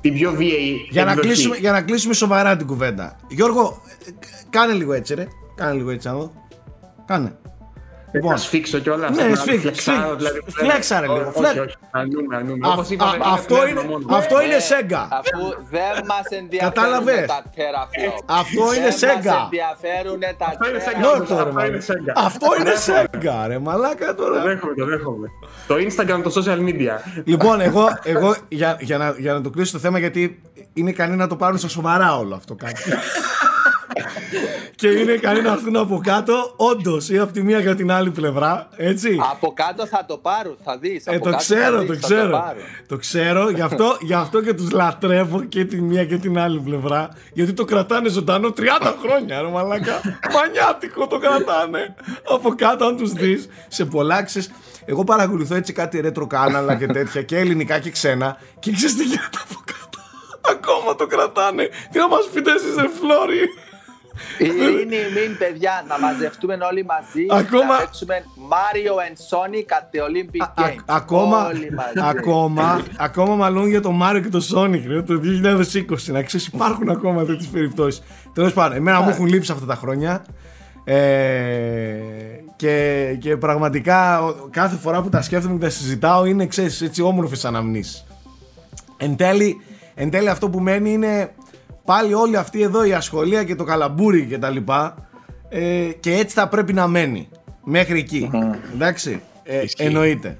την πιο βίαιη Για να, εκδοχή. κλείσουμε, για να κλείσουμε σοβαρά την κουβέντα. Γιώργο, ε, κάνε λίγο έτσι ρε. Κάνε λίγο έτσι να δω. Κάνε. Λοιπόν. Να σφίξω κιόλας. Ναι, να σφίξ, φλεξάρω, σφίξ. δηλαδή, Φλέξαρε όχι, λίγο, όχι, φλεξ. όχι, αρνούμε, αρνούμε. Α- Όπως είπαμε, α- είναι αυτό πνεύμα είναι- μόνος. αυτό είναι Ε, Sega. Αφού δεν μας ενδιαφέρουν Κατάλαβες; τα teraflops. Αυτό είναι Δεν Sega. μας ενδιαφέρουν τα Αυτό είναι Sega. teraflops. Νότο, ρε, Αυτό είναι μαλάκα. Sega. Αυτό είναι Sega ρε μαλάκα Το τώρα. δέχομαι, το δέχομαι. Το Instagram, το social media. Λοιπόν, εγώ, εγώ για, για, να, για να το κλείσω το θέμα, γιατί είναι ικανοί να το πάρουν στα σοβαρά όλο αυτό κάτι. και είναι ικανοί να έρθουν από κάτω, όντως, ή από τη μία και από την άλλη πλευρά. Έτσι. Από κάτω θα το πάρουν, θα δεις. Ε, από το κάτω ξέρω, θα το δεις, θα ξέρω. πάρουν. Το ξέρω, γι' αυτό, γι αυτό και τους λατρεύω και τη μία και την άλλη πλευρά. Γιατί το κρατάνε ζωντανό 30 χρόνια, ρε μαλάκα. Μανιάτικο το κρατάνε. Από κάτω, αν τους δεις, σε πολλά ξέρεις, Εγώ παρακολουθώ έτσι κάτι retro κάναλα και τέτοια και ελληνικά και ξένα και ξέρεις τι γίνεται από κάτω. Ακόμα το κρατάνε. Τι να μας πείτε εσείς ρε Φλόρι. Είναι η μην, παιδιά, να μαζευτούμε όλοι μαζί Ακόμα- να παίξουμε Mario and Sonic at the Olympic Α- α- Games. ακόμα, Όλοι μαζί. ακόμα, ακόμα μάλλον για το Μάριο και το Sonic ρε, το 2020 να ξέρεις υπάρχουν ακόμα τέτοιες περιπτώσεις τέλος πάντων εμένα μου έχουν λείψει αυτά τα χρόνια ε, και, και πραγματικά ο- κάθε φορά που τα σκέφτομαι και τα συζητάω είναι ξέρεις έτσι όμορφες αναμνήσεις εν τέλει, εν τέλει αυτό που μένει είναι πάλι όλη αυτή εδώ η ασχολία και το καλαμπούρι και τα λοιπά ε, και έτσι θα πρέπει να μένει. Μέχρι εκεί. Εντάξει. Ε, εννοείται.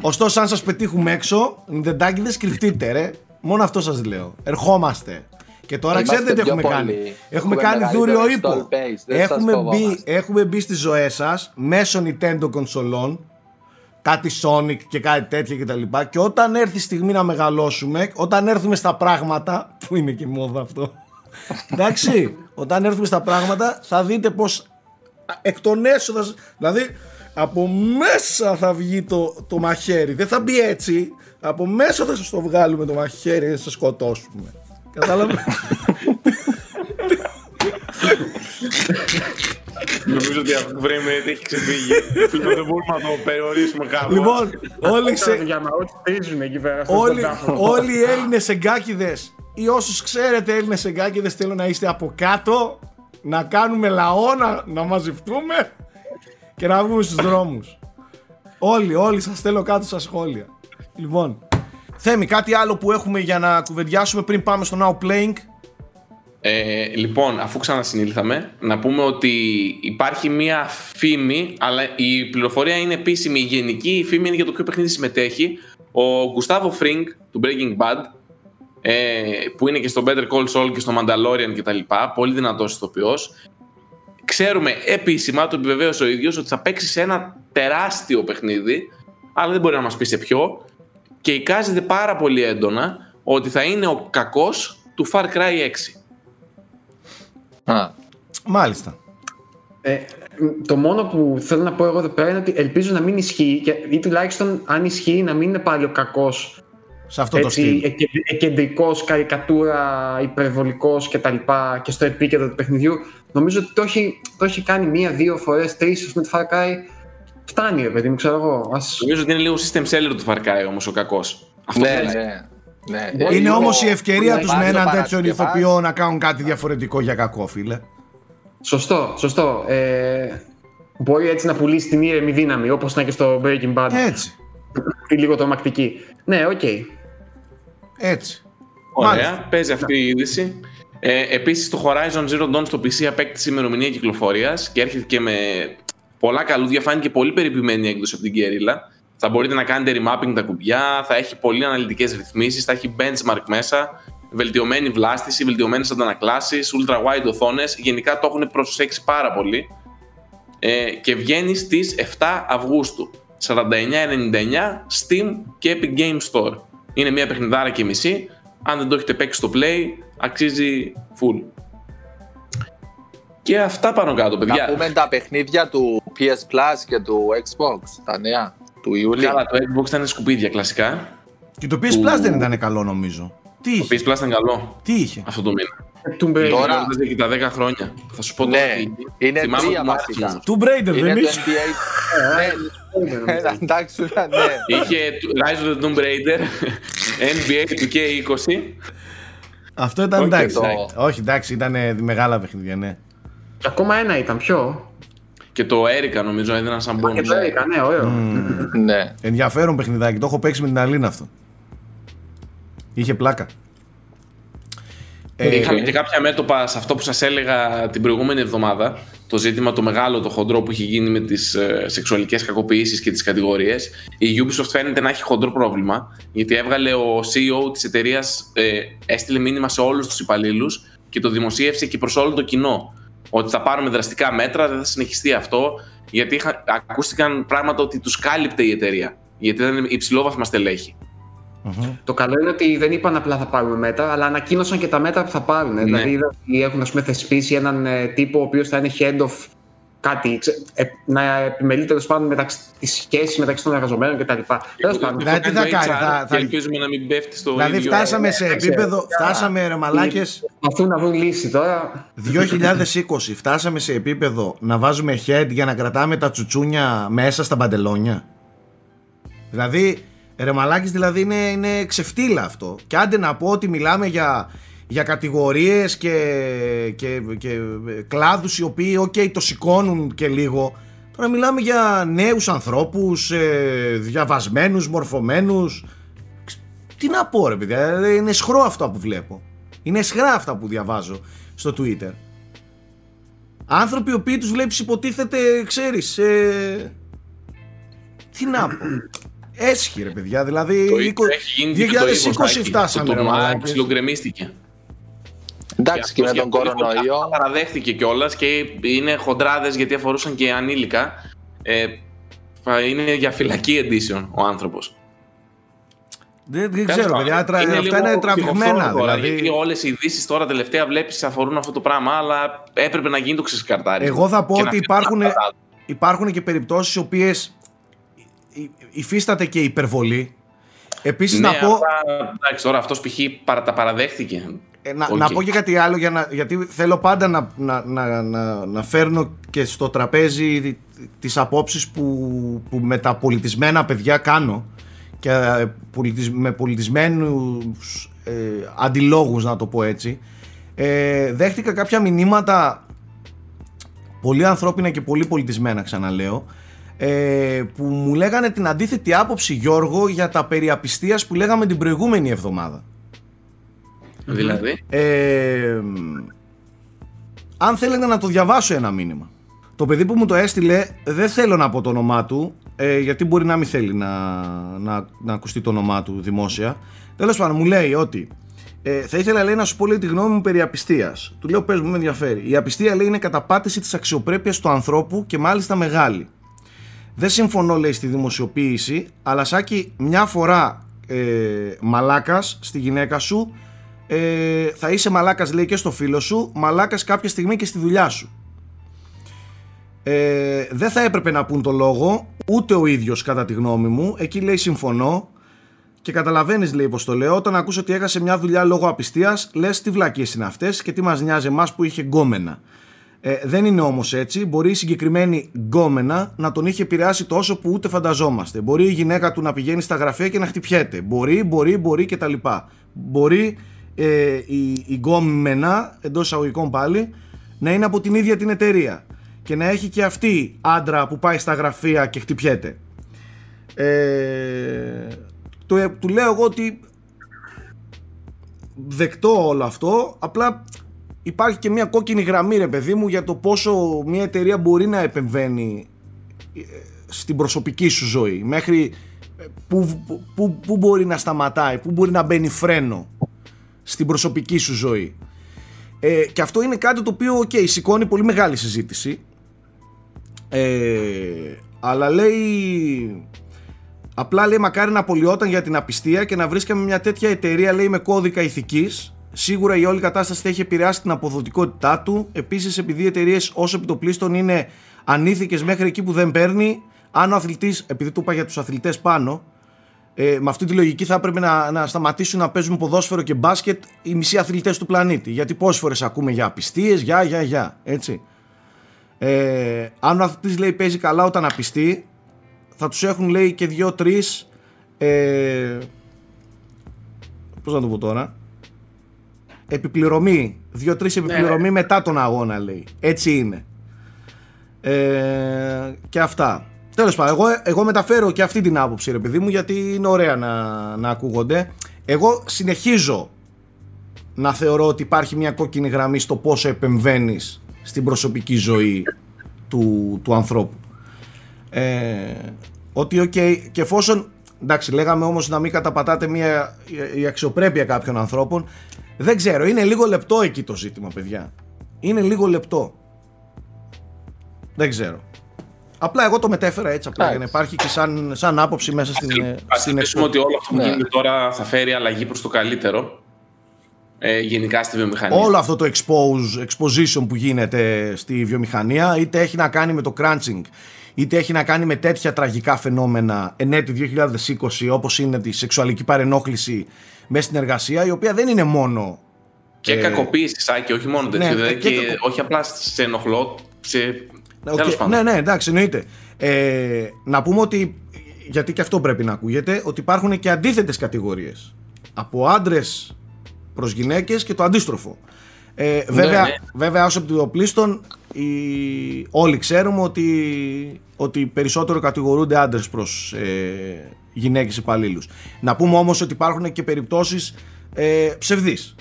Ωστόσο αν σας πετύχουμε έξω νιντεντάκιδες κρυφτείτε ρε. Μόνο αυτό σας λέω. Ερχόμαστε. Και τώρα Είμαστε ξέρετε τι πιο έχουμε πολλοί. κάνει. Έχουμε έχουμε κάνει μεγαλύτερο δούριο install ύπο base, δεν σας έχουμε μπει, φοβόμαστε. έχουμε μπει στις ζωές σας μέσω Nintendo κονσολών κάτι Sonic και κάτι τέτοια και τα λοιπά. Και όταν έρθει η στιγμή να μεγαλώσουμε όταν έρθουμε στα πράγματα που είναι και μόδα αυτό. Εντάξει όταν έρθουμε στα πράγματα θα δείτε πως εκ των έσω θα, σ- δηλαδή από μέσα θα βγει το, το μαχαίρι. Δεν θα μπει έτσι. Από μέσα θα σας το βγάλουμε το μαχαίρι και θα σας σκοτώσουμε. Κατάλαβες; Νομίζω ότι αυτό το frame rate έχει ξεφύγει. Λοιπόν, δεν μπορούμε να το περιορίσουμε κάπου. λοιπόν όλοι σε, Για μα, ό,τι τρίζουν εκεί πέρα. στον όλοι, τάφο. όλοι οι Έλληνες εγκάκιδες ή όσους ξέρετε Έλληνες εγκάκιδες θέλω να είστε από κάτω να κάνουμε λαό, να, να μαζευτούμε και να βγούμε στους δρόμους. Όλοι, όλοι σας θέλω κάτω στα σχόλια. Λοιπόν, Θέμη, κάτι άλλο που έχουμε για να κουβεντιάσουμε πριν πάμε στο Now Playing; Ε, λοιπόν, αφού ξανασυνήλθαμε, να πούμε ότι υπάρχει μία φήμη, αλλά η πληροφορία είναι επίσημη, η γενική η φήμη είναι για το ποιο παιχνίδι συμμετέχει. Ο Γκουστάβο Φρινγκ του Breaking Bad, ε, που είναι και στο Better Call Saul και στο Mandalorian κτλ. Πολύ δυνατός ηθοποιός. Ξέρουμε επίσημα, το επιβεβαίωσε ο ίδιος, ότι θα παίξει σε ένα τεράστιο παιχνίδι, αλλά δεν μπορεί να μας πει σε ποιο. Και εικάζεται πάρα πολύ έντονα ότι θα είναι ο κακός του Far Cry 6. Α, Μάλιστα. Ε, το μόνο που θέλω να πω εγώ εδώ πέρα είναι ότι ελπίζω να μην ισχύει και, ή τουλάχιστον αν ισχύει να μην είναι πάλι ο κακός. Σε αυτό το στυλ. Εκεντρικός, καρικατούρα, υπερβολικός κτλ. Και, και στο επίκεντρο του παιχνιδιού. Νομίζω ότι το έχει, το έχει κάνει μία-δύο φορές, τρεις με τη Far Cry. Φτάνει, ρε παιδί μου, ξέρω εγώ. Ας... Νομίζω ότι είναι λίγο system seller του Far Cry όμως ο κακός. Ναι, ναι. Ναι. Είναι όμως η ευκαιρία τους με έναν τέτοιον ηθοποιό να κάνουν κάτι διαφορετικό για κακό, φίλε. Σωστό, σωστό. Ε, μπορεί έτσι να πουλήσει την ήρεμη δύναμη, όπως ήταν και στο Breaking Bad. Έτσι. Ή λίγο τρομακτική. Ναι, οκ. Okay. Έτσι. Ωραία, Μάλιστα. παίζει αυτή η είδηση. Ε, Επίσης, το Horizon Zero Dawn στο PC απέκτησε ημερομηνία κυκλοφορίας και έρχεται και με πολλά καλούδια. Φάνηκε πολύ περιποιημένη έκδοση από την Guerrilla. Θα μπορείτε να κάνετε remapping τα κουμπιά, θα έχει πολύ αναλυτικές ρυθμίσεις, θα έχει benchmark μέσα, βελτιωμένη βλάστηση, βελτιωμένες αντανακλάσεις, ultra wide οθόνες. Γενικά το έχουν προσέξει πάρα πολύ. Ε, και βγαίνει στις 7 Αυγούστου. 49,99 Steam και Epic Game Store. Είναι μια παιχνιδάρα και μισή. Αν δεν το έχετε παίξει στο Play, αξίζει full. Και αυτά πάνω κάτω, παιδιά. Να πούμε τα παιχνίδια του PS Plus και του Xbox, τα νέα του Ιούλιο. Καλά, το Xbox ήταν σκουπίδια κλασικά. Και το PS Plus δεν ήταν καλό νομίζω. Τι είχε. Το PS Plus ήταν καλό. Τι είχε. Αυτό το μήνα. Tomb Raider. Τώρα και τα 10 χρόνια. Θα σου πω Ναι, τώρα. είναι θυμάμαι τρία ότι μου βασικά. Tomb Raider Είναι δεν το είχε. NBA. Ναι, εντάξει, ναι. Είχε Rise of the Tomb Raider, NBA του K20. Αυτό ήταν Όχι, εντάξει. το- Όχι, εντάξει, ήταν ε, μεγάλα παιχνίδια, ναι. Και ακόμα ένα ήταν, ποιο. Και το Erica νομίζω έδιναν σαν Και bonus. το έρικα, ναι, ωραίο. Ναι. Ενδιαφέρον παιχνιδάκι. Το έχω παίξει με την Αλίνα αυτό. Είχε πλάκα. Ε, Είχαμε και κάποια μέτωπα σε αυτό που σας έλεγα την προηγούμενη εβδομάδα. Το ζήτημα το μεγάλο, το χοντρό που έχει γίνει με τις ε, σεξουαλικές κακοποιήσεις και τις κατηγορίες. Η Ubisoft φαίνεται να έχει χοντρό πρόβλημα. Γιατί έβγαλε ο CEO της εταιρείας, ε, έστειλε μήνυμα σε όλους τους υπαλλήλους και το δημοσίευσε και προς όλο το κοινό. Ότι θα πάρουμε δραστικά μέτρα, δεν θα συνεχιστεί αυτό. Γιατί είχα, ακούστηκαν πράγματα ότι τους κάλυπτε η εταιρεία. Γιατί ήταν υψηλόβαθμα στελέχη. Το καλό είναι ότι δεν είπαν απλά θα πάρουμε μέτρα, αλλά ανακοίνωσαν και τα μέτρα που θα πάρουν. Ναι. Δηλαδή είδα ότι έχουν ας πούμε, θεσπίσει έναν ε, τύπο ο οποίος θα είναι head of κάτι, ξε- ε, να επιμελεί τέλο πάντων μεταξύ, τη σχέση μεταξύ των εργαζομένων κτλ. Τέλο πάντων. Δηλαδή, τι θα το κάνει, HR θα- και θα- ελπίζουμε να μην πέφτει στο δηλαδή ίδιο- φτάσαμε σε ξέρω. επίπεδο, φτάσαμε ρε μαλάκες, Προσπαθούν να βρουν λύση τώρα. 2020 φτάσαμε σε επίπεδο να βάζουμε head για να κρατάμε τα τσουτσούνια μέσα στα παντελόνια. Δηλαδή, ρε μαλάκες, δηλαδή είναι, είναι ξεφτίλα αυτό. Και άντε να πω ότι μιλάμε για, για κατηγορίες και, και, και κλάδους οι οποίοι, οκ, το σηκώνουν και λίγο. Τώρα μιλάμε για νέους ανθρώπους, ε, διαβασμένους, μορφωμένους. Τι να πω ρε παιδιά, δηλαδή είναι αισχρό αυτό που βλέπω. Είναι αισχρά αυτά που διαβάζω στο Twitter. Άνθρωποι οι οποίοι τους βλέπεις υποτίθεται, ξέρεις, ε... τι να πω. Έσχη ρε παιδιά, δηλαδή Το είκο- ίδιο έχει γίνει και το 2020 Evo, φτάσαμε Το ρε τουρνουά μαλάκες. ψιλογκρεμίστηκε. Εντάξει και με τον κορονοϊό. Αυτό παραδέχτηκε κιόλας και είναι χοντράδες γιατί αφορούσαν και ανήλικα. Ε, θα είναι για φυλακή edition ο άνθρωπος. Δεν, δεν ξέρω παιδιά, τρα... αυτά είναι τραβηγμένα δηλαδή. Γιατί όλες οι ειδήσεις τώρα τελευταία βλέπεις αφορούν αυτό το πράγμα, αλλά έπρεπε να γίνει το ξεσκαρτάρισμα. Εγώ θα πω Και να ότι φύγουν υπάρχουν, τα παράδοξα. υπάρχουν και περιπτώσεις οι οποίες υ- υφίσταται και υπερβολή. Επίσης Ναι, να πω, αλλά, εντάξει, τώρα αυτός π.χ. παρα, τα παραδέχτηκε. Ε, να, Οκ. να πω και κάτι άλλο για να, γιατί θέλω πάντα να, να, να, να, να φέρνω και στο τραπέζι τις απόψεις που, που με τα πολιτισμένα παιδιά κάνω και ε, πολιτισ- με πολιτισμένους ε, αντιλόγους να το πω έτσι ε, δέχτηκα κάποια μηνύματα πολύ ανθρώπινα και πολύ πολιτισμένα ξαναλέω ε, που μου λέγανε την αντίθετη άποψη Γιώργο για τα περί απιστίας που λέγαμε την προηγούμενη εβδομάδα Δηλαδή. ε, αν θέλετε να το διαβάσω ένα μήνυμα. Το παιδί που μου το έστειλε δεν θέλω να πω το όνομά του ε, γιατί μπορεί να μην θέλει να, να, να ακουστεί το όνομά του δημόσια. Τέλος πάντων μου λέει ότι ε, θα ήθελα λέει, να σου πω λέει, τη γνώμη μου περί απιστίας. Του λέω πες μου με ενδιαφέρει. Η απιστία λέει είναι καταπάτηση της αξιοπρέπειας του ανθρώπου και μάλιστα μεγάλη. Δεν συμφωνώ λέει στη δημοσιοποίηση αλλά Σάκη μια φορά ε, μαλάκας στη γυναίκα σου ε, θα είσαι μαλάκας λέει και στο φίλο σου μαλάκας κάποια στιγμή και στη δουλειά σου Ε, δεν θα έπρεπε να πούν το λόγο, ούτε ο ίδιος κατά τη γνώμη μου. Εκεί λέει συμφωνώ. Και καταλαβαίνεις, λέει πως το λέω, όταν ακούς ότι έχασε μια δουλειά λόγω απιστίας, λες τι βλακίες είναι αυτές και τι μας νοιάζει εμάς που είχε γκόμενα. Ε, δεν είναι όμως έτσι. Μπορεί η συγκεκριμένη γκόμενα να τον είχε επηρεάσει τόσο που ούτε φανταζόμαστε. Μπορεί η γυναίκα του να πηγαίνει στα γραφεία και να χτυπιέται. Μπορεί, μπορεί, μπορεί κτλ. Μπορεί ε, η, η γκόμενα, εντός εισαγωγικών πάλι, να είναι από την ίδια την εταιρεία και να έχει και αυτή άντρα που πάει στα γραφεία και χτυπιέται. Ε, το, του λέω εγώ ότι δεκτό όλο αυτό, απλά υπάρχει και μια κόκκινη γραμμή ρε παιδί μου για το πόσο μια εταιρεία μπορεί να επεμβαίνει ε, στην προσωπική σου ζωή μέχρι ε, που, που, που μπορεί να σταματάει, που μπορεί να μπαίνει φρένο στην προσωπική σου ζωή. Ε, και αυτό είναι κάτι το οποίο, ok, σηκώνει πολύ μεγάλη συζήτηση. Ε, αλλά λέει Απλά λέει μακάρι να απολυόταν για την απιστία και να βρίσκαμε μια τέτοια εταιρεία λέει με κώδικα ηθικής. Σίγουρα η όλη κατάσταση θα έχει επηρεάσει την αποδοτικότητά του. Επίσης, επειδή οι εταιρείες όσο επιτοπλίστων είναι ανήθικες μέχρι εκεί που δεν παίρνει, αν ο αθλητής, επειδή του είπα για τους αθλητές πάνω, ε, με αυτή τη λογική θα έπρεπε να, να σταματήσουν να παίζουν ποδόσφαιρο και μπάσκετ οι μισοί αθλητές του πλανήτη. Γιατί πόσες φορές ακούμε για απιστίες, για, για, για. Έτσι. Ε, αν ο αθλητής λέει παίζει καλά όταν απιστεί, θα τους έχουν λέει και δύο-τρεις ε, πώς να το πω τώρα επιπληρωμή δύο-τρεις ναι, επιπληρωμή ναι. μετά τον αγώνα λέει έτσι είναι ε, και αυτά τέλος πάντων εγώ, εγώ μεταφέρω και αυτή την άποψη ρε παιδί μου γιατί είναι ωραία να, να ακούγονται. Εγώ συνεχίζω να θεωρώ ότι υπάρχει μια κόκκινη γραμμή στο πόσο επεμβαίνεις στην προσωπική ζωή του, του ανθρώπου. Ε, ότι οκ, okay, και εφόσον εντάξει λέγαμε όμως να μην καταπατάτε μια, η αξιοπρέπεια κάποιων ανθρώπων δεν ξέρω, είναι λίγο λεπτό εκεί το ζήτημα παιδιά. Είναι λίγο λεπτό. Δεν ξέρω Απλά εγώ το μετέφερα έτσι απλά για να υπάρχει και σαν, σαν άποψη μέσα στην Ας στην ότι όλο αυτό που ναι. γίνεται τώρα θα φέρει αλλαγή προς το καλύτερο ε, γενικά στη βιομηχανία. Όλο αυτό το expose, exposition που γίνεται στη βιομηχανία είτε έχει να κάνει με το crunching είτε έχει να κάνει με τέτοια τραγικά φαινόμενα ενέτη 2020 όπως είναι τη σεξουαλική παρενόχληση μέσα στην εργασία η οποία δεν είναι μόνο και ε... κακοποίηση Σάκη, όχι μόνο τέτοιο ναι, και, όχι απλά σε ενοχλώ σε... Okay. Ναι, ναι, εντάξει, εννοείται. Ε, να πούμε ότι, γιατί και αυτό πρέπει να ακούγεται, ότι υπάρχουν και αντίθετες κατηγορίες. Από άντρες προς γυναίκες και το αντίστροφο. Ε, βέβαια, ναι, ναι. βέβαια ως επιτοπλίστων όλοι ξέρουμε ότι, ότι περισσότερο κατηγορούνται άντρες προς ε, γυναίκες υπαλλήλους. Να πούμε όμως ότι υπάρχουν και περιπτώσεις ε, ψευδείς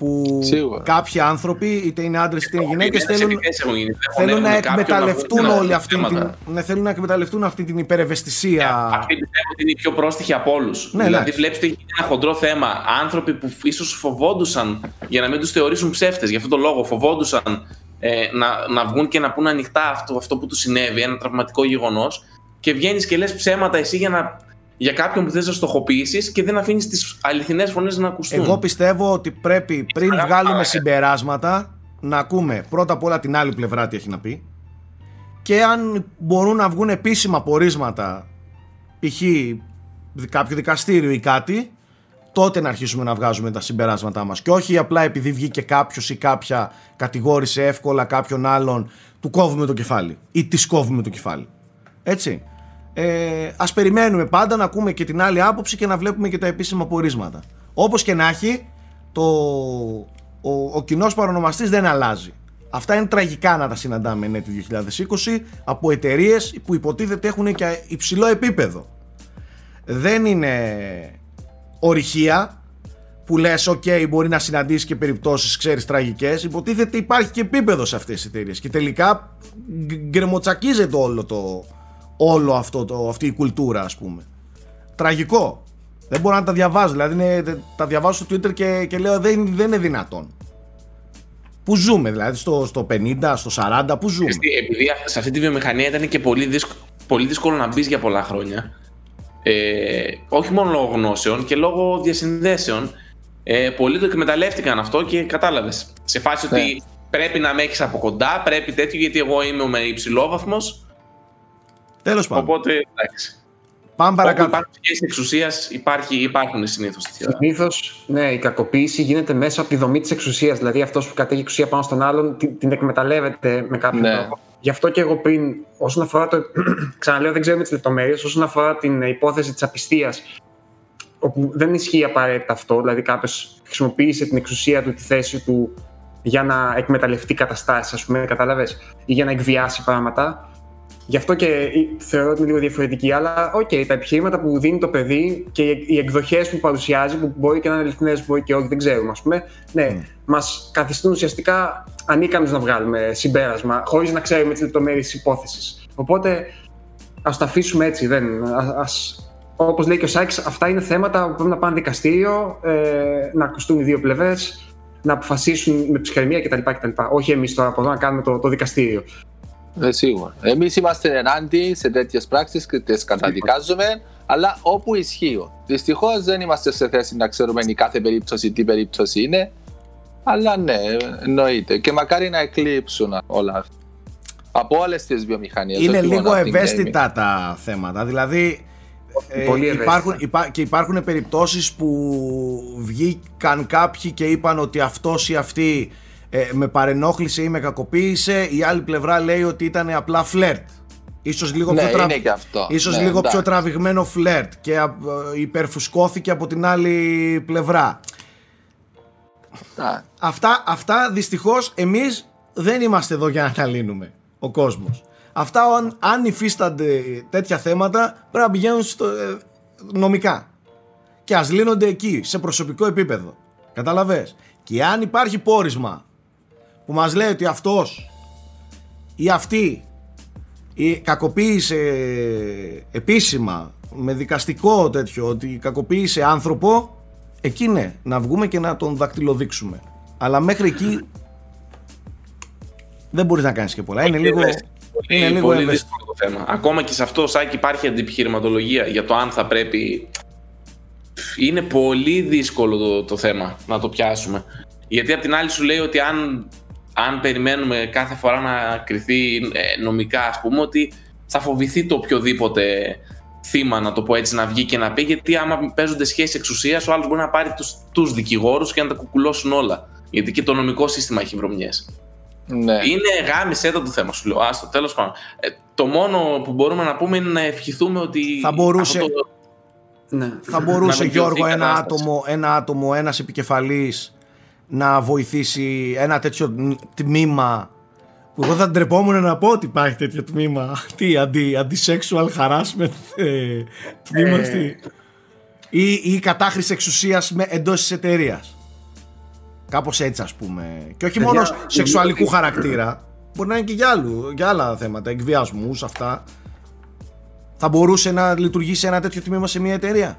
που Σίγουρα. κάποιοι άνθρωποι, είτε είναι άντρες είτε είναι γυναίκες, θέλουν, θέλουν να εκμεταλλευτούν όλη αυτή την. Ναι, θέλουν να εκμεταλλευτούν αυτή την υπερευαισθησία. Yeah, αυτή πιστεύω ότι είναι η πιο πρόστιχη από όλους. Ναι, δηλαδή, βλέπεις ότι έχει ένα χοντρό θέμα. Άνθρωποι που ίσως φοβόντουσαν για να μην τους θεωρήσουν ψεύτες, γι' αυτό το λόγο φοβόντουσαν ε, να, να βγουν και να πούνε ανοιχτά αυτό, αυτό που τους συνέβη, ένα τραυματικό γεγονός. Και βγαίνεις και λες ψέματα εσύ για να για κάποιον που θες να στοχοποιήσεις και δεν αφήνεις τις αληθινές φωνές να ακουστούν. Εγώ πιστεύω ότι πρέπει πριν βγάλουμε συμπεράσματα να ακούμε πρώτα απ' όλα την άλλη πλευρά τι έχει να πει και αν μπορούν να βγουν επίσημα πορίσματα π.χ. κάποιο δικαστήριο ή κάτι τότε να αρχίσουμε να βγάζουμε τα συμπεράσματά μας και όχι απλά επειδή βγήκε κάποιος ή κάποια κατηγόρησε εύκολα κάποιον άλλον του κόβουμε το κεφάλι ή της κόβουμε το κεφάλι έτσι ε, ας περιμένουμε πάντα να ακούμε και την άλλη άποψη και να βλέπουμε και τα επίσημα πορίσματα. Όπως και να έχει, το, ο, ο κοινός παρονομαστής δεν αλλάζει. Αυτά είναι τραγικά να τα συναντάμε ναι, το 2020 από εταιρείες που υποτίθεται έχουν και υψηλό επίπεδο. Δεν είναι ορυχία που λες ok μπορεί να συναντήσεις και περιπτώσεις ξέρεις τραγικές υποτίθεται υπάρχει και επίπεδο σε αυτές τις εταιρείες. και τελικά γκρεμοτσακίζεται όλο το, όλο αυτό το, αυτή η κουλτούρα ας πούμε. Τραγικό. Δεν μπορώ να τα διαβάζω. Δηλαδή είναι, τα διαβάζω στο Twitter και, και λέω δεν, δεν είναι δυνατόν. Πού ζούμε, δηλαδή στο, στο 50, στο 40, πού ζούμε; Επειδή σε αυτή τη βιομηχανία ήταν και πολύ δύσκολο, πολύ δύσκολο να μπεις για πολλά χρόνια. Ε, όχι μόνο λόγω γνώσεων και λόγω διασυνδέσεων. Ε, πολλοί το εκμεταλλεύτηκαν αυτό και κατάλαβες. Σε φάση ότι πρέπει να με έχεις από κοντά, πρέπει τέτοιο, γιατί εγώ είμαι με υψηλό βαθμό. Τέλος πάντων. Οπότε εντάξει. Πάμε Όπου παρακάτω. υπάρχουν σχέσεις εξουσίας, υπάρχουν συνήθως τέτοια. Συνήθως, ναι, η κακοποίηση γίνεται μέσα από τη δομή της εξουσίας. Δηλαδή, αυτός που κατέχει εξουσία πάνω στον άλλον την, την εκμεταλλεύεται με κάποιο Ναι. τρόπο. Γι' αυτό και εγώ πριν, όσον αφορά το. ξαναλέω, δεν ξέρουμε τις λεπτομέρειες, όσον αφορά την υπόθεση της απιστίας, όπου δεν ισχύει απαραίτητα αυτό, δηλαδή κάποιος χρησιμοποίησε την εξουσία του, τη θέση του για να εκμεταλλευτεί καταστάσεις, ας πούμε, κατάλαβες, ή για να εκβιάσει πράγματα. Γι' αυτό και θεωρώ ότι είναι λίγο διαφορετική. Αλλά, οκ, τα επιχειρήματα που δίνει το παιδί και οι- οι εκδοχές που παρουσιάζει, που μπορεί και να είναι αληθινές, μπορεί και όχι, δεν ξέρουμε, ας πούμε, ναι, Mm. μας καθιστούν ουσιαστικά ανίκανους να βγάλουμε συμπέρασμα, χωρίς να ξέρουμε τις λεπτομέρειες της υπόθεσης. Οπότε, ας τα αφήσουμε έτσι. Δεν, ας, όπως λέει και ο Σάκης, αυτά είναι θέματα που πρέπει να πάνε δικαστήριο, ε, να ακουστούν οι δύο πλευρές, να αποφασίσουν με ψυχραιμία κτλ. κτλ. Όχι εμείς τώρα από εδώ να κάνουμε το, το δικαστήριο. Ε, σίγουρα. Εμείς είμαστε ενάντια σε τέτοιες πράξεις και τις καταδικάζουμε, αλλά όπου ισχύουν. Δυστυχώς δεν είμαστε σε θέση να ξέρουμε η κάθε περίπτωση τι περίπτωση είναι. Αλλά ναι, εννοείται. Και μακάρι να εκλείψουν όλα αυτά. Από όλες τις βιομηχανίες. Είναι λίγο ευαίσθητα τα θέματα. Δηλαδή, ε, Πολύ ευαίσθητα. υπάρχουν, υπά, και υπάρχουν περιπτώσεις που βγήκαν κάποιοι και είπαν ότι αυτός ή αυτή ε, με παρενόχλησε ή με κακοποίησε. Η άλλη πλευρά λέει ότι ήταν απλά φλερτ. Ίσως λίγο, Ναι, πιο, τρα- είναι και αυτό. ίσως Ναι, λίγο εντάξει. πιο τραβηγμένο φλερτ και α, ε, υπερφουσκώθηκε από την άλλη πλευρά. Α, Αυτά, αυτά δυστυχώς εμείς δεν είμαστε εδώ για να τα λύνουμε ο κόσμος. Αυτά αν, αν υφίστανται τέτοια θέματα πρέπει να πηγαίνουν στο, ε, νομικά και ας λύνονται εκεί σε προσωπικό επίπεδο. Καταλαβες; Και αν υπάρχει πόρισμα που μας λέει ότι αυτός ή αυτή ή κακοποίησε επίσημα με δικαστικό τέτοιο ότι κακοποίησε άνθρωπο εκεί ναι, να βγούμε και να τον δακτυλοδείξουμε. Αλλά μέχρι εκεί δεν μπορείς να κάνεις και πολλά. Είναι λίγο, ευαίσθητο. είναι Πολύ- λίγο πολύ ευαίσθητο. δύσκολο το θέμα. Ακόμα και σε αυτό, Σάκη, υπάρχει αντιπιχειρηματολογία για το αν θα πρέπει. Είναι πολύ δύσκολο το, το θέμα να το πιάσουμε. Γιατί απ' την άλλη σου λέει ότι αν, αν περιμένουμε κάθε φορά να κριθεί ε, νομικά, ας πούμε, ότι θα φοβηθεί το οποιοδήποτε θύμα, να το πω έτσι, να βγει και να πει. Γιατί άμα παίζονται σχέσεις εξουσίας, ο άλλος μπορεί να πάρει τους τους δικηγόρους και να τα κουκουλώσουν όλα. Γιατί και το νομικό σύστημα έχει βρωμιές. ναι. Είναι γάμισε το θέμα σου λέω. Άστο, τέλος πάντων. Ε, το μόνο που μπορούμε να πούμε είναι να ευχηθούμε ότι. Θα μπορούσε- αυτό το- Ναι. Θα μπορούσε Να βελτιωθεί Γιώργο η ένα κατάσταση. άτομο, ένα άτομο, ένας επικεφαλής να βοηθήσει ένα τέτοιο τμήμα που εγώ θα ντρεπόμουν να πω ότι υπάρχει τέτοιο τμήμα. Τι, αντι, anti-sexual harassment ε, τμήμα Ε. στη... Ή, ή κατάχρηση εξουσίας με, εντός της εταιρείας. Κάπως έτσι ας πούμε. Και όχι Παιδιά, μόνος νομίζω σεξουαλικού ότι- χαρακτήρα. Μπορεί να είναι και για, άλλου, για άλλα θέματα, εκβιασμούς, αυτά. Θα μπορούσε να λειτουργήσει ένα τέτοιο τμήμα σε μια εταιρεία;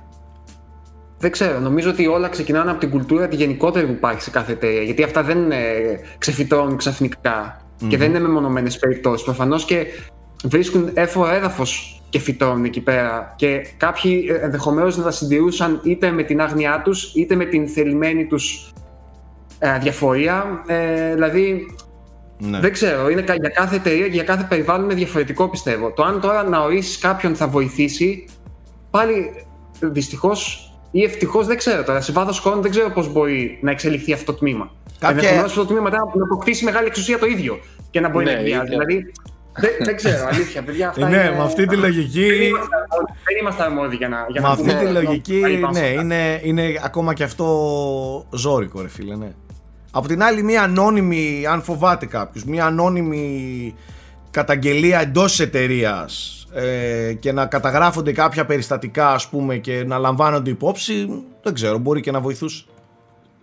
Δεν ξέρω. Νομίζω ότι όλα ξεκινάνε από την κουλτούρα τη γενικότερη που υπάρχει σε κάθε εταιρεία. Γιατί αυτά δεν ε, ξεφυτρώνουν ξαφνικά και δεν είναι μεμονωμένες περιπτώσεις. Προφανώς και βρίσκουν έφορο έδαφος και φυτρώνουν εκεί πέρα. Και κάποιοι ενδεχομένως να τα συντηρούσαν είτε με την άγνοιά τους είτε με την θελημένη τους διαφορία. Ε, δηλαδή Ναι. δεν ξέρω, είναι κα- για κάθε εταιρεία και για κάθε περιβάλλον είναι διαφορετικό πιστεύω. Το αν τώρα να ορίσει κάποιον θα βοηθήσει, πάλι δυστυχώς ή ευτυχώς δεν ξέρω τώρα. Σε βάθος χρόνου δεν ξέρω πώς μπορεί να εξελιχθεί αυτό το τμήμα. Κάποια- Ενδεχομένως αυτό το τμήμα μετά να αποκτήσει μεγάλη εξουσία το ίδιο και να μπορεί Ναι, να εκβιάζει. ίδια. Δηλαδή. Δεν, δεν ξέρω, αλήθεια, παιδιά. Αυτά Ναι, είναι... με αυτή τη λογική- Δεν είμαστε αρμόδιοι- Δεν είμαστε αρμόδιοι για να. Για Με να αυτή πούμε- τη να- λογική, να είπαμε ναι, αυτά. είναι, είναι ακόμα και αυτό ζώρικο, ρε φίλε, ναι. Από την άλλη, μία ανώνυμη, αν φοβάται κάποιος, μία ανώνυμη καταγγελία εντός της εταιρείας ε, και να καταγράφονται κάποια περιστατικά, ας πούμε, και να λαμβάνονται υπόψη, δεν ξέρω, μπορεί και να βοηθούσε.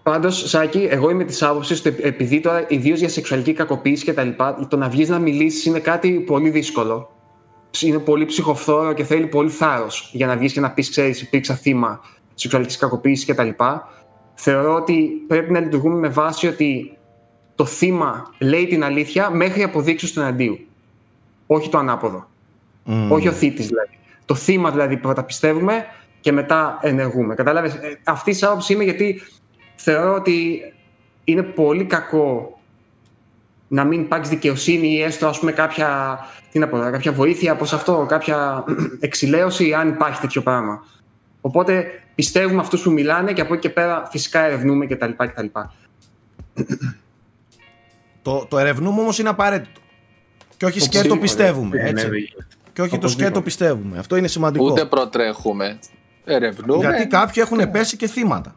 Πάντως, Σάκη, εγώ είμαι της άποψης ότι επειδή τώρα ιδίως για σεξουαλική κακοποίηση και τα λοιπά, το να βγεις να μιλήσεις είναι κάτι πολύ δύσκολο. Είναι πολύ ψυχοφθόρο και θέλει πολύ θάρρος για να βγεις και να πεις: Ξέρεις, υπήρξα θύμα σεξουαλικής κακοποίησης και τα λοιπά. Θεωρώ ότι πρέπει να λειτουργούμε με βάση ότι το θύμα λέει την αλήθεια μέχρι αποδείξεις του εναντίου. Όχι το ανάποδο. Μμμ. Όχι ο θήτης δηλαδή. Το θύμα δηλαδή πρώτα πιστεύουμε και μετά ενεργούμε. Κατάλαβες; Αυτή η άποψη είμαι γιατί θεωρώ ότι είναι πολύ κακό να μην υπάρξει δικαιοσύνη ή έστω ας πούμε κάποια, τι να πω, κάποια βοήθεια από αυτό, κάποια εξηλαίωση αν υπάρχει τέτοιο πράγμα. Οπότε πιστεύουμε αυτούς που μιλάνε και από εκεί και πέρα φυσικά ερευνούμε κτλ. κτλ. Το, το ερευνούμε όμως είναι απαραίτητο. Και όχι σκέτο Οπωσδήποτε. πιστεύουμε. Ναι, Έτσι. Ναι, Και όχι το Οπωσδήποτε. σκέτο πιστεύουμε. Αυτό είναι σημαντικό. Ούτε προτρέχουμε. Ερευνούμε. Γιατί κάποιοι έχουν πέσει και θύματα.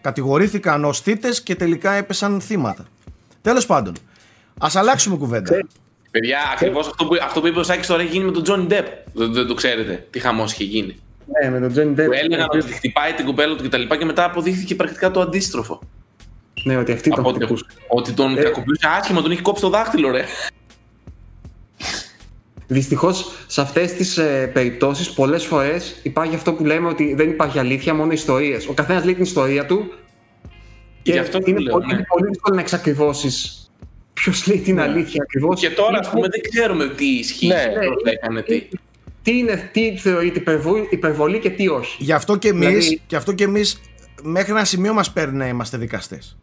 Κατηγορήθηκαν ως θύτε και τελικά έπεσαν θύματα. Τέλος πάντων, ας αλλάξουμε κουβέντα. Παιδιά, ακριβώς αυτό που, αυτό που είπε ο Σάκης τώρα έχει γίνει με τον Τζόνι Ντεπ. Δεν, δεν το ξέρετε τι χαμός είχε γίνει. Ναι, με τον Τζόνι Ντεπ. Που έλεγαν ότι χτυπάει την κουπέλα του κτλ. Και, και μετά αποδείχθηκε πρακτικά το αντίστροφο. Ναι, ότι αυτή τον Από ότι, χτυπούσε. ότι τον Ε. κακοποιούσε άσχημα, τον είχε κόψει το δάχτυλο, ρε. Δυστυχώς σε αυτές τις ε, περιπτώσεις, πολλές φορές υπάρχει αυτό που λέμε ότι δεν υπάρχει αλήθεια, μόνο ιστορίες. Ο καθένας λέει την ιστορία του και Γι' αυτό το είναι λέω, πολύ, ναι. είναι πολύ δύσκολο να εξακριβώσεις ποιος λέει την αλήθεια ακριβώς. Και τώρα, ας πούμε, δεν ξέρουμε τι ισχύει. Ναι. Πρώτα έκανε τι. Τι, είναι, τι θεωρείται υπερβολή, υπερβολή και τι όχι. Γι' αυτό και εμείς Δηλαδή- και αυτό και εμείς, μέχρι ένα σημείο μας παίρνει να είμαστε δικαστές.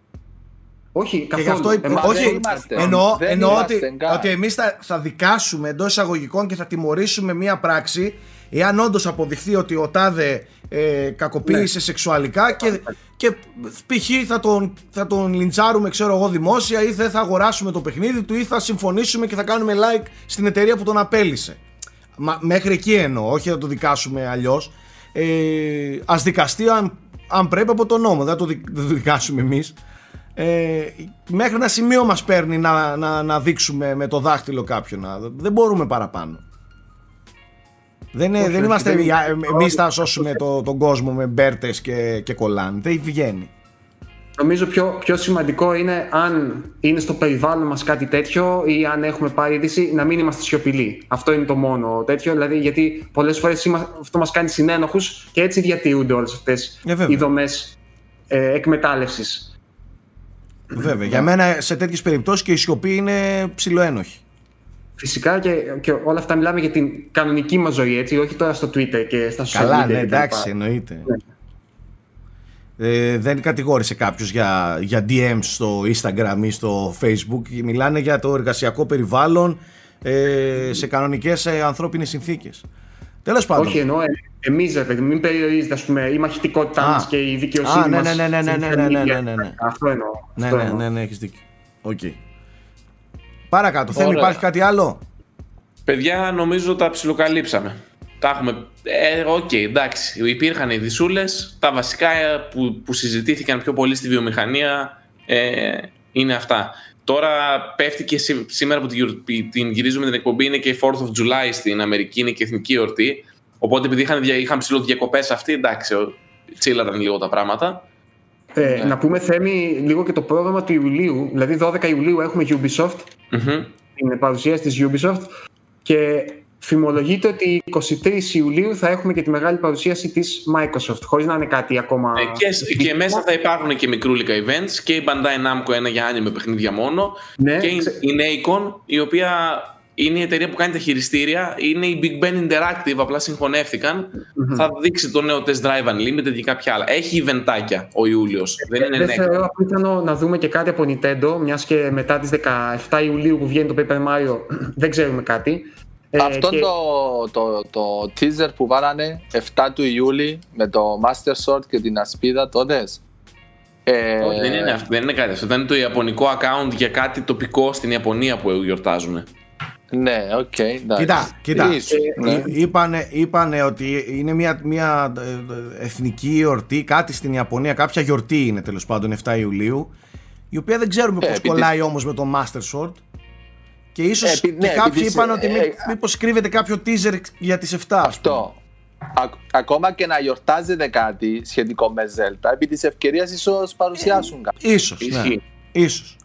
Όχι, Και καθόλου. γι' αυτό. Εμάς δεν όχι, είμαστε. εννοώ, Δεν εννοώ είμαστε ότι, καν. ότι εμείς θα, θα δικάσουμε εντός εισαγωγικών και θα τιμωρήσουμε μία πράξη εάν όντως αποδειχθεί ότι ο Τάδε ε, κακοποίησε σεξουαλικά και, και π.χ. Θα τον, θα τον λιντσάρουμε ξέρω εγώ δημόσια ή δεν θα αγοράσουμε το παιχνίδι του ή θα συμφωνήσουμε και θα κάνουμε like στην εταιρεία που τον απέλησε. Μα, μέχρι εκεί εννοώ, όχι να το δικάσουμε αλλιώς. Ε, Α δικαστεί αν, αν πρέπει από τον νόμο, δεν θα το, δικ- δεν το δικάσουμε εμείς. Ε, μέχρι ένα σημείο μας παίρνει να, να, να δείξουμε με το δάχτυλο κάποιον. να- Δεν μπορούμε παραπάνω. Δεν, είναι- Όχι, δεν όχι, είμαστε δεν- εμείς θα σώσουμε το, τον κόσμο με μπέρτες και, και κολλάν. Δεν βγαίνει. Νομίζω πιο, πιο σημαντικό είναι αν είναι στο περιβάλλον μας κάτι τέτοιο ή αν έχουμε πάρει είδηση να μην είμαστε σιωπηλοί. Αυτό είναι το μόνο τέτοιο, δηλαδή γιατί πολλές φορές είμα- αυτό μας κάνει συνένοχους και έτσι διατηρούνται όλες αυτές Ε, βέβαια. οι δομές ε, εκμετάλλευσης. Βέβαια. Για μένα σε τέτοιες περιπτώσεις και η σιωπή είναι ψηλοένοχη. Φυσικά και, και όλα αυτά μιλάμε για την κανονική μας ζωή, έτσι, όχι τώρα στο Twitter και στα social Καλά, media ναι, κτλ. εντάξει, εννοείται. Ε, δεν κατηγόρησε κάποιος για, για DMs στο Instagram ή στο Facebook. Μιλάνε για το εργασιακό περιβάλλον ε, σε κανονικές ε, ανθρώπινες συνθήκες. Τέλος πάντων. Όχι, εννοώ ε, εμείς, ρε παιδί, μου, μην περιορίζεται ας πούμε, η μαχητικότητά Α. μας και η δικαιοσύνη Α, ναι, μας ναι, ναι, ναι, στα ναι, social ναι, ναι, media. ναι, ναι, ναι. Αυτό εννοώ. Ναι, αυτό ναι, εννοώ. ναι, ναι, έχεις δίκιο. Οκ. Παρακάτω. Θέμη, Ωραία. υπάρχει κάτι άλλο; Παιδιά, νομίζω τα ψιλοκαλύψαμε. Τα έχουμε. Ε, οκ, εντάξει. Υπήρχαν οι δυσούλες. Τα βασικά ε, που, που συζητήθηκαν πιο πολύ στη βιομηχανία ε, είναι αυτά. Τώρα πέφτει και σή- σήμερα που την, γιορ- την γυρίζουμε την εκπομπή είναι και η 4th of July στην Αμερική, είναι και εθνική εορτή. Οπότε επειδή είχαν, δια- είχαν ψηλό διακοπέ αυτοί, εντάξει, ο- τσίλαραν λίγο τα πράγματα. Ε, Ναι. Να πούμε Θέμη λίγο και το πρόγραμμα του Ιουλίου. Δηλαδή 12 Ιουλίου έχουμε Ubisoft, Μμμ. την παρουσίαση της Ubisoft και φημολογείται ότι 23 Ιουλίου θα έχουμε και τη μεγάλη παρουσίαση της Microsoft, χωρίς να είναι κάτι ακόμα... Ε, και, και μέσα θα υπάρχουν και μικρούλικα events και η Bandai Namco ένα για άνιμε παιχνίδια μόνο Ναι, και η, ξε- η Nacon η οποία είναι η εταιρεία που κάνει τα χειριστήρια είναι η Big Ben Interactive απλά συγχωνεύτηκαν θα δείξει το νέο Test Drive Unlimited και κάποια άλλα. Έχει eventάκια ο Ιούλιος δεν είναι Δεν Nacon θεωρώ απίθανο να δούμε και κάτι από Nintendo, μιας και μετά τις 17 Ιουλίου που βγαίνει το Paper Mario δεν ξέρουμε κάτι. Ε, Αυτό και- το, το, το teaser που βάλανε 7 του Ιούλη με το Master Sword και την ασπίδα τότε. Ε, Όχι, δεν, είναι, αυτό, δεν είναι κάτι αυτό ήταν το ιαπωνικό account για κάτι τοπικό στην Ιαπωνία που γιορτάζουν Ναι, οκ. εντάξει. Κοίτα, κοίτα. Ίσως, ναι. Εί- Είπανε, είπανε ότι είναι μια, μια ε, εθνική εορτή, κάτι στην Ιαπωνία, κάποια γιορτή είναι τέλος πάντων 7 Ιουλίου, η οποία δεν ξέρουμε Ε, πώς επειδή- κολλάει όμως με το Master Sword. Και ίσως Ε, επει- και ναι, κάποιοι επειδή είπαν σε- ότι μη, ε, μήπως κρύβεται κάποιο teaser για τις 7 ας πούμε. Αυτό. Α, ακόμα και να γιορτάζετε κάτι σχετικό με Zelda, επί της ευκαιρίας ίσως παρουσιάσουν κάτι. Ίσως, ναι. Ισχύει. Ίσως.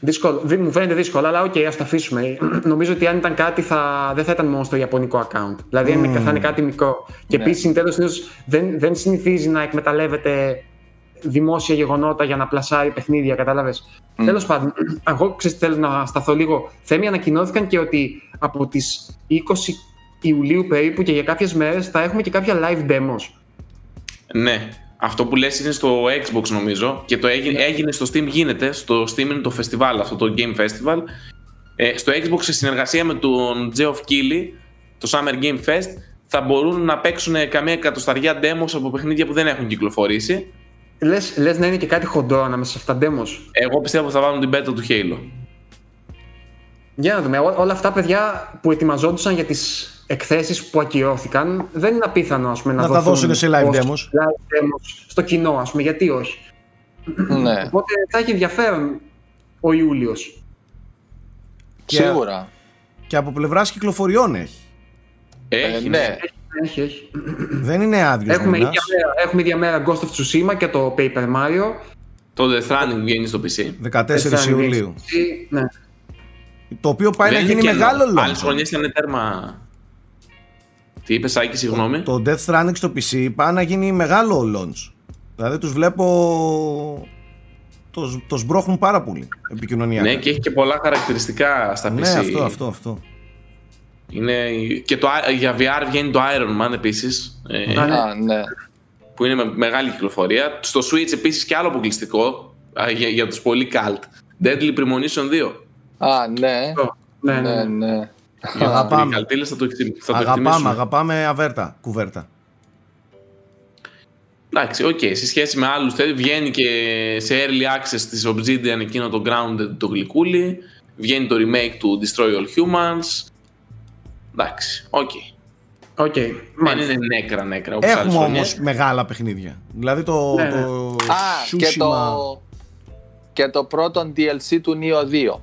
Δύσκολο. Δεν μου φαίνεται δύσκολο, αλλά οκ, ας το αφήσουμε. Νομίζω ότι αν ήταν κάτι θα, δεν θα ήταν μόνο στο ιαπωνικό account. Δηλαδή αν είναι- θα είναι κάτι μικρό. Και Ναι. επίσης η Nintendo συνήθως δεν, δεν συνηθίζει να εκμεταλλεύεται δημόσια γεγονότα για να πλασάρει παιχνίδια, κατάλαβες. Μμ. Τέλος πάντων, εγώ ξέρεις, θέλω να σταθώ λίγο. Θέμη ανακοινώθηκαν και ότι από τις 20 Ιουλίου περίπου και για κάποιες μέρες θα έχουμε και κάποια live demos. ναι Αυτό που λες είναι στο Xbox νομίζω και το έγινε, έγινε στο Steam γίνεται. Στο Steam είναι το festival αυτό, το Game Festival. Ε, στο Xbox σε συνεργασία με τον Geoff Keighley, το Summer Game Fest, θα μπορούν να παίξουν καμία εκατοσταριά demos από παιχνίδια που δεν έχουν κυκλοφορήσει. Λες, λες να είναι και κάτι χοντρό ανάμεσα σε αυτά τα demos. Εγώ πιστεύω ότι θα βάλουν την beta του Halo. Για να δούμε. Ό- Όλα αυτά παιδιά που ετοιμαζόντουσαν για τις εκθέσεις που ακυρώθηκαν δεν είναι απίθανο ας πούμε, να, Να τα δοθούν δώσουν σε live ως demos. live demos στο κοινό, ας πούμε, γιατί όχι; Ναι, Οπότε θα έχει ενδιαφέρον ο Ιούλιος. Και- σίγουρα. Και από πλευράς κυκλοφοριών έχει. Έχει, Ε, ναι. Έχει, έχει. Δεν είναι άδειος. Έχουμε ίδια, μέρα, έχουμε ίδια μέρα Ghost of Tsushima και το Paper Mario. Το Death Stranding βγαίνει στο PC. 14 Έτσι θα είναι. Ιουλίου. Ναι. Το οποίο πάει να Δεν γίνει είναι κενό. μεγάλο Άλλες launch. χρονιές ήταν τέρμα... Τι είπες Σάκη, συγγνώμη; Το Death Stranding στο PC πάει να γίνει μεγάλο launch. Δηλαδή τους βλέπω... Το, το σμπρώχνουν πάρα πολύ επικοινωνιακά. Ναι, και έχει και πολλά χαρακτηριστικά στα PC. Ναι, αυτό, αυτό, αυτό. Είναι... Και το... για VR βγαίνει το Iron Man επίσης, ε, Α, ναι. Α, ναι. που είναι με μεγάλη κυκλοφορία. Στο Switch επίσης και άλλο αποκλειστικό, α, για, για τους πολύ cult. Deadly Premonition 2. Α, ναι. Ναι, ναι, Ναι, ναι. ναι. Για Αγαπάμε. τους καλτήλες θα το, εκτιμ- θα το Αγαπάμε, εκτιμήσουμε. αγαπάμε αβέρτα, κουβέρτα. Εντάξει, οκ. Σε σχέση με άλλους τέτοιους βγαίνει και σε early access της Obsidian εκείνο το Grounded το γλυκούλι. Βγαίνει το remake του Destroy All Humans. Εντάξει, οκ. Οκ, Δεν μάλιστα. είναι νέκρα νέκρα όπως άλλες Έχουμε χρονιές. όμως μεγάλα παιχνίδια. Δηλαδή το, Ναι, ναι. το Α, και Tsushima- το, και το πρώτο DLC του Neo 2.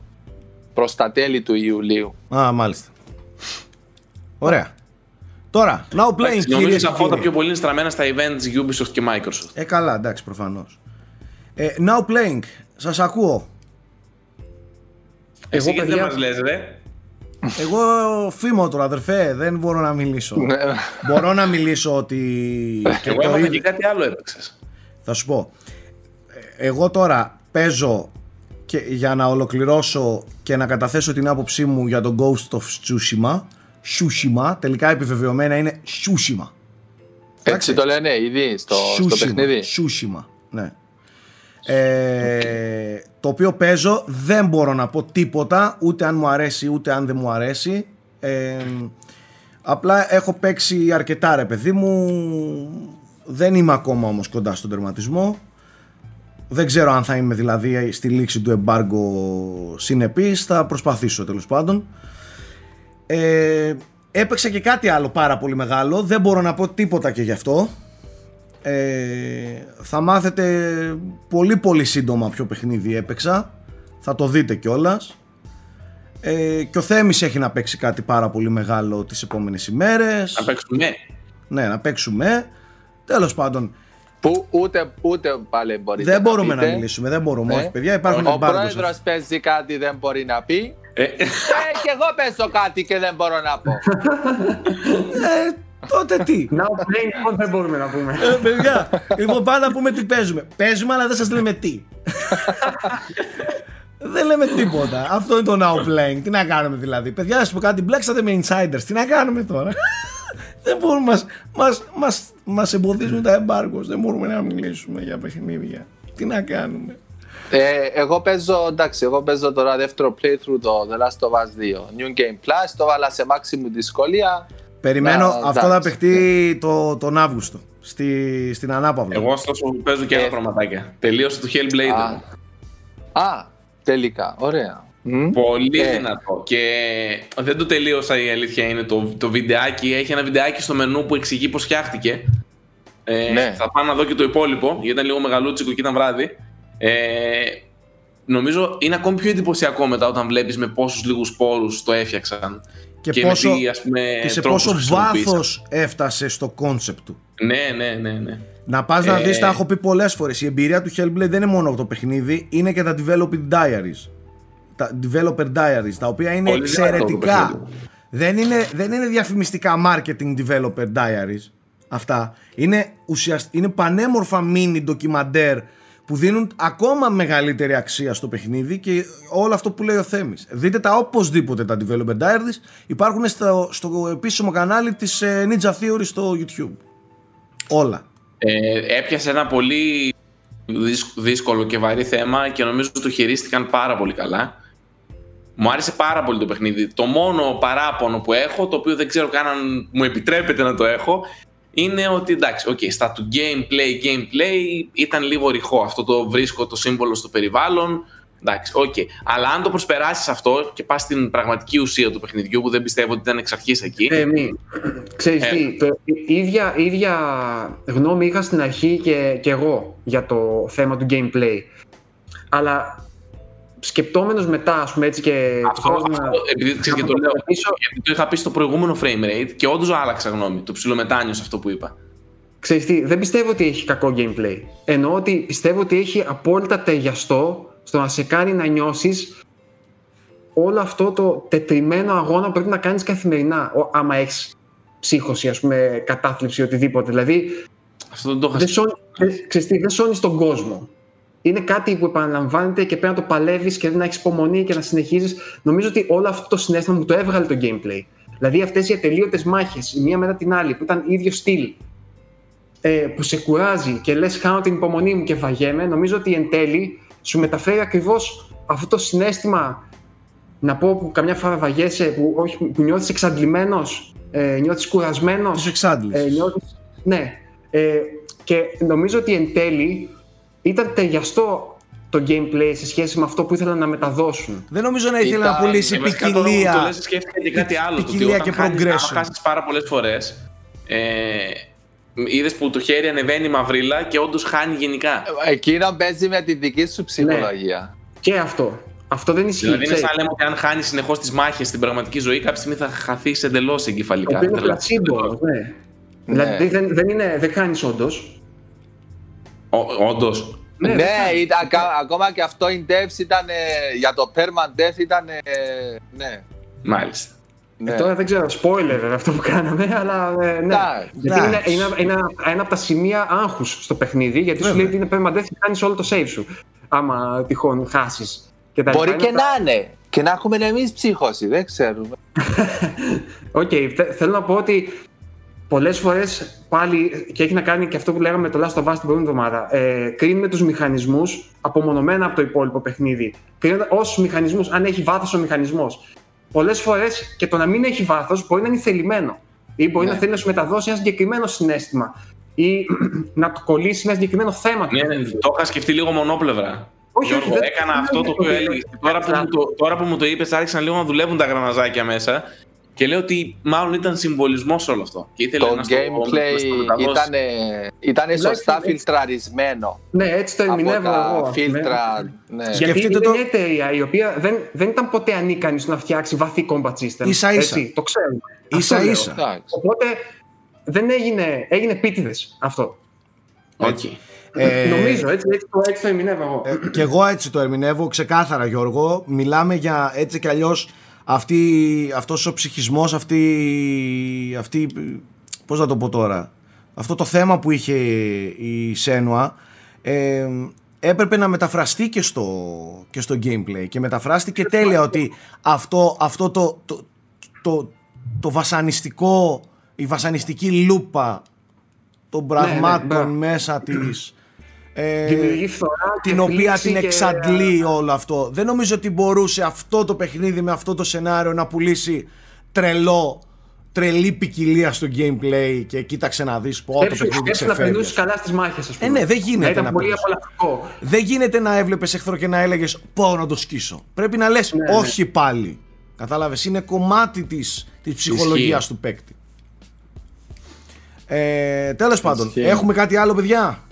Προς τα τέλη του Ιουλίου. Α, μάλιστα. Ωραία. Τώρα, now playing Εντάξει, Νομίζω κυρίες τα και φώτα κύριοι. πιο πολύ είναι στραμμένα στα events Ubisoft και Microsoft. Ε, καλά, εντάξει, προφανώς. Ε, now playing, σας ακούω. Εσύ γιατί δεν παιδιά- μας λες ρε; Εγώ φήμω τώρα, αδερφέ, δεν μπορώ να μιλήσω. Ναι. μπορώ να μιλήσω ότι... και Εγώ το έμαθα ίδιο- και κάτι άλλο έπαιξες. Θα σου πω. Ε, Εγώ τώρα παίζω και για να ολοκληρώσω και να καταθέσω την άποψή μου για τον Ghost of Tsushima. Tsushima, τελικά επιβεβαιωμένα είναι Tsushima. Έτσι το λένε ήδη στο, στο Tsushima, παιχνίδι; Tsushima, ναι. Ε, το οποίο παίζω δεν μπορώ να πω τίποτα ούτε αν μου αρέσει ούτε αν δεν μου αρέσει. Ε, απλά έχω παίξει αρκετά ρε παιδί μου. Δεν είμαι ακόμα όμως κοντά στον τερματισμό. Δεν ξέρω αν θα είμαι δηλαδή στη λήξη του εμπάργκο συνεπής. Θα προσπαθήσω τέλος πάντων. Ε, έπαιξα και κάτι άλλο πάρα πολύ μεγάλο. Δεν μπορώ να πω τίποτα και γι' αυτό ε, θα μάθετε πολύ πολύ σύντομα ποιο παιχνίδι έπαιξα θα το δείτε κιόλας. ε, και ο Θέμης έχει να παίξει κάτι πάρα πολύ μεγάλο τις επόμενες ημέρες Να παίξουμε. ναι να παίξουμε τέλος πάντων Που ούτε, ούτε πάλι μπορείτε δεν μπορούμε να πείτε. μιλήσουμε δεν μπορούμε Ναι. όχι παιδιά υπάρχουν Ο εμπάργκος πρόεδρος παίζει κάτι δεν μπορεί να πει. Ε, Ε, και εγώ παίζω κάτι και δεν μπορώ να πω. ε, τότε τι; Now playing λοιπόν δεν μπορούμε να πούμε. Ε, παιδιά, λοιπόν πάμε να πούμε τι παίζουμε. Παίζουμε, αλλά δεν σας λέμε τι. δεν λέμε τίποτα. Αυτό είναι το now playing. Τι να κάνουμε δηλαδή; Παιδιά, να σου πω κάτι, μπλέξατε με insiders. Τι να κάνουμε τώρα; δεν μπορούμε, μας, μας, μας, μας εμποδίζουν τα embargoes. Δεν μπορούμε να μιλήσουμε για παιχνίδια. Τι να κάνουμε; Ε, εγώ παίζω, εντάξει, εγώ παίζω τώρα δεύτερο playthrough το The Last of Us 2. New Game Plus, το βάλα σε maximum δυσκολία. Περιμένω, Να, αυτό εντάξει. θα παιχτεί το, τον Αύγουστο. Στη, στην Ανάπαυλο. εγώ ωστόσο παίζω και άλλα Ε. πραγματάκια. Τελείωσε το Hellblade. Α, α, τελικά, ωραία. Μμ. Πολύ Ε. δυνατό. Και δεν το τελείωσα η αλήθεια είναι το, το βιντεάκι. Έχει ένα βιντεάκι στο μενού που εξηγεί πώς φτιάχτηκε. Ε, Ναι. Θα πάω να δω και το υπόλοιπο, γιατί ήταν λίγο μεγαλούτσικο και ήταν βράδυ. Ε, νομίζω είναι ακόμη πιο εντυπωσιακό μετά όταν βλέπεις με πόσους λίγους σπόρους το έφτιαξαν. Και, πόσο, με τι, ας πούμε, και σε τρόπους πόσο χρησιμοποίησαν. βάθος έφτασε στο κόνσεπτ του. Ναι, ναι, ναι, ναι. Να πας να Ε, δεις, τα έχω πει πολλές φορές, η εμπειρία του Hellblade δεν είναι μόνο το παιχνίδι, είναι και τα developing diaries. Τα developer diaries, τα οποία είναι Πολύ δυνατό το εξαιρετικά. παιχνίδι. Δεν είναι, δεν είναι διαφημιστικά marketing developer diaries αυτά. Είναι, ουσιαστ, είναι πανέμορφα mini ντοκιμαντέρ που δίνουν ακόμα μεγαλύτερη αξία στο παιχνίδι και όλο αυτό που λέει ο Θέμης. Δείτε τα οπωσδήποτε τα developer diaries. Υπάρχουν στο, στο επίσημο κανάλι της ε, Ninja Theory στο YouTube. Όλα. Ε, έπιασε ένα πολύ δύσκολο και βαρύ θέμα και νομίζω ότι το χειρίστηκαν πάρα πολύ καλά. Μου άρεσε πάρα πολύ το παιχνίδι. Το μόνο παράπονο που έχω, το οποίο δεν ξέρω καν αν μου επιτρέπεται να το έχω, είναι ότι εντάξει, okay, στα του gameplay, gameplay ήταν λίγο ρηχό. Αυτό το βρίσκω το σύμβολο στο περιβάλλον. Εντάξει, okay. Αλλά αν το προσπεράσεις αυτό και πας στην πραγματική ουσία του παιχνιδιού, που δεν πιστεύω ότι ήταν εξ αρχής εκεί. Ε, μη. Ξέρεις ε. τι, το, η ίδια, ίδια γνώμη είχα στην αρχή και, και εγώ για το θέμα του gameplay. Αλλά σκεπτόμενος μετά, ας πούμε έτσι και. Αυτός, αυτό να... επειδή ξέρεις και το λέω. Γιατί το είχα πει στο προηγούμενο frame rate και όντως άλλαξα γνώμη. Το ψιλομετάνιο αυτό που είπα. Ξέρεις τι, δεν πιστεύω ότι έχει κακό gameplay. Εννοώ ότι πιστεύω ότι έχει απόλυτα ταιριαστό στο να σε κάνει να νιώσεις όλο αυτό το τετριμένο αγώνα που πρέπει να κάνεις καθημερινά. Άμα έχεις ψύχωση, ας πούμε, κατάθλιψη, οτιδήποτε. Δηλαδή. Αυτό δεν το είχα Δεν σώνεις τον κόσμο είναι κάτι που επαναλαμβάνεται και πρέπει να το παλεύεις και να έχεις υπομονή και να συνεχίζεις. Νομίζω ότι όλο αυτό το συνέστημα μου το έβγαλε το gameplay. Δηλαδή αυτές οι ατελείωτες μάχες, η μία μετά την άλλη, που ήταν ίδιο στυλ, ε, που σε κουράζει και λες: Χάνω την υπομονή μου και βαγέμαι, νομίζω ότι εν τέλει σου μεταφέρει ακριβώς αυτό το συνέστημα. Να πω που καμιά φορά βαγέσαι, που, όχι, που νιώθεις εξαντλημένος, ε, νιώθεις κουρασμένος. Ε, ναι. Ε, και νομίζω ότι εν τέλει ήταν ταιριαστό το gameplay σε σχέση με αυτό που ήθελαν να μεταδώσουν. Δεν νομίζω να ήθελε να πουλήσει ποικιλία. Το λες σκέφτηκα και κάτι άλλο. Ποικιλία και progression. Αν χάσεις πάρα πολλές φορές. Ε, Είδες που το χέρι ανεβαίνει μαυρίλα και όντως χάνει γενικά. Εκείνο παίζει με τη δική σου ψυχολογία. Ναι. Και αυτό. Αυτό δεν ισχύει. Δηλαδή είναι σαν λέμε ότι αν χάνεις συνεχώς τις μάχες στην πραγματική ζωή, κάποια στιγμή θα χαθείς εντελώς εγκεφαλικά. Αυτό είναι πλατσίμπο, ναι. ναι. Δηλαδή δεν, δεν, είναι, δεν χάνεις όντως. Όντως. Ναι, ναι ήταν, ακόμα και αυτό in devs ήταν για το permanent death ήταν. Ναι. Μάλιστα. Ναι. Ε, τώρα δεν ξέρω, spoiler βέβαια αυτό που κάναμε, αλλά ε, ναι. γιατί είναι, είναι, είναι, ένα από τα σημεία άγχους στο παιχνίδι, γιατί σου λέει ότι είναι permanent death και κάνεις όλο το save σου. Άμα τυχόν χάσεις. Μπορεί και να είναι. Και να έχουμε εμείς ψύχωση, δεν ξέρουμε. Οκ, okay, θέλω να πω ότι πολλές φορές πάλι, και έχει να κάνει και αυτό που λέγαμε το Last of Us την προηγούμενη εβδομάδα, ε, κρίνουμε τους μηχανισμούς απομονωμένα από το υπόλοιπο παιχνίδι. Κρίνουμε ως μηχανισμούς, αν έχει βάθος ο μηχανισμός. Πολλές φορές και το να μην έχει βάθος μπορεί να είναι θελημένο. Ή μπορεί ναι. να θέλει να σου μεταδώσει ένα συγκεκριμένο συναίσθημα. Ή να του κολλήσει ένα συγκεκριμένο θέμα. Ναι, ναι, το είχα σκεφτεί λίγο μονόπλευρα. Όχι, Γιώργο, όχι, έκανα αυτό το οποίο έλεγες. Τώρα, που μου το, τώρα που μου το είπες, άρχισαν λίγο να δουλεύουν τα γραναζάκια μέσα και λέω ότι μάλλον ήταν συμβολισμός όλο αυτό. Και ήθελε το gameplay ήταν, ήταν σωστά φιλτραρισμένο. Ναι, έτσι το ερμηνεύω εγώ. Φίλτρα, ναι. Γιατί είναι το... μια εταιρεία η οποία δεν, δεν ήταν ποτέ ανίκανη να φτιάξει βαθύ combat system. Ίσα ίσα. το ξέρουμε. Ίσα ίσα. Οπότε δεν έγινε, έγινε επίτηδε αυτό. Okay. Ε, Νομίζω, έτσι, έτσι, το, έτσι το ερμηνεύω εγώ. Ε, και εγώ έτσι το ερμηνεύω ξεκάθαρα Γιώργο. Μιλάμε για έτσι κι αλλιώς αυτή, αυτός ο ψυχισμός, αυτή, αυτή, πώς να το πω τώρα, αυτό το θέμα που είχε η Σένουα ε, έπρεπε να μεταφραστεί και στο, και στο gameplay και μεταφράστηκε τέλεια ότι αυτό, αυτό το, το, το, το βασανιστικό, η βασανιστική λούπα των ναι, ναι, πραγμάτων μέσα της ε, την οποία την εξαντλεί όλο αυτό. Δεν νομίζω ότι μπορούσε αυτό το παιχνίδι με αυτό το σενάριο να πουλήσει τρελό τρελή ποικιλία στο gameplay και κοίταξε να δεις πω το παιχνίδι ξεφεύγει. να καλά στις μάχες ας πούμε. Ε, ναι, δεν γίνεται να, πολύ Δεν γίνεται να έβλεπες εχθρό και να έλεγες πω να το σκίσω. Πρέπει να λες ναι, ναι. όχι πάλι. Κατάλαβες, είναι κομμάτι της, της ψυχολογίας του παίκτη. Ε, τέλος πάντων, έχουμε κάτι άλλο παιδιά;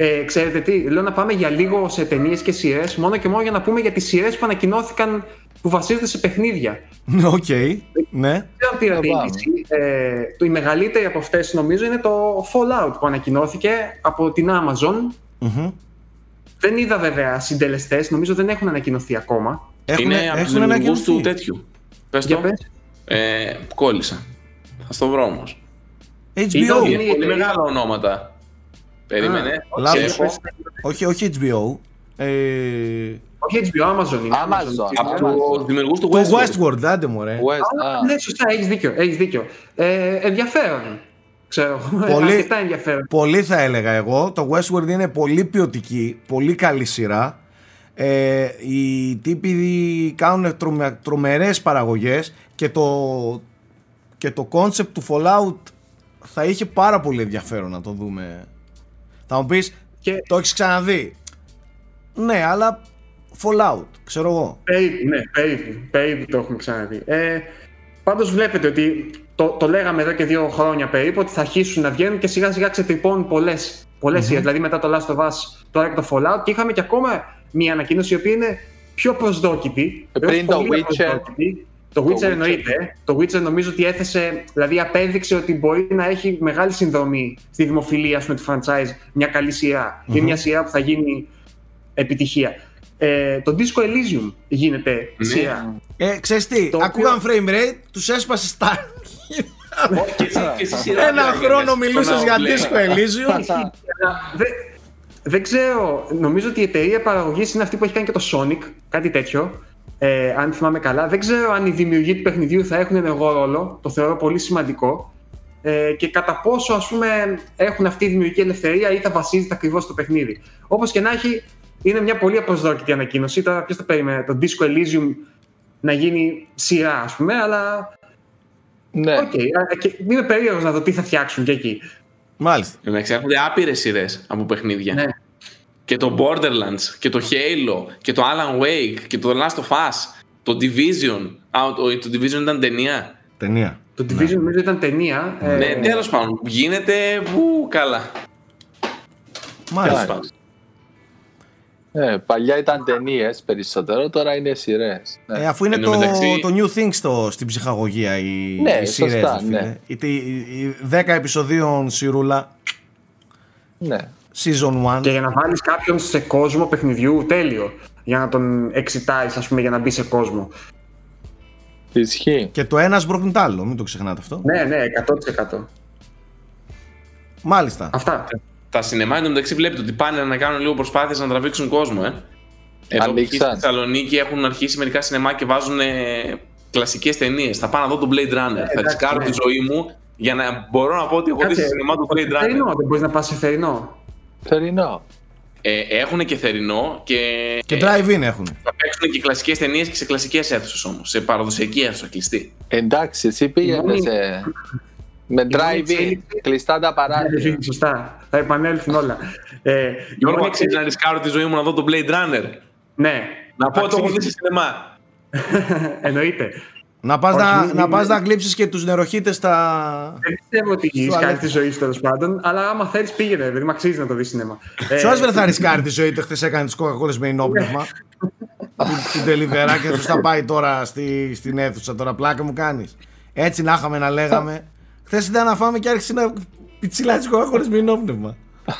Ε, ξέρετε τι, λέω να πάμε για λίγο σε ταινίες και σειρές, μόνο και μόνο για να πούμε για τις σειρές που ανακοινώθηκαν που βασίζονται σε παιχνίδια. Οκ, okay, ναι. Δεν ε, το, η μεγαλύτερη από αυτές νομίζω είναι το Fallout που ανακοινώθηκε από την Amazon. mm Δεν είδα βέβαια συντελεστές, νομίζω δεν έχουν ανακοινωθεί ακόμα. Έχουν, είναι έχουν ανακοινωθεί. του τέτοιου. Πες το. Ε, κόλλησα. Θα στο βρω όμως. HBO. Είναι πολύ μεγάλα ονόματα. Περίμενε. Λάθος. Όχι, όχι HBO. Ε... Όχι HBO, Amazon είναι. Amazon. Από τους δημιουργούς του Westworld. Το Westworld, άντε μου ρε. Ναι, σωστά, έχεις δίκιο. Έχεις δίκιο. Ε, ενδιαφέρον. Ξέρω εγώ. Πολύ- Αρκετά ενδιαφέρον. Πολύ θα έλεγα εγώ. Το Westworld είναι πολύ ποιοτική, πολύ καλή σειρά. Ε, οι τύποι κάνουν τρομε, τρομερές παραγωγές και το, και το concept του Fallout θα είχε πάρα πολύ ενδιαφέρον να το δούμε. Θα μου πεις, Και το έχεις ξαναδεί. Ναι, αλλά Fallout, ξέρω εγώ. περίπου, ναι, περίπου, περίπου το έχουμε ξαναδεί. Ε, Πάντως βλέπετε ότι το, το λέγαμε εδώ και δύο χρόνια περίπου ότι θα αρχίσουν να βγαίνουν και σιγά σιγά ξετυπώνουν πολλές πολλές σειρές. Δηλαδή μετά το Last of Us, τώρα και το Fallout και είχαμε και ακόμα μία ανακοίνωση η οποία είναι πιο προσδόκητη. Ε, πριν έως το πολύ Witcher. απροσδόκητη. Το Witcher Witcher. εννοείται. ε. Το Witcher νομίζω ότι έθεσε, δηλαδή απέδειξε ότι μπορεί να έχει μεγάλη συνδρομή στη δημοφιλία ας πούμε, του franchise μια καλή σειρά. Είναι μια σειρά που θα γίνει επιτυχία. Ε, το Disco Elysium γίνεται Ναι. σειρά. Ε, ξέρεις τι, Το οποίο- ακούγαν frame rate, τους έσπασε στα... Και εσύ, και εσύ σειρά Ένα διάγενες χρόνο στον μιλούσες για Outlander. Disco Elysium. Αλλά δεν, δεν ξέρω, νομίζω ότι η εταιρεία παραγωγής είναι αυτή που έχει κάνει και το Sonic, κάτι τέτοιο. Ε, αν θυμάμαι καλά. Δεν ξέρω αν οι δημιουργοί του παιχνιδιού θα έχουν ενεργό ρόλο. Το θεωρώ πολύ σημαντικό. Ε, και κατά πόσο ας πούμε έχουν αυτή η δημιουργική ελευθερία ή θα βασίζεται ακριβώς στο παιχνίδι. Όπως και να έχει, είναι μια πολύ απροσδόκητη ανακοίνωση. Τώρα ποιος το περίμενε, το Disco Elysium να γίνει σειρά, ας πούμε, αλλά. Ναι. Οκ, α, και είμαι περίεργος να δω τι θα φτιάξουν και εκεί. Μάλιστα. Εντάξει, έρχονται άπειρες σειρές από παιχνίδια. Ναι. Και το Borderlands, και το Halo, και το Alan Wake, και το Last of Us, το Division. Α, το, το Division ήταν ταινία. Ταινία. Το Division νομίζω ήταν ταινία. ε, Ναι, τέλος πάντων. Γίνεται. Ου, καλά. Μάλιστα. Τέλος πάντων. Ε, παλιά ήταν ταινίες περισσότερο, τώρα είναι σειρές. Ε, αφού είναι Εν το, τω μεταξύ- το new thing στο, στην ψυχαγωγία οι, Ναι, οι σειρές, σωστά, ρε φίλε. ναι. Οι, οι, οι 10 επεισοδίων σιρούλα Ναι. Season 1 Και για να βάλεις κάποιον σε κόσμο παιχνιδιού, τέλειο. Για να τον εξητάει, ας πούμε, για να μπει σε κόσμο. Ισχύει. και το ένας σμπρώχνει το άλλο, μην το ξεχνάτε αυτό. Ναι, ναι, 100%. Μάλιστα. Αυτά. Τα σινεμά εντωμεταξύ βλέπετε ότι πάνε να κάνουν λίγο προσπάθειες να τραβήξουν κόσμο, ε. Εδώ π.χ. στη Ανοίξαν. Θεσσαλονίκη έχουν αρχίσει μερικά σινεμά και βάζουν κλασικές ταινίες. Θα πάω να δω τον Blade Runner. θα εντάξει, ρισκάρω ναι. τη ζωή μου για να μπορώ να πω ότι έχω δει Κάτσε, στο σινεμά του Blade Runner. Θερινό, δεν μπορείς να πας σε θερινό. Θερινό. Ε, έχουν και θερινό και, Και ε, drive-in έχουν. θα παίξουν και κλασικές ταινίες και σε κλασικές αίθουσες όμως. Σε παραδοσιακή αίθουσα κλειστή. Εντάξει, εσύ πήγαινε μόνη- σε... με μόνη drive-in, εξέλιξη- κλειστά τα παράθυρα. Ναι, Σωστά. Θα επανέλθουν όλα. Ε, η Γιώργο, μόνη αξίζει να ρισκάρω τη ζωή μου να δω τον Blade Runner. Ναι, Να πω ότι το έχω Αξίζει. δει σε σινεμά. εννοείται. Να πας, Όχι, να, μην- να, μην- πας να γλύψεις και τους νεροχύτες στα... Δεν πιστεύω ότι Στο ρισκάρει αλήθεια. τη ζωή σου τέλος πάντων, αλλά άμα θέλεις πήγαινε, δεν με αξίζει να το δεις σινεμά. Ε, Ποιος δεν θα ρισκάρει τη ζωή του, χθες έκανε τις κοκακόλες με ενόπνευμα. Την τελιβερά και τους τα πάει τώρα στη, στην αίθουσα, τώρα πλάκα μου κάνεις. Έτσι να είχαμε να λέγαμε. Χθες ήταν να φάμε και άρχισε να πιτσιλάει τις κοκακόλες με ενόπνευμα.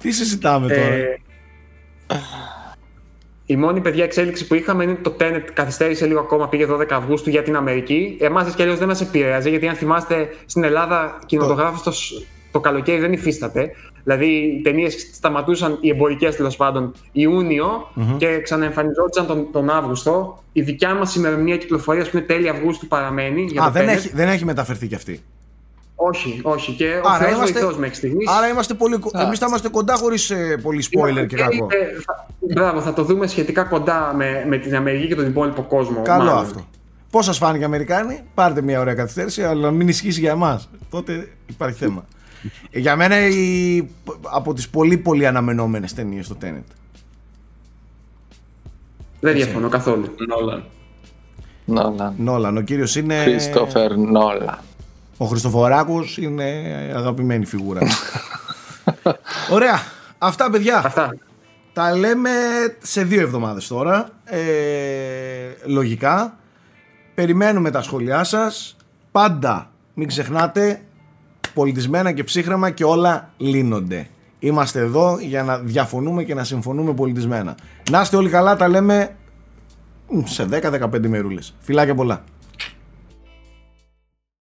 Τι συζητάμε τώρα; Ε, η μόνη παιδιά εξέλιξη που είχαμε είναι το Tenet καθυστέρησε λίγο ακόμα, πήγε 12 Αυγούστου για την Αμερική. Εμάς και αλλιώς δεν μας επηρέαζε, γιατί αν θυμάστε στην Ελλάδα κινηματογράφος το, το καλοκαίρι δεν υφίσταται. Δηλαδή οι ταινίες σταματούσαν, οι εμπορικές τέλος πάντων, Ιούνιο και ξαναεμφανιζόντουσαν τον, τον Αύγουστο. Η δικιά μας ημερομηνία κυκλοφορίας που είναι τέλη Αυγούστου παραμένει. Για Α, το δεν Tenet. έχει, δεν έχει μεταφερθεί κι αυτή. Όχι, όχι. Και ο Άρα Θεός είμαστε- βοηθός μέχρι στιγμής. Άρα είμαστε πολύ, κο- εμείς θα είμαστε κοντά χωρίς ε, πολύ spoiler και κακό. Ε, θα- Μπράβο, θα το δούμε σχετικά κοντά με, με την Αμερική και τον υπόλοιπο κόσμο. Καλό μάλλον. αυτό. Πώς σας φάνηκε οι Αμερικάνοι, πάρτε μια ωραία καθυστέρηση, αλλά μην ισχύσει για εμάς. Τότε υπάρχει θέμα. Ε, για μένα η, από τις πολύ πολύ αναμενόμενες ταινίες το Tenet. Δεν διαφωνώ καθόλου. Νόλαν. Νόλαν. Νόλαν, ο κύριος είναι. Christopher Νόλαν. Ο Χριστοφοράκος είναι αγαπημένη φιγούρα. ωραία. Αυτά παιδιά. Αυτά. Τα λέμε σε δύο εβδομάδες τώρα. Ε, λογικά. Περιμένουμε τα σχόλιά σας. Πάντα μην ξεχνάτε πολιτισμένα και ψύχρεμα και όλα λύνονται. Είμαστε εδώ για να διαφωνούμε και να συμφωνούμε πολιτισμένα. Να είστε όλοι καλά, τα λέμε μ, σε 10-15 μερούλες. Φιλάκια πολλά.